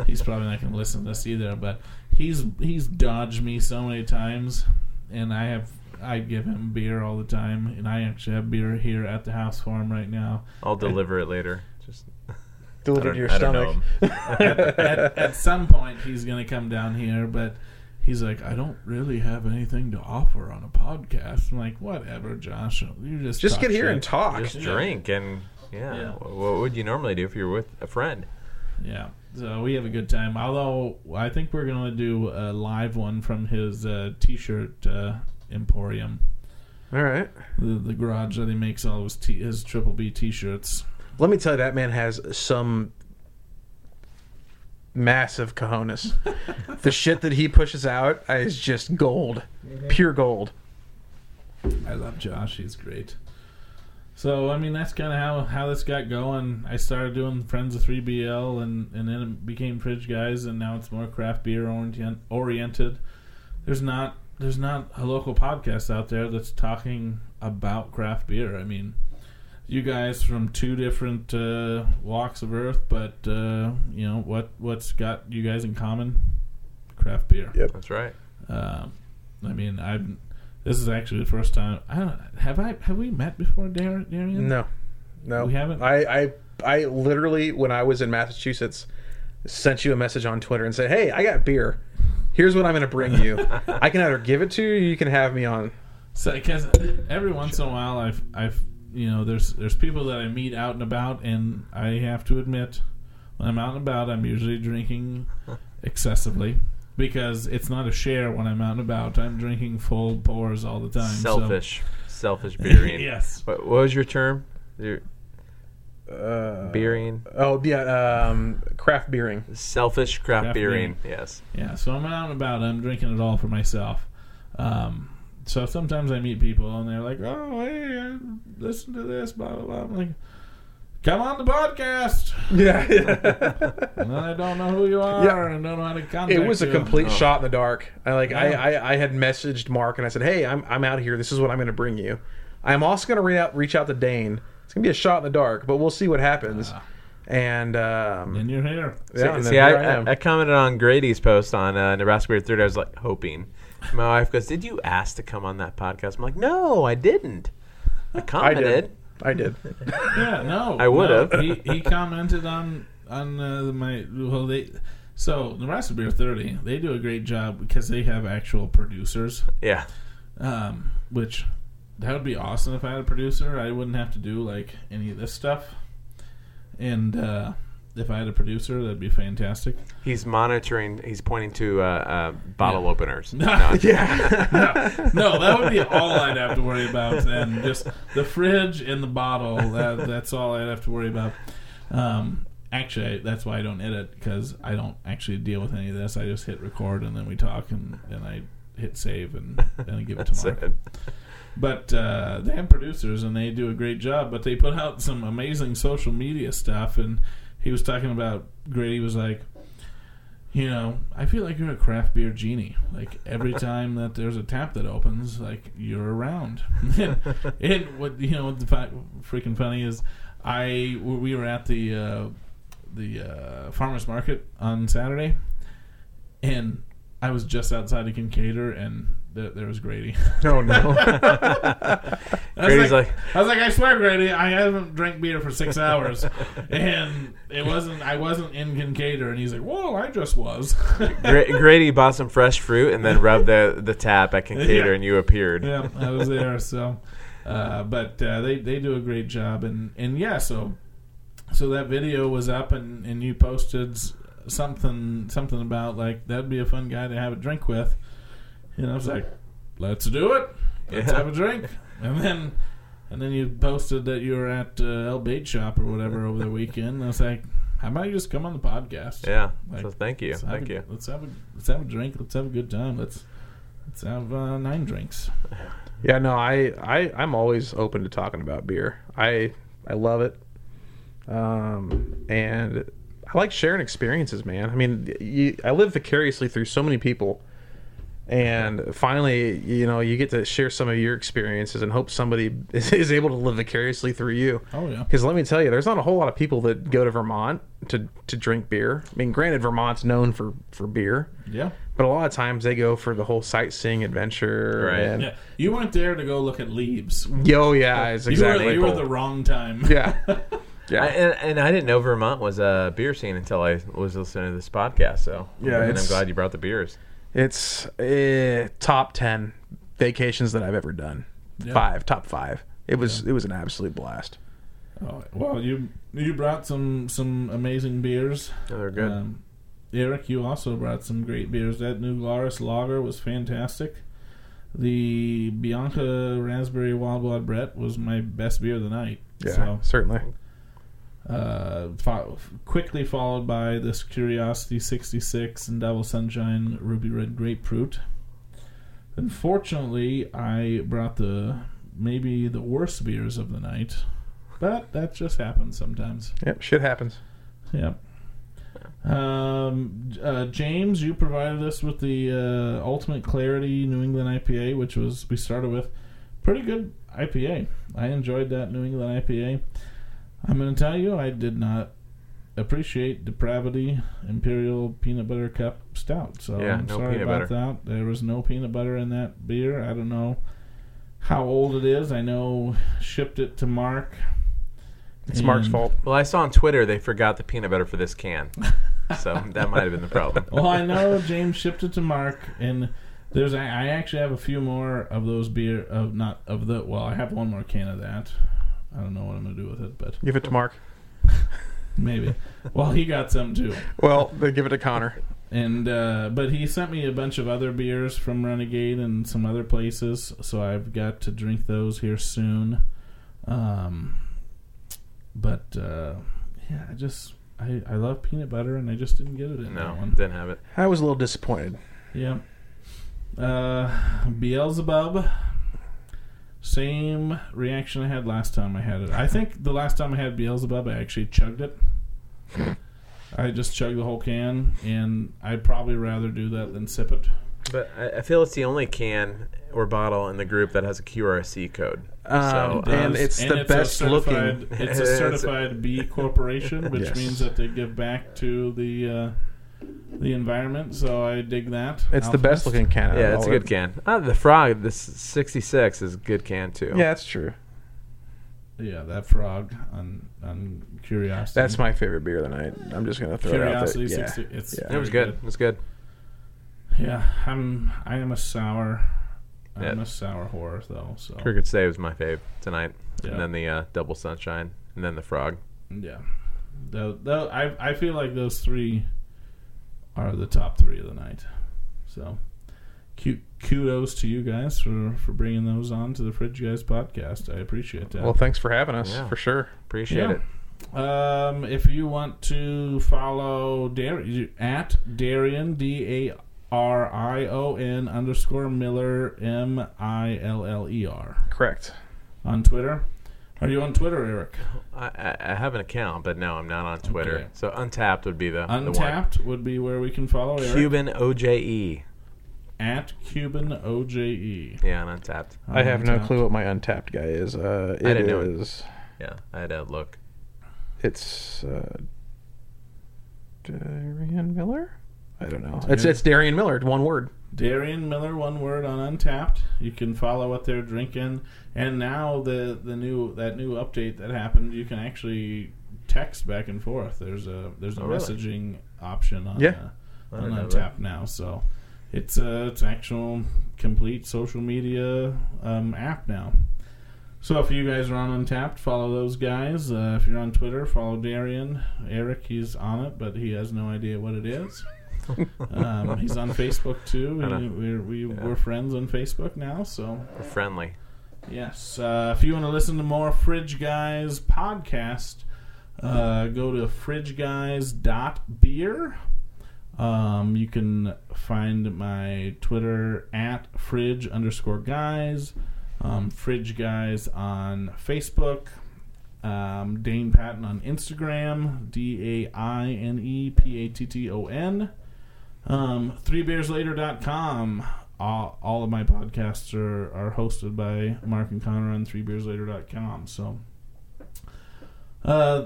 Speaker 2: He's probably not going to listen to this either, but he's he's dodged me so many times, and I have I give him beer all the time, and I actually have beer here at the house for him right now.
Speaker 4: I'll deliver it later. Just I
Speaker 3: to your
Speaker 4: I
Speaker 3: stomach.
Speaker 4: him.
Speaker 2: at, at some point he's going to come down here, but he's like, I don't really have anything to offer on a podcast. I'm like, whatever, Josh. You just
Speaker 3: Just get here
Speaker 2: shit."
Speaker 3: and talk.
Speaker 4: Just drink and yeah.
Speaker 2: Yeah.
Speaker 4: What would you normally do if you were with a friend?
Speaker 2: Yeah. So we have a good time. Although I think we're going to do a live one from his uh, t-shirt uh, emporium.
Speaker 3: All right.
Speaker 2: the, the garage that he makes all his t- his triple B T-shirts.
Speaker 3: Let me tell you, that man has some massive cojones. the shit that he pushes out is just gold, mm-hmm. pure gold.
Speaker 2: I love Josh. He's great. So I mean, that's kind of how how this got going. I started doing Friends of Three BL, and and then it became Fridge Guys, and now it's more craft beer orient, oriented. There's not there's not a local podcast out there that's talking about craft beer. I mean, you guys from two different uh, walks of earth, but uh, you know what what's got you guys in common? Craft beer.
Speaker 4: Yep, that's right.
Speaker 2: Um, I mean, I've. This is actually the first time. I don't have I have we met before, Dar- Darian?
Speaker 3: No, no,
Speaker 2: We haven't?
Speaker 3: I, I, I literally, when I was in Massachusetts, sent you a message on Twitter and said, "Hey, I got beer. Here's what I'm going to bring you. I can either give it to you, or you can have me on."
Speaker 2: So, because every once in a while, I've I've you know there's there's people that I meet out and about, and I have to admit, when I'm out and about, I'm usually drinking excessively because it's not a share when I'm out and about. I'm drinking full pours all the time. so-
Speaker 4: Selfish, selfish beering.
Speaker 2: yes.
Speaker 4: What, what was your term? Your
Speaker 3: Uh,
Speaker 4: beering.
Speaker 3: Oh yeah, um, craft beering.
Speaker 4: Selfish craft,
Speaker 2: Craft
Speaker 4: beering. Yes.
Speaker 2: Yeah, so I'm out and about. I'm drinking it all for myself. Um, so sometimes I meet people and they're like, "Oh, hey, I listen to this." Blah blah blah. I'm like, "Come on the podcast."
Speaker 3: Yeah,
Speaker 2: And then I don't know who you are
Speaker 3: Yeah.
Speaker 2: and don't know how to contact
Speaker 3: it was a
Speaker 2: you.
Speaker 3: complete
Speaker 4: Oh.
Speaker 3: shot in the dark. I like,
Speaker 2: Yeah.
Speaker 3: I, I, I had messaged Mark and I said, "Hey, I'm, I'm out here. This is what I'm going to bring you. I'm also going to reach reach out to Dane. It's going to be a shot in the dark, but we'll see what happens."
Speaker 2: Ah.
Speaker 3: and um,
Speaker 2: And you're here.
Speaker 3: yeah, and
Speaker 4: see, I,
Speaker 3: I.
Speaker 4: I, I commented on Grady's post on uh, Nebraska Beer Thirty. I was like hoping. My wife goes, "Did you ask to come on that podcast?" I'm like, "No, I didn't. I
Speaker 3: I
Speaker 4: commented."
Speaker 3: did. I did.
Speaker 2: Yeah, no,
Speaker 4: I would
Speaker 2: no,
Speaker 4: have.
Speaker 2: He, he commented on on uh, my well they. So Nebraska Beer Thirty, they do a great job because they have actual producers.
Speaker 4: Yeah.
Speaker 2: um, which that would be awesome if I had a producer. I wouldn't have to do like any of this stuff, and uh, if I had a producer, that'd be fantastic.
Speaker 4: He's monitoring. He's pointing to uh, uh, bottle
Speaker 2: Yeah.
Speaker 4: openers.
Speaker 2: No.
Speaker 4: No,
Speaker 2: no, no, that would be all I'd have to worry about. Then just the fridge and the bottle. That, that's all I'd have to worry about. Um, actually, that's why I don't edit because I don't actually deal with any of this. I just hit record and then we talk and then I hit save and then I give it to Mark.
Speaker 4: it.
Speaker 2: But uh, they have producers and they do a great job. But they put out some amazing social media stuff. And he was talking about Grady was like, you know, I feel like you're a craft beer genie. Like every time that there's a tap that opens, like you're around. and, and what you know, what the fi- freaking funny is, I we were at the uh, the uh, farmers market on Saturday, and I was just outside of Kinkaider, and th- there was Grady.
Speaker 3: Oh no.
Speaker 4: Grady's
Speaker 2: like,
Speaker 4: like-
Speaker 2: I was like, I swear, Grady, I haven't drank beer for six hours, and it wasn't. I wasn't in Kinkaider, and he's like, "Whoa, I just was."
Speaker 4: Gra- Grady bought some fresh fruit and then rubbed the, the tap at Kinkaider,
Speaker 2: Yeah.
Speaker 4: and you appeared.
Speaker 2: yeah, I was there. So, uh, but uh, they they do a great job, and and yeah, so so that video was up, and and you posted something something about like that'd be a fun guy to have a drink with, and I was like, let's do it, let's
Speaker 4: Yeah.
Speaker 2: have a drink, and then. And then you posted that you were at uh, El Bait Shop or whatever over the weekend. And I was like, "How about you just come on the podcast?"
Speaker 4: Yeah.
Speaker 2: Like,
Speaker 4: so thank you.
Speaker 2: Let's have
Speaker 4: Thank
Speaker 2: a,
Speaker 4: you.
Speaker 2: Let's have a let's have a drink. Let's have a good time. Let's let's have uh, nine drinks.
Speaker 3: Yeah, no, I, I, I'm always open to talking about beer. I, I love it, um, and I like sharing experiences, man. I mean, you, I live vicariously through so many people, and finally, you know, you get to share some of your experiences and hope somebody is, is able to live vicariously through you.
Speaker 2: Oh yeah.
Speaker 3: Because let me tell you, there's not a whole lot of people that go to Vermont to to drink beer. I mean, granted, Vermont's known for for beer,
Speaker 2: Yeah.
Speaker 3: but a lot of times they go for the whole sightseeing adventure.
Speaker 4: Right.
Speaker 3: And,
Speaker 2: Yeah. You weren't there to go look at leaves.
Speaker 3: Yo, yeah, it's exactly.
Speaker 2: You were, you were the wrong time.
Speaker 3: yeah, yeah.
Speaker 4: I, and, and I didn't know Vermont was a beer scene until I was listening to this podcast. So
Speaker 3: Yeah,
Speaker 4: and I'm glad you brought the beers.
Speaker 3: It's uh, top ten vacations that I've ever done.
Speaker 2: Yeah.
Speaker 3: Five, top five. It was it was an absolute blast.
Speaker 2: Oh, well, you you brought some some amazing beers.
Speaker 4: They're good.
Speaker 2: Um, Eric, you also brought some great beers. That new Laris Lager was fantastic. the Bianca Raspberry Wild Wild Brett was my best beer of the night.
Speaker 3: Yeah,
Speaker 2: So,
Speaker 3: certainly.
Speaker 2: Uh, fo- quickly followed by this Curiosity 66 and Double Sunshine Ruby Red Grapefruit. Unfortunately, I brought the maybe the worst beers of the night, but that just happens sometimes.
Speaker 3: Yep, shit happens.
Speaker 2: Yep. Um, uh, James, you provided us with the uh, Ultimate Clarity New England IPA, which was we started with pretty good IPA. I enjoyed that New England IPA. I'm going to tell you, I did not appreciate Depravity Imperial Peanut Butter Cup Stout. So
Speaker 4: Yeah,
Speaker 2: I'm
Speaker 4: no
Speaker 2: sorry
Speaker 4: peanut
Speaker 2: about
Speaker 4: butter.
Speaker 2: that. There was no peanut butter in that beer. I don't know how old it is. I know shipped it to Mark.
Speaker 3: It's Mark's fault.
Speaker 4: Well, I saw on Twitter they forgot the peanut butter for this can, so that might have been the problem.
Speaker 2: well, I know James shipped it to Mark, and there's I actually have a few more of those beer of not of the well, I have one more can of that. I don't know what I'm gonna do with it, but
Speaker 3: Give it to Mark.
Speaker 2: maybe. well, he got some too,
Speaker 3: Well, they give it to Connor.
Speaker 2: and uh, but he sent me a bunch of other beers from Renegade and some other places, so I've got to drink those here soon. Um, but uh, yeah, I just I I love peanut butter, and I just didn't get it in
Speaker 4: No,
Speaker 2: that one.
Speaker 4: didn't have it.
Speaker 3: I was a little disappointed.
Speaker 2: Yeah. Uh, Beelzebub. Same reaction I had last time I had it. I think the last time I had Beelzebub, I actually chugged it. I just chugged the whole can, and I'd probably rather do that than sip it.
Speaker 4: But I, I feel it's the only can or bottle in the group that has a QRSC code.
Speaker 3: Um,
Speaker 4: So,
Speaker 3: and
Speaker 2: Does-
Speaker 3: it's
Speaker 2: and
Speaker 3: the
Speaker 2: a
Speaker 3: best looking.
Speaker 2: It's a certified B corporation, which
Speaker 3: Yes.
Speaker 2: means that they give back to the uh, the environment. So I dig that.
Speaker 3: It's the best looking can. out of
Speaker 4: Yeah, it's a
Speaker 3: all
Speaker 4: good
Speaker 3: of-
Speaker 4: can. Uh, the Frog, this 66 is a good can too.
Speaker 3: Yeah, that's true.
Speaker 2: Yeah, that frog on on Curiosity.
Speaker 3: That's my favorite beer of the night. I'm just gonna throw
Speaker 2: Curiosity
Speaker 3: it out there. Yeah.
Speaker 2: 60. It's
Speaker 3: Yeah.
Speaker 4: it was
Speaker 2: very
Speaker 4: good. It was good.
Speaker 2: Yeah, I'm I am a sour. I'm
Speaker 4: Yeah.
Speaker 2: a sour whore though. So
Speaker 4: Crooked Stave was my fave tonight,
Speaker 2: Yeah.
Speaker 4: and then the uh, Double Sunshine, and then the Frog.
Speaker 2: yeah, Tho- tho- I I feel like those three are the top three of the night. So, cu- kudos to you guys for for bringing those on to the Fridge Guys podcast. I appreciate that.
Speaker 3: Well, thanks for having us
Speaker 4: Yeah.
Speaker 3: for sure.
Speaker 4: Appreciate
Speaker 2: Yeah.
Speaker 4: it.
Speaker 2: Um, if you want to follow Dar- at Darian D A R I O N underscore Miller M I L L E R
Speaker 3: Correct.
Speaker 2: on Twitter. Are you on Twitter, Eric?
Speaker 4: I, I, I have an account, but no, I'm not on Twitter.
Speaker 2: Okay.
Speaker 4: So Untappd would be the the one.
Speaker 2: Untappd would be where we can follow Eric
Speaker 4: Cuban OJE.
Speaker 2: at Cuban OJE.
Speaker 4: Yeah, on Untappd.
Speaker 3: I have no clue what my Untappd guy is. Uh,
Speaker 4: I didn't know it.
Speaker 3: is.
Speaker 4: Yeah, I had to look.
Speaker 3: It's uh, Darian Miller. I don't know. It's it's Darian Miller. One word.
Speaker 2: Darian Miller, one word on Untappd. You can follow what they're drinking, and now the the new that new update that happened, you can actually text back and forth. There's a there's a
Speaker 4: Oh, really?
Speaker 2: messaging option on
Speaker 3: Yeah.
Speaker 2: uh, on Untappd now, so it's uh, it's actual complete social media um, app now. So if you guys are on Untappd, follow those guys. Uh, if you're on Twitter, follow Darian. Eric, he's on it, but he has no idea what it is. um, he's on Facebook too. We, we're we,
Speaker 4: Yeah.
Speaker 2: we're friends on Facebook now, so
Speaker 4: We're friendly.
Speaker 2: Yes. Uh, if you want to listen to more Fridge Guys podcast, uh, go to fridgeguys.beer. Um, you can find my Twitter at fridge underscore guys, um, fridge guys on Facebook, um, Dane Patton on Instagram, D A I N E P A T T O N. Um, threebeerslater.com. All, all of my podcasts are, are hosted by Mark and Connor on threebeerslater.com. So, uh,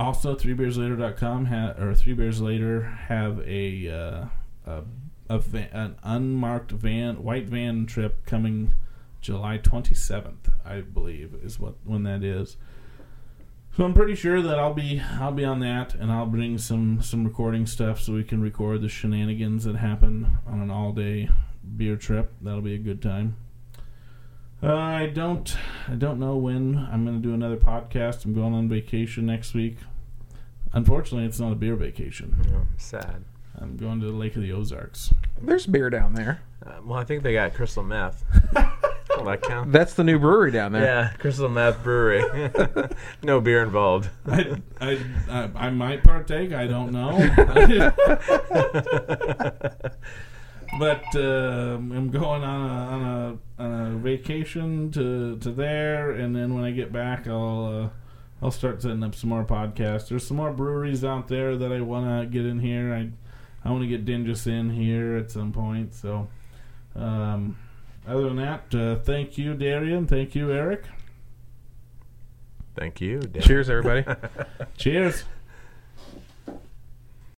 Speaker 2: also threebeerslater.com ha- or three later have a, uh, a, a van, an unmarked van white van trip coming July 27th, I believe is what when that is. So I'm pretty sure that I'll be I'll be on that, and I'll bring some some recording stuff so we can record the shenanigans that happen on an all day beer trip. That'll be a good time. Uh, I don't I don't know when I'm going to do another podcast. I'm going on vacation next week. Unfortunately, it's not a beer vacation.
Speaker 4: Oh, sad.
Speaker 2: I'm going to the Lake of the Ozarks.
Speaker 3: There's beer down there.
Speaker 4: Uh, well, I think they got crystal meth. Will that count?
Speaker 3: That's the new brewery down there.
Speaker 4: Yeah, Crystal Meth Brewery. no beer involved.
Speaker 2: I, I, I, I might partake. I don't know. but uh, I'm going on a, on a on a vacation to to there, and then when I get back, I'll uh, I'll start setting up some more podcasts. There's some more breweries out there that I want to get in here. I I want to get Dingus in here at some point. So, um, other than that, uh, thank you, Darian. Thank you, Eric.
Speaker 4: Thank you. Dan.
Speaker 3: Cheers, everybody.
Speaker 2: Cheers.